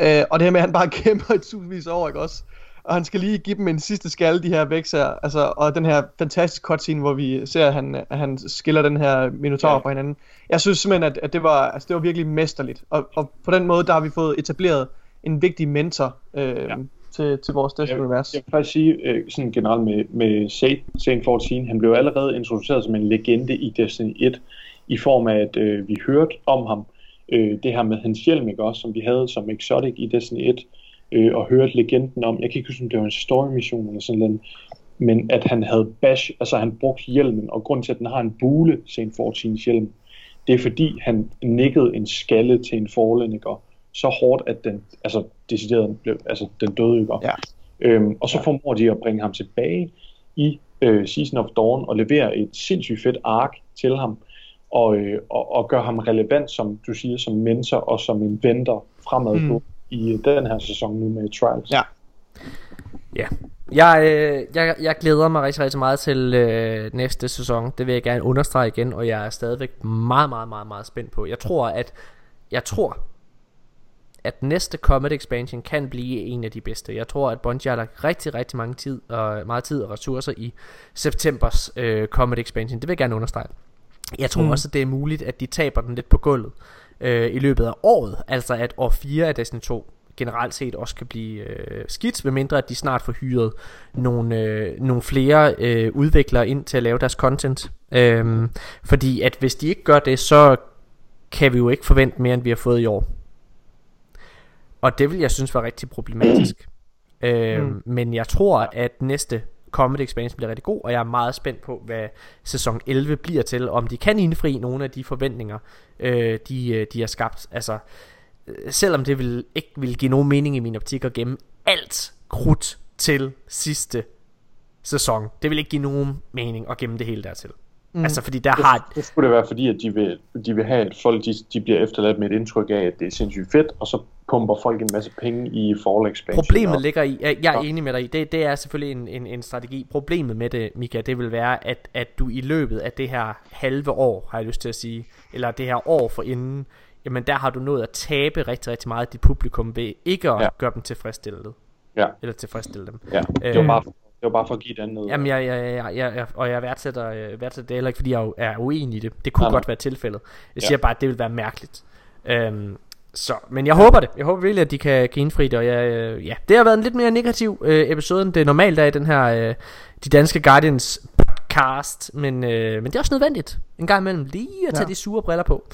Øh, og det her med, at han bare kæmper i tusindvis af år, ikke også? Og han skal lige give dem en sidste skalle, de her væks her. Altså, og den her fantastiske cutscene, hvor vi ser, at han, at han skiller den her minotaur Ja. fra hinanden. Jeg synes simpelthen, at, at det, var, altså, det var virkelig mesterligt. Og, og på den måde, der har vi fået etableret en vigtig mentor øh, Ja. til, til vores Destiny-univers. Jeg vil faktisk sige, øh, sådan generelt med, med Saint 14, han blev allerede introduceret som en legende i Destiny 1, i form af, at øh, vi hørte om ham, øh, det her med hans hjelm, ikke også, som vi havde som exotic i Destiny 1, øh, og hørte legenden om, jeg kan ikke huske, om det var en story mission eller sådan noget, men at han havde bash, altså han brugte hjelmen, og grund til, at den har en bule, Saint 14's hjelm, det er fordi, han nikkede en skalle til en? Og så hårdt, at den, altså decideret blev, altså den døde, ikke? Ja. Øhm, og så formår de at bringe ham tilbage i øh, Season of Dawn og levere et sindssygt fedt ark til ham, og, øh, og, og gøre ham relevant, som du siger, som mentor og som en venter fremad Mm. I den her sæson nu med Trials. Ja. Ja. Jeg, øh, jeg, jeg glæder mig rigtig, rigtig meget til øh, næste sæson. Det vil jeg gerne understrege igen, og jeg er stadigvæk meget, meget, meget, meget spændt på. Jeg tror, at jeg tror, at næste Comet Expansion kan blive en af de bedste. Jeg tror, at Bungie har lagt rigtig, rigtig mange tid og, meget tid og ressourcer i septembers øh, Comet Expansion. Det vil jeg gerne understrege. Jeg tror mm. Mm. også, at det er muligt, at de taber den lidt på gulvet øh, i løbet af året. Altså at år 4 af Destiny 2 generelt set også kan blive øh, skidt, medmindre at de snart får hyret nogle, øh, nogle flere øh, udviklere ind til at lave deres content. Øhm, fordi at hvis de ikke gør det, så kan vi jo ikke forvente mere, end vi har fået i år. Og det vil jeg synes var rigtig problematisk. øhm, Mm. Men jeg tror, at næste Comedy Expansion bliver rigtig god, og jeg er meget spændt på, hvad sæson 11 bliver til, om de kan indfri nogle af de forventninger, øh, de, øh, de har skabt. Altså, øh, selvom det vil, ikke vil give nogen mening i min optik at gemme alt krudt til sidste sæson. Det vil ikke give nogen mening at gemme det hele dertil. Mm. Altså, fordi der har... Det skulle det være fordi, at de vil, de vil have, at folk de, de bliver efterladt med et indtryk af, at det er sindssygt fedt, og så pumper folk en masse penge i fall expansion. Problemet og- ligger i, jeg, jeg er Ja. enig med dig i, det, det er selvfølgelig en, en, en strategi. Problemet med det, Mika, det vil være, at, at du i løbet af det her halve år, har jeg lyst til at sige, eller det her år for inden, jamen der har du nået at tabe rigtig, rigtig meget af dit publikum ved ikke at ja. Ja. gøre dem tilfredsstillet. Ja. Eller tilfredsstille dem. Ja, det var Øh, bare, det var bare for at give et andet. Jamen, jeg, jeg, jeg, jeg, og jeg værdsætter, jeg værdsætter det heller ikke, fordi jeg er uenig i det. Det kunne nej. godt være tilfældet. Jeg Ja. siger bare, at det vil være mærkeligt. Øhm, så, men jeg håber det. Jeg håber virkelig, at de kan, kan indfri det. Og jeg, øh, ja, det har været en lidt mere negativ øh, episode, end det normalt er i den her øh, De Danske Guardians cast, men, øh, men det er også nødvendigt en gang imellem lige at tage Ja. de sure briller på.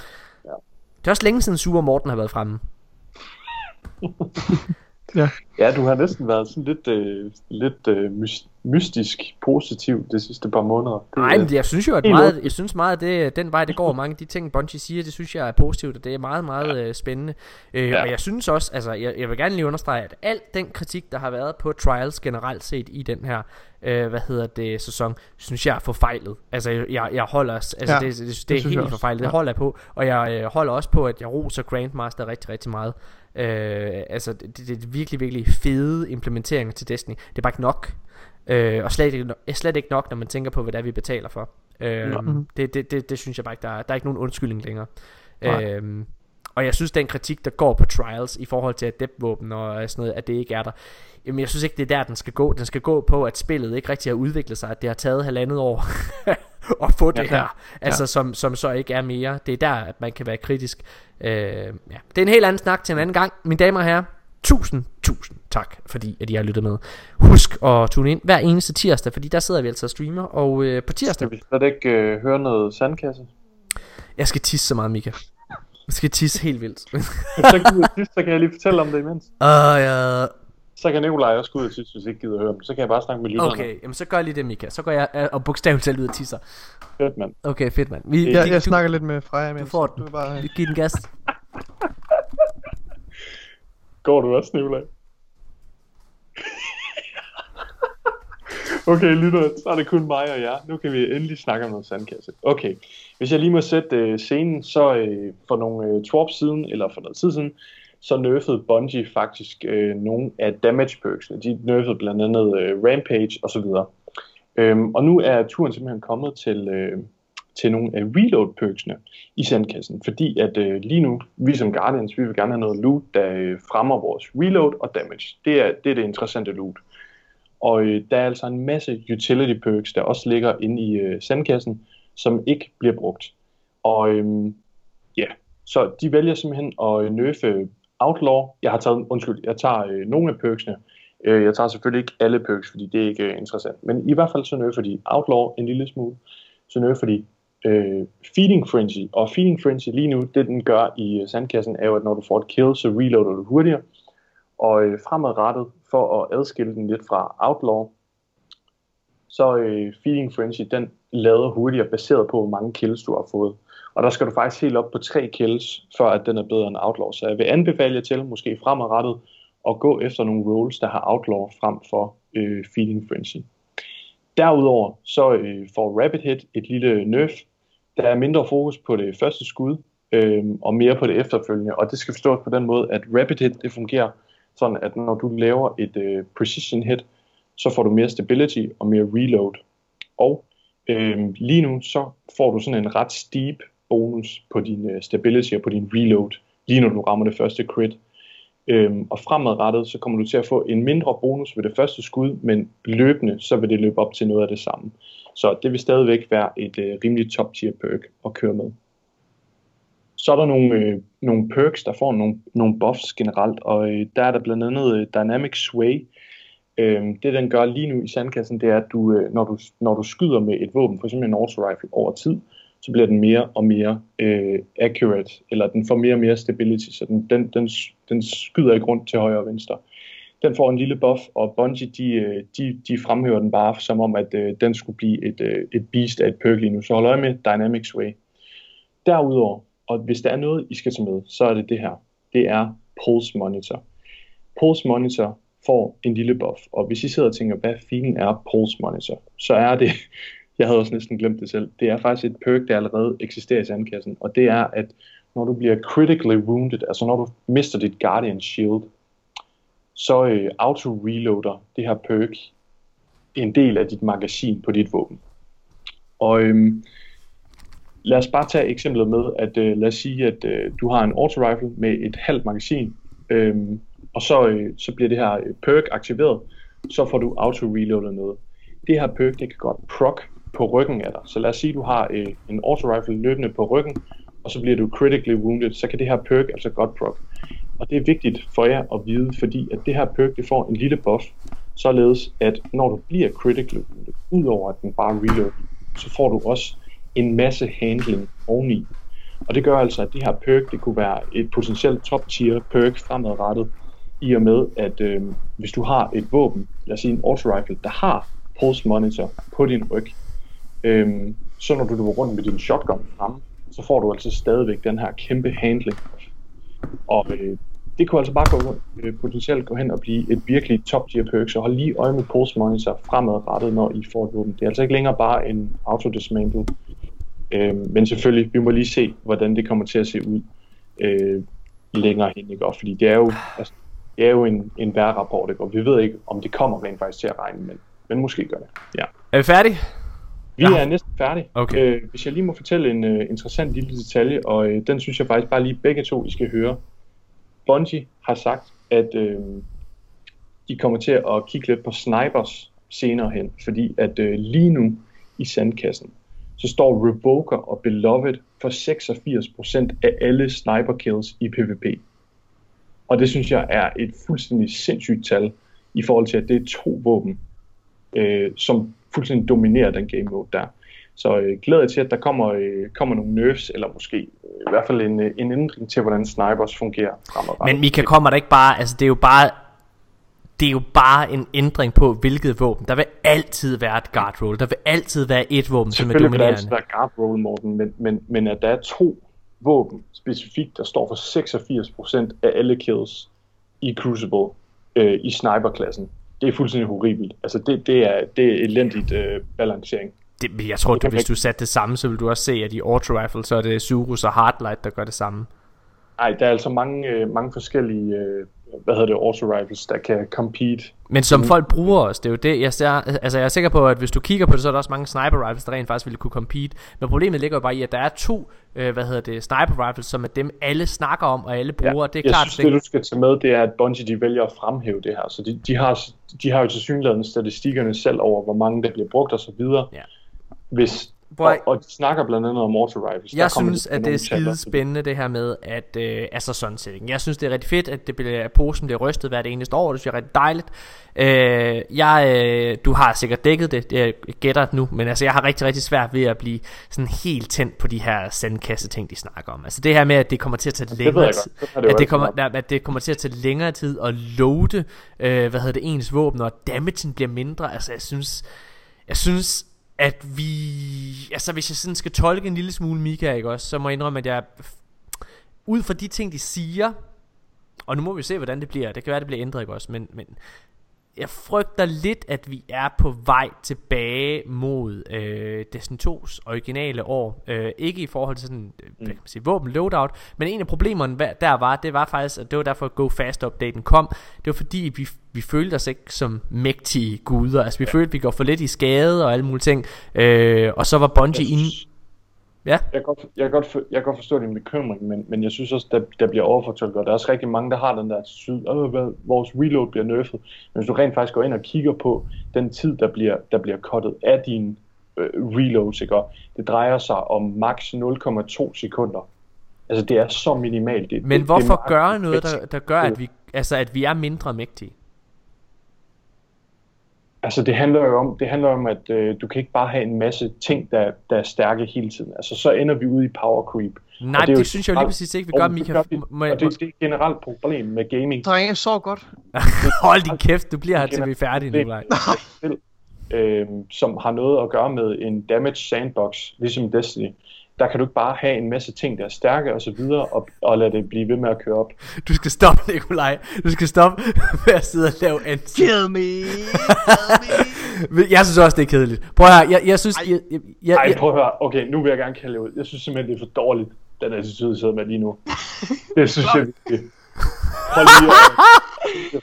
Ja. Det er også længe siden Sure Morten har været fremme. Ja. Ja, du har næsten været sådan lidt, øh, lidt øh, mystisk positiv de sidste par måneder. Det, Nej, men det- jeg synes jo, at meget, jeg synes meget, at det, den vej det går, mange af de ting, Bungie siger, det synes jeg er positivt, og det er meget, meget øh, spændende. Øh, Ja. Og jeg synes også, altså, jeg, jeg vil gerne lige understrege, at al den kritik, der har været på Trials generelt set i den her, øh, hvad hedder det, sæson, synes jeg er forfejlet. Altså, jeg, jeg holder, altså, Ja, det, det, det, det er helt forfejlet, det Ja. holder jeg på, og jeg øh, holder også på, at jeg roser Grandmaster rigtig, rigtig meget. Øh, altså, det, det er virkelig, virkelig fede implementeringer til Destiny. Det er bare ikke nok. Øh, og slet ikke, no- slet ikke nok, når man tænker på, hvad det er, vi betaler for. Øh, det, det, det, det synes jeg bare ikke, der er, der er ikke nogen undskyldning længere. Nej. Øhm, og jeg synes, den kritik, der går på trials i forhold til adept-våben og sådan noget, at det ikke er der. Jamen, jeg synes ikke, det er der, den skal gå. Den skal gå på, at spillet ikke rigtig har udviklet sig, at det har taget halvandet år at få det Ja. her. Altså, som, som så ikke er mere. Det er der, at man kan være kritisk. Øh, ja. Det er en helt anden snak til en anden gang. Mine damer og herrer, tusind, tusind tak, fordi at I har lyttet med. Husk at tune ind hver eneste tirsdag, fordi der sidder vi altså og streamer. Og øh, på tirsdag, Skal vi slet ikke øh, høre noget sandkasse? jeg skal tisse så meget, Mika. Jeg skal tisse helt vildt. så, gider, sidst, så kan jeg lige fortælle om det imens. Åh, ja. Så kan Nikolaj også gå ud og sidst, hvis ikke gider høre dem. Så kan jeg bare snakke med lytterne. Okay, jamen så gør jeg lige det, Mika. Så går jeg øh, og bogstaveligt talt ud og tisser. Fedt, mand. Okay, fedt, mand. Vi, Jeg, jeg du, snakker lidt med Freja imens. får den. Du kan bare... vi giver den gas. Går du også, Nikolaj? Okay, lytter, så er det kun mig og jer. Nu kan vi endelig snakke om noget sandkasse. Okay, hvis jeg lige må sætte øh, scenen, så øh, for nogle øh, twerp siden, eller for noget tid siden, så nerfede Bungie faktisk øh, nogle af damage perksene. De nerfede blandt andet øh, Rampage osv. Øhm, og nu er turen simpelthen kommet til, øh, til nogle af reload perksene i sandkassen, fordi at øh, lige nu, vi som Guardians, vi vil gerne have noget loot, der øh, fremmer vores reload og damage. Det er det, er det interessante loot. Og øh, der er altså en masse utility perks, der også ligger inde i øh, sandkassen, som ikke bliver brugt. Og øh, ja, så de vælger simpelthen at øh, nerfe Outlaw. Jeg har taget, undskyld, jeg tager øh, nogle af perksene. Øh, jeg tager selvfølgelig ikke alle perks, fordi det er ikke øh, interessant. Men i hvert fald så nerfer de Outlaw en lille smule. Så nerfer de øh, Feeding Frenzy. Og Feeding Frenzy lige nu, det den gør i øh, sandkassen, er jo, at når du får et kill, så reloader du hurtigere. Og øh, fremadrettet, for at adskille den lidt fra Outlaw, så øh, Feeding Frenzy, den lader hurtigere baseret på, hvor mange kills du har fået. Og der skal du faktisk helt op på tre kills, før at den er bedre end Outlaw. Så jeg vil anbefale jer til, måske fremadrettet, at gå efter nogle rolls, der har Outlaw frem for øh, Feeding Frenzy. Derudover så øh, får Rapid Hit et lille nerf. Der er mindre fokus på det første skud, øh, og mere på det efterfølgende. Og det skal forstås på den måde, at Rapid Hit det fungerer sådan, at når du laver et øh, Precision Hit, så får du mere stability og mere reload. Og øh, lige nu så får du sådan en ret steep bonus på din øh, stability og på din reload, lige når du rammer det første crit. Øhm, og fremadrettet, så kommer du til at få en mindre bonus ved det første skud, men løbende, så vil det løbe op til noget af det samme. Så det vil stadigvæk være et øh, rimeligt top tier perk at køre med. Så er der nogle, øh, nogle perks, der får nogle, nogle buffs generelt, og øh, der er der blandt andet øh, Dynamic Sway. Øh, det den gør lige nu i sandkassen, det er, at du, øh, når, du, når du skyder med et våben, f.eks. en auto rifle over tid, så bliver den mere og mere øh, accurate, eller den får mere og mere stability, så den, den, den, den skyder ikke rundt til højre og venstre. Den får en lille buff, og Bungie de, øh, de, de fremhæver den bare som om, at øh, den skulle blive et, øh, et beast af et perk lige nu. Så hold øje med Dynamics Way. Derudover, og hvis der er noget, I skal tage med, så er det det her. Det er Pulse Monitor. Pulse Monitor får en lille buff, og hvis I sidder og tænker, hvad filen er Pulse Monitor, så er det, jeg havde også næsten glemt det selv, det er faktisk et perk, der allerede eksisterer i sandkassen, og det er, at når du bliver critically wounded, altså når du mister dit Guardian Shield, så øh, auto-reloader det her perk en del af dit magasin på dit våben. Og øhm, lad os bare tage eksemplet med, at øh, lad os sige, at øh, du har en auto-rifle med et halvt magasin, øhm, og så, øh, så bliver det her øh, perk aktiveret, så får du auto-reloadet noget. Det her perk, det kan godt proc på ryggen af dig. Så lad os sige, at du har øh, en auto-rifle løbende på ryggen, og så bliver du critically wounded, så kan det her perk altså godt proc. Og det er vigtigt for jer at vide, fordi at det her perk, det får en lille buff, således at når du bliver critical, udover at den bare reload, så får du også en masse handling oveni. Og det gør altså, at det her perk, det kunne være et potentielt top tier perk fremadrettet, i og med, at øh, hvis du har et våben, lad os sige en auto rifle, der har pulse monitor på din ryg, øh, så når du løber rundt med din shotgun frem, så får du altså stadigvæk den her kæmpe handling. Og øh, det kunne altså bare gå, øh, potentielt gå hen og blive et virkelig top tier perk, så hold lige øje med pulse monitor fremadrettet, når I får et våben. Det er altså ikke længere bare en auto dismantle, øh, men selvfølgelig, vi må lige se, hvordan det kommer til at se ud øh, længere hen, ikke? Og fordi det er jo, altså, det er jo en, en værrapport, ikke? og vi ved ikke, om det kommer rent faktisk til at regne, men, men måske gør det. Ja. Er vi færdige? Vi ja. er næsten færdige. Okay. Øh, hvis jeg lige må fortælle en uh, interessant lille detalje, og uh, den synes jeg faktisk bare lige begge to, I skal høre. Bungie har sagt, at øh, de kommer til at kigge lidt på snipers senere hen, fordi at øh, lige nu i sandkassen, så står Revoker og Beloved for 86% af alle sniper kills i PvP. Og det synes jeg er et fuldstændig sindssygt tal, i forhold til at det er to våben, øh, som fuldstændig dominerer den game mode der. Så øh, glæder jeg til, at der kommer, øh, kommer nogle nerfs, eller måske øh, i hvert fald en, øh, en ændring til, hvordan snipers fungerer fremadrettet. Men Mika kommer der ikke bare, altså det er jo bare det er jo bare en ændring på, hvilket våben. Der vil altid være et guard roll. Der vil altid være et våben, som er Selvfølgelig vil der dominerende. altid være guard roll, Morten, men, men, men at der er to våben specifikt, der står for 86% af alle kills i Crucible øh, i sniperklassen, det er fuldstændig horribelt. Altså det, det er, det er elendigt øh, balancering. Det, jeg tror, at hvis du satte det samme, så vil du også se, at i Auto Rifle, så er det Surus og Hardlight, der gør det samme. Nej, der er altså mange, øh, mange forskellige øh, hvad hedder det, auto rifles, der kan compete. Men som folk bruger os, det er jo det, jeg ser, altså jeg er sikker på, at hvis du kigger på det, så er der også mange sniper rifles, der rent faktisk ville kunne compete. Men problemet ligger jo bare i, at der er to, øh, hvad hedder det, sniper rifles, som er dem alle snakker om, og alle bruger. Det er jeg klart, synes, det du skal tage med, det er, at Bungie de vælger at fremhæve det her. Så de, de, har, de har jo til synligheden statistikkerne selv over, hvor mange der bliver brugt og så videre. Ja. Hvis, Boy. og, og de snakker blandt andet om auto rifles. Jeg synes, at det er skide spændende det her med, at øh, altså sådan setting. Jeg synes, det er rigtig fedt, at, det bliver, at posen bliver rystet hvert eneste år. Det synes jeg er rigtig dejligt. Øh, jeg, øh, du har sikkert dækket det, det gætter nu, men altså, jeg har rigtig, rigtig svært ved at blive sådan helt tændt på de her sandkasse ting, de snakker om. Altså det her med, at det kommer til at tage længere tid, det at, det kommer, at det kommer til at tage længere tid at loade, øh, hvad hedder det, ens våben, og damagen bliver mindre. Altså jeg synes, jeg synes, at vi... Altså hvis jeg sådan skal tolke en lille smule Mika, ikke også, så må jeg indrømme, at jeg... Ud fra de ting, de siger, og nu må vi se, hvordan det bliver. Det kan være, det bliver ændret, ikke også, men... men jeg frygter lidt, at vi er på vej tilbage mod øh, Destiny 2's originale år. Øh, ikke i forhold til sådan, øh, hvad kan man sige, våben loadout, men en af problemerne der var, det var faktisk, at det var derfor Go Fast updaten kom. Det var fordi, vi, vi følte os ikke som mægtige guder. Altså vi følte, at vi går for lidt i skade og alle mulige ting. Øh, og så var Bungie inde... Ja, Jeg kan, godt, jeg, kan godt, for- jeg kan godt forstå din bekymring, men, men jeg synes også, der, der bliver overfortolket, og der er også rigtig mange, der har den der hvad, vores reload bliver nerfed. Men hvis du rent faktisk går ind og kigger på den tid, der bliver, der bliver cuttet af din øh, reloads, ikke? Og det drejer sig om max 0,2 sekunder. Altså det er så minimalt. Det, men det, det hvorfor er gøre noget, der, der gør, at vi, altså, at vi er mindre mægtige? Altså det handler jo om, det handler om at øh, du kan ikke bare have en masse ting, der, der er stærke hele tiden. Altså så ender vi ude i power creep. Nej, Og det, det synes jeg jo lige præcis ikke, vi gør, det Mika. gør vi, Må jeg, og det, det er et generelt problem med gaming. Drenge, så godt. hold din kæft, du bliver her til vi er færdige, Det- Nikolaj. spil, øh, som har noget at gøre med en damage sandbox, ligesom Destiny. Der kan du ikke bare have en masse ting, der er stærke og så videre, og, og lade det blive ved med at køre op. Du skal stoppe, Nikolaj. Du skal stoppe med at sidde og lave ansigt. Kill me. Kill me. Jeg synes også, det er kedeligt. Prøv at høre, jeg, jeg synes... Jeg, jeg, jeg, Ej, jeg, prøv at høre. Okay, nu vil jeg gerne kalde det ud. Jeg synes simpelthen, det er for dårligt, den attitude, jeg sidder med lige nu. Det synes jeg virkelig.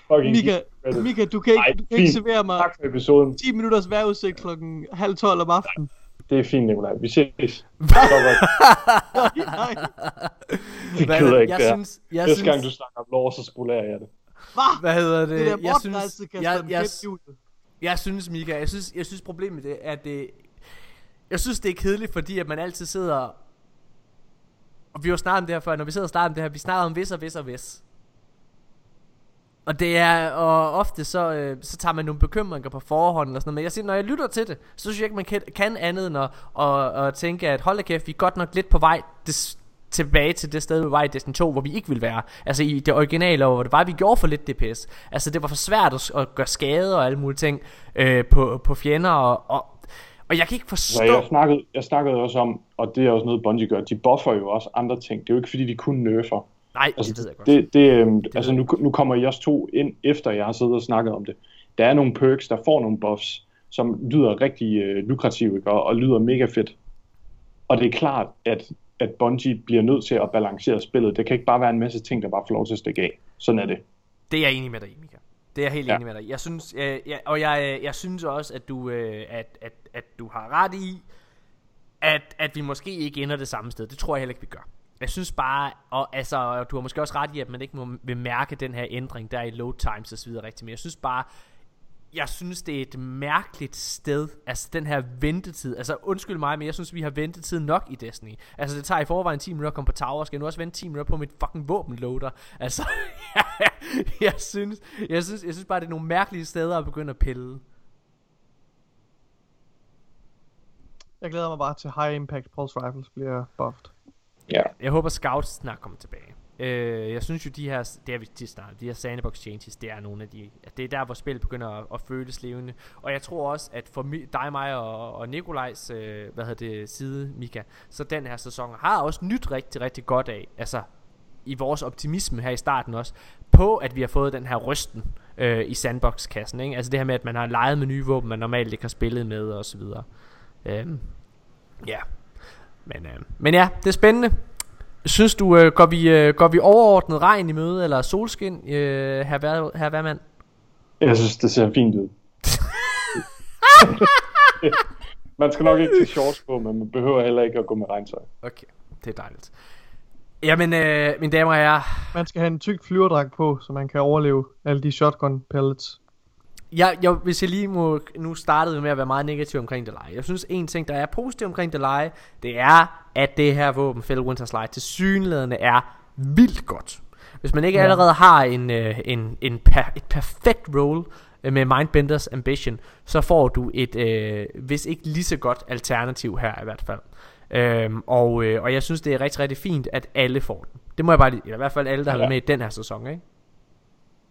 Prøv lige at... Er Mika. Mika, du kan ikke, Ej, du kan ikke servere mig Tak for episoden. 10 minutters vejrudsigt klokken halv 12 om aftenen. Det er fint, Nikolaj. Vi ses. Det Hvad- gider jeg ikke, jeg det her. synes, jeg Næste gang, du synes, snakker om lov, så spolerer jeg det. Hvad? hvad hedder det? Det der jeg synes, jeg, jeg, jeg synes, Mika, jeg synes, jeg synes problemet det er, at det, jeg synes, det er kedeligt, fordi at man altid sidder, og vi har jo snakket om det her før, når vi sidder og starter om det her, vi snakker om hvis og hvis og hvis. Og det er, og ofte så, øh, så tager man nogle bekymringer på forhånd og sådan noget. Men jeg siger, når jeg lytter til det, så synes jeg ikke, man kan, kan andet end at, at, at tænke, at hold da kæft, vi er godt nok lidt på vej des, tilbage til det sted, vi var i Destiny 2, hvor vi ikke ville være. Altså i det originale, hvor det var, vi gjorde for lidt DPS. Altså det var for svært at, at gøre skade og alle mulige ting øh, på, på fjender, og, og, og jeg kan ikke forstå... Ja, jeg snakkede, jeg snakkede også om, og det er også noget Bungie gør, de buffer jo også andre ting. Det er jo ikke fordi, de kun nerfer. Nej, Altså, det ved jeg godt. det, det, øhm, altså nu, nu kommer I også to ind, efter jeg har siddet og snakket om det. Der er nogle perks, der får nogle buffs, som lyder rigtig øh, lukrative ikke? Og, og lyder mega fedt. Og det er klart, at, at Bungie bliver nødt til at balancere spillet. Det kan ikke bare være en masse ting, der bare får lov til at stikke af. Sådan er det. Det er jeg enig med dig i, Mika. Det er jeg helt Ja. enig med dig. Jeg synes, øh, jeg, og jeg, øh, jeg synes også, at du, øh, at, at, at du har ret i, at, at vi måske ikke ender det samme sted. Det tror jeg heller ikke, vi gør. Jeg synes bare, og altså, du har måske også ret i, at man ikke må vil mærke den her ændring der i load times og så videre men jeg synes bare, jeg synes, det er et mærkeligt sted, altså den her ventetid, altså undskyld mig, men jeg synes, vi har ventetid nok i Destiny. Altså det tager i forvejen 10 minutter at komme på tower, skal jeg nu også vente 10 minutter på mit fucking våbenloader. Altså, jeg, synes, jeg, synes, jeg synes bare, det er nogle mærkelige steder at begynde at pille. Jeg glæder mig bare til High Impact Pulse Rifles bliver buffed. Ja. Jeg håber Scouts snart kommer tilbage. Øh, jeg synes jo de her, det er vi de snart, de her sandbox changes, det er nogle af de, det er der hvor spillet begynder at, at føles levende. Og jeg tror også, at for mi, dig, mig og, og Nikolajs, øh, hvad hedder det, side, Mika, så den her sæson har også nyt rigtig, rigtig godt af, altså i vores optimisme her i starten også, på at vi har fået den her rysten øh, i sandbox-kassen, ikke? Altså det her med, at man har leget med nye våben, man normalt ikke har spillet med, og så videre. Øh, ja. Men, øh, men ja, det er spændende. Synes du, øh, går, vi, øh, går vi overordnet regn i møde, eller solskin, øh, her, vær, her værmand? Jeg synes, det ser fint ud. man skal nok ikke til shorts på, men man behøver heller ikke at gå med regntøj. Okay, det er dejligt. Jamen, øh, mine damer og herrer, Man skal have en tyk flyverdragt på, så man kan overleve alle de shotgun pellets. Jeg, jeg, hvis jeg lige må, nu startede vi med at være meget negativ omkring det leje. Jeg synes, en ting, der er positiv omkring det leje, det er, at det her våben, Fell Winter's Light, til synlædende er vildt godt. Hvis man ikke Ja. allerede har en, øh, en, en per, et perfekt roll øh, med Mindbenders Ambition, så får du et, øh, hvis ikke lige så godt alternativ her i hvert fald. Øhm, og, øh, og jeg synes, det er rigtig, rigtig fint, at alle får den. Det må jeg bare lige, eller i hvert fald alle, der har Ja. været med i den her sæson, ikke?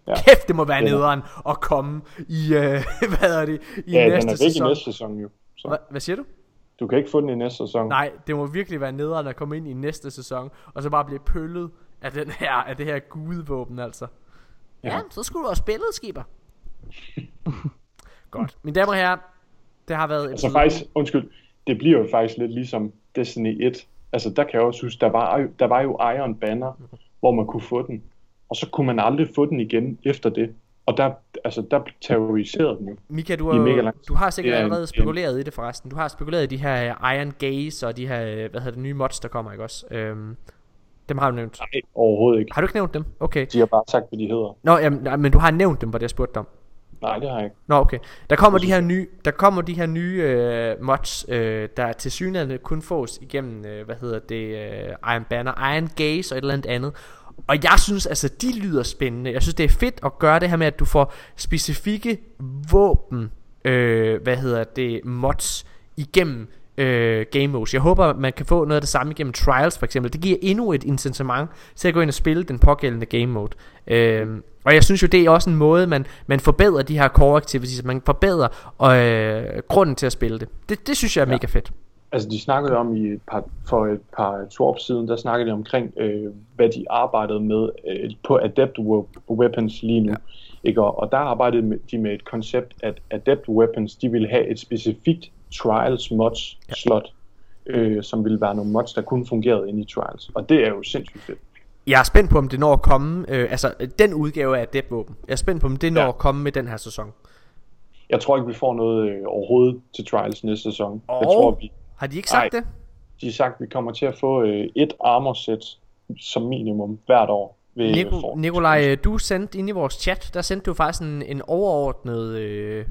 Ja. Kæft, det må være Det er- nederen at komme i, øh, hvad er det, i Ja, næste den er væk i sæson. næste sæson jo. Så Hva, hvad siger du? du kan ikke få den i næste sæson. Nej, det må virkelig være nederen at komme ind i næste sæson, og så bare blive pøllet af, den her, af det her gudevåben, altså. Ja, Ja. ja så skulle du også spillet, skipper. Godt. Mine damer og herrer, det har været... Altså faktisk, undskyld, det bliver jo faktisk lidt ligesom Destiny 1. Altså der kan jeg også huske, der var, der var jo Iron Banner, hvor man kunne få den. Og så kunne man aldrig få den igen efter det. Og der, altså, der terroriserede den jo. Mika, du har, mega du har sikkert er en- allerede spekuleret i det forresten. Du har spekuleret i de her øh, Iron Gaze og de her, øh, hvad hedder det, nye mods, der kommer, ikke også? Øhm, dem har du nævnt. Nej, overhovedet ikke. Har du ikke nævnt dem? Okay. De har bare sagt, hvad de hedder. Nå, jamen, nej, men du har nævnt dem, hvor det jeg spurgte dig om. Nej, det har jeg ikke. Nå, okay. Der kommer de her nye, der kommer de her nye øh, mods, øh, der til synligheden kun fås igennem, øh, hvad hedder det, øh, Iron Banner, Iron Gaze og et eller andet andet. Og jeg synes altså, de lyder spændende. Jeg synes, det er fedt at gøre det her med, at du får specifikke våben, øh, hvad hedder det, mods igennem øh, game modes. Jeg håber, man kan få noget af det samme igennem Trials for eksempel. Det giver endnu et incitament til at gå ind og spille den pågældende game mode. Øh, og jeg synes jo, det er også en måde, man, man forbedrer de her core activities. Man forbedrer øh, grunden til at spille det. Det, det synes jeg er Ja. mega fedt. Altså, de snakkede om i et par, for et par twarps siden, der snakkede de omkring, øh, hvad de arbejdede med øh, på Adept we- Weapons lige nu. Ja. Ja. Ikke? Og, og der arbejdede de med et koncept, at Adept Weapons, de ville have et specifikt Trials mods Ja. slot, øh, som ville være nogle mods, der kun fungerede inde i Trials. Og det er jo sindssygt fedt. Jeg er spændt på, om det når at komme, øh, altså den udgave af Adept Våben. Jeg er spændt på, om det når Ja. at komme med den her sæson. Jeg tror ikke, vi får noget øh, overhovedet til Trials næste sæson. Og- Jeg tror, vi, Har de ikke sagt Ej. det? de har sagt, at vi kommer til at få øh, et armor set som minimum hvert år. Ved, Nico, for- Nikolaj, øh, du sendte ind i vores chat, der sendte du faktisk en, en overordnet øh,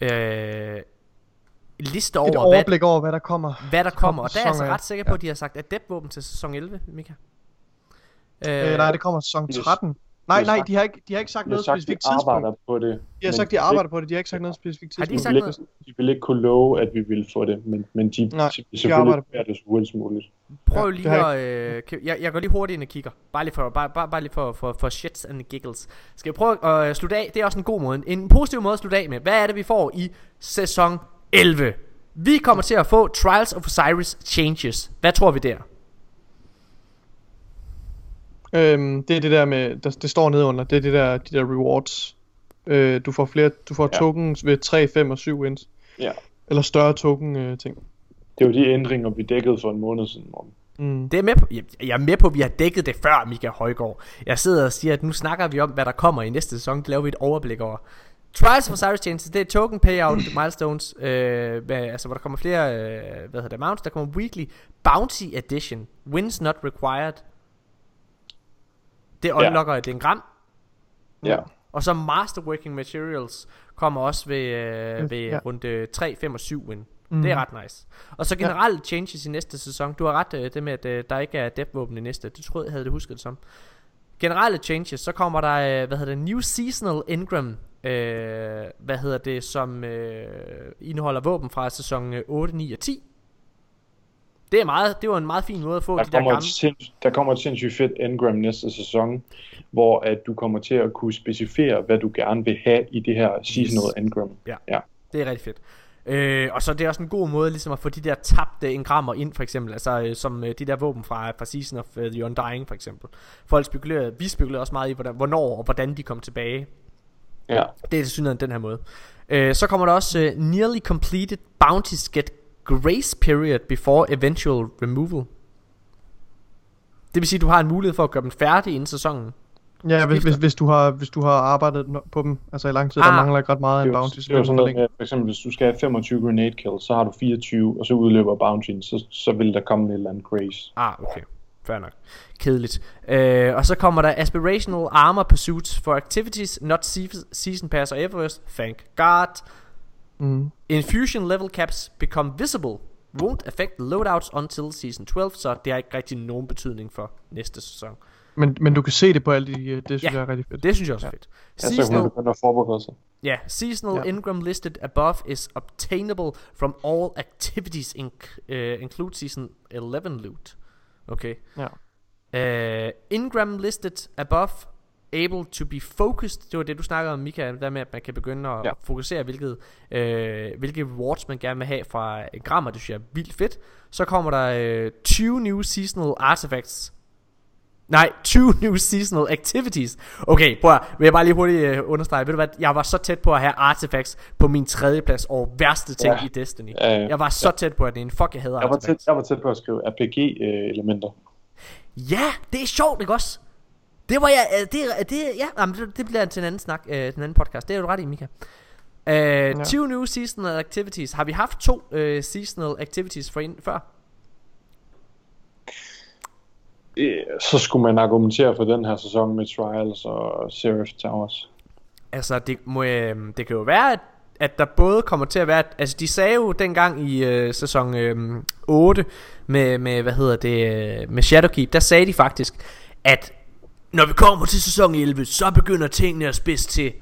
øh, liste Et over, hvad, overblik over, hvad der kommer. hvad der kommer. Og der er jeg altså ret sikker på, at de har sagt Adept Våben til sæson 11, Mika. Øh, nej, det kommer sæson Yes. 13. Nej, De nej, de har ikke, de har ikke sagt De har noget sagt, de specifikt tidspunkt. arbejder på det. De har sagt, de arbejder på det. De har ikke sagt noget specifikt Har de tidspunkt. sagt vil noget? ikke, de vil ikke kunne love, at vi vil få det, men, men de, Nej, de de selvfølgelig arbejder på gør det så hurtigt som muligt. Prøv lige at... Øh, kan- jeg, jeg går lige hurtigt ind og kigger. Bare lige for, bare, bare, bare lige for, for, for shits and giggles. Skal vi prøve at øh, slutte af? Det er også en god måde. En positiv måde at slutte af med. Hvad er det, vi får i sæson 11? Vi kommer til at få Trials of Osiris Changes. Hvad tror vi der? Øhm, det er det der med, der, det står nedenunder, det er det der, de der rewards. Øh, du får flere, du får Ja. tokens ved 3, 5 og 7 wins. Ja. Eller større token øh, ting. Det er jo de ændringer, vi dækkede for en måned siden. Morten. Mm. Det er med på, jeg, er med på, at vi har dækket det før, Mika Højgaard. Jeg sidder og siger, at nu snakker vi om, hvad der kommer i næste sæson. Det laver vi et overblik over. Trials of Osiris Changes, det er token payout milestones. Øh, med, altså, hvor der kommer flere, øh, hvad hedder det, mounts. Der kommer weekly bounty edition. Wins not required. Det unlocker et engram. Ja. Og så masterworking materials kommer også ved, øh, ved Ja. ja. runde 3, 5 og 7 win. Mm. Mm. Det er ret nice. Og så generelle changes i næste sæson. Du har ret, øh, det med, at øh, der ikke er depth-våben i næste. Det troede jeg, havde det husket det som. Generelle changes, så kommer der, øh, hvad hedder det, New Seasonal Ingram, øh, hvad hedder det, som øh, indeholder våben fra sæson øh, 8, 9 og 10. Det er meget, det var en meget fin måde at få Der de der gamle. sinds, der kommer et sindssygt fedt engram næste sæson, hvor at du kommer til at kunne specificere, hvad du gerne vil have i det her seasonal engram. Det er rigtig fedt. Øh, og så er det også en god måde ligesom at få de der tabte engrammer ind for eksempel Altså øh, som øh, de der våben fra, fra Season of uh, the Undying for eksempel Folk spekulerer, vi spekulerer også meget i hvordan, hvornår og hvordan de kom tilbage Ja. Det er til synligheden den her måde øh, Så kommer der også øh, Nearly completed bounties get grace period before eventual removal Det vil sige at du har en mulighed for at gøre dem færdige inden sæsonen Ja, hvis, hvis, hvis, du har, hvis du har arbejdet på dem, altså i lang tid, der Ah. mangler ikke ret meget af en bounty. det er jo sådan noget med, for eksempel hvis du skal have 25 grenade kills, så har du 24, og så udløber bountyen, så, så vil der komme et eller andet grace. Ah, okay. Fair nok. Kedeligt. Øh, og så kommer der Aspirational Armor Pursuits for Activities Not se- Season Pass or Everest. Thank God. Mm. Infusion level caps become visible. Won't affect loadouts until Season 12, så det har ikke rigtig nogen betydning for næste sæson. Men, men du kan se det på alle de, øh, det synes Ja. jeg er rigtig fedt. Det synes jeg også er Ja. fedt. Så Seasonal, begynde at forberede sig. ja, seasonal Ja. Ingram listed above is obtainable from all activities inc- uh, include Season 11 loot. Okay. Ja. Uh, Ingram listed above able to be focused Det var det du snakkede om Mika Der med at man kan begynde at Ja. ja. fokusere Hvilket øh, Hvilke rewards man gerne vil have fra engrammer Det synes jeg er vildt fedt Så kommer der øh, 20 new seasonal artifacts Nej, 20 new seasonal activities Okay, prøv at, vil jeg bare lige hurtigt øh, understrege Ved du hvad, jeg var så tæt på at have artifacts På min tredje plads over værste ting Ja. i Destiny Ja, ja. Jeg var så tæt på at det er en fuck jeg hader Jeg var, artifacts tæt, jeg var tæt på at skrive RPG-elementer. Ja, det er sjovt, ikke også? Det var jeg, øh, det, det, ja, jamen, det, det bliver til en anden snak, øh, til en anden podcast. Det er du ret i, Mika. Uh, ja. Two new seasonal activities. Har vi haft to uh, seasonal activities for ind, før? Øh, Så skulle man argumentere for den her sæson med Trials og Seraph Towers. Altså, det, må, øh, det kan jo være, at, at der både kommer til at være... Altså, de sagde jo dengang i øh, sæson øh, 8 med, med, hvad hedder det, øh, med Shadowkeep, der sagde de faktisk, at når vi kommer til sæson 11, så begynder tingene at spidse til.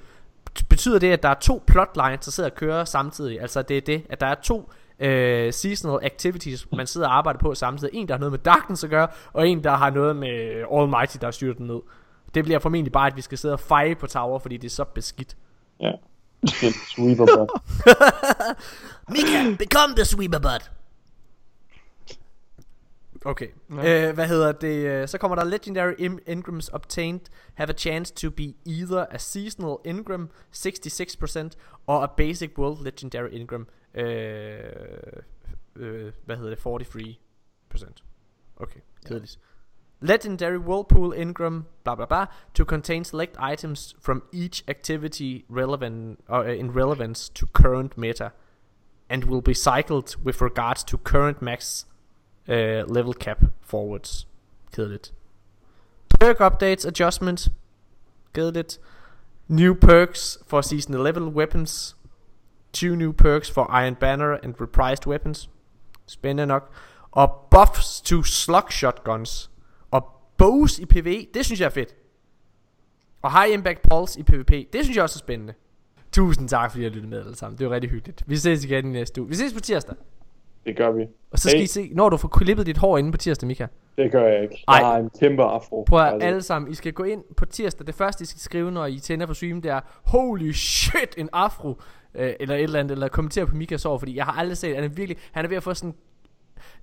Betyder det, at der er to plotlines, der sidder og kører samtidig? Altså, det er det, at der er to øh, seasonal activities, man sidder og arbejder på samtidig. En, der har noget med Darkness at gøre, og en, der har noget med Almighty, der styrer den ned. Det bliver formentlig bare, at vi skal sidde og feje på tower, fordi det er så beskidt. Ja. Spil Sweeperbot. Mika, become the sweeper butt. Okay. Ja. Uh, hvad hedder det? Uh, så kommer der Legendary Ingrams obtained have a chance to be either a seasonal Ingram 66% or a basic world Legendary Ingram uh, uh, hvad hedder det? 43%. Okay, kedeligt. Legendary Whirlpool Ingram, blah blah blah, to contain select items from each activity relevant uh, in relevance to current meta, and will be cycled with regards to current max uh, level cap forwards. Kedeligt. Perk updates, adjustments. Kedeligt. New perks for season 11 weapons. Two new perks for Iron Banner and reprised weapons. Spændende nok. Og buffs to slug shotguns. Og bows i PvE, det synes jeg er fedt. Og high impact pulse i PvP, det synes jeg også er spændende. Tusind tak fordi I har lyttet med alle sammen. Det var rigtig hyggeligt. Vi ses igen i næste uge. Vi ses på tirsdag. Det gør vi. Og så skal hey. I se, når du får klippet dit hår inde på tirsdag, Mika. Det gør jeg ikke. Jeg Ej. har en kæmpe afro. Prøv at altså. alle sammen, I skal gå ind på tirsdag. Det første, I skal skrive, når I tænder for streamen, det er, holy shit, en afro. Øh, eller et eller andet, eller kommentere på Mikas hår, fordi jeg har aldrig set, han er virkelig, han er ved at få sådan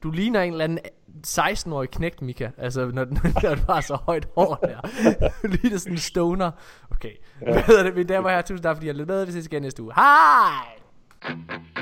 du ligner en eller anden 16-årig knægt, Mika. Altså, når, når du har så højt hår der. du sådan en stoner. Okay. Ja. Hvad hedder det? Mine damer og herrer, tusind tak, fordi I har lyttet med. Vi ses igen næste uge. Hej!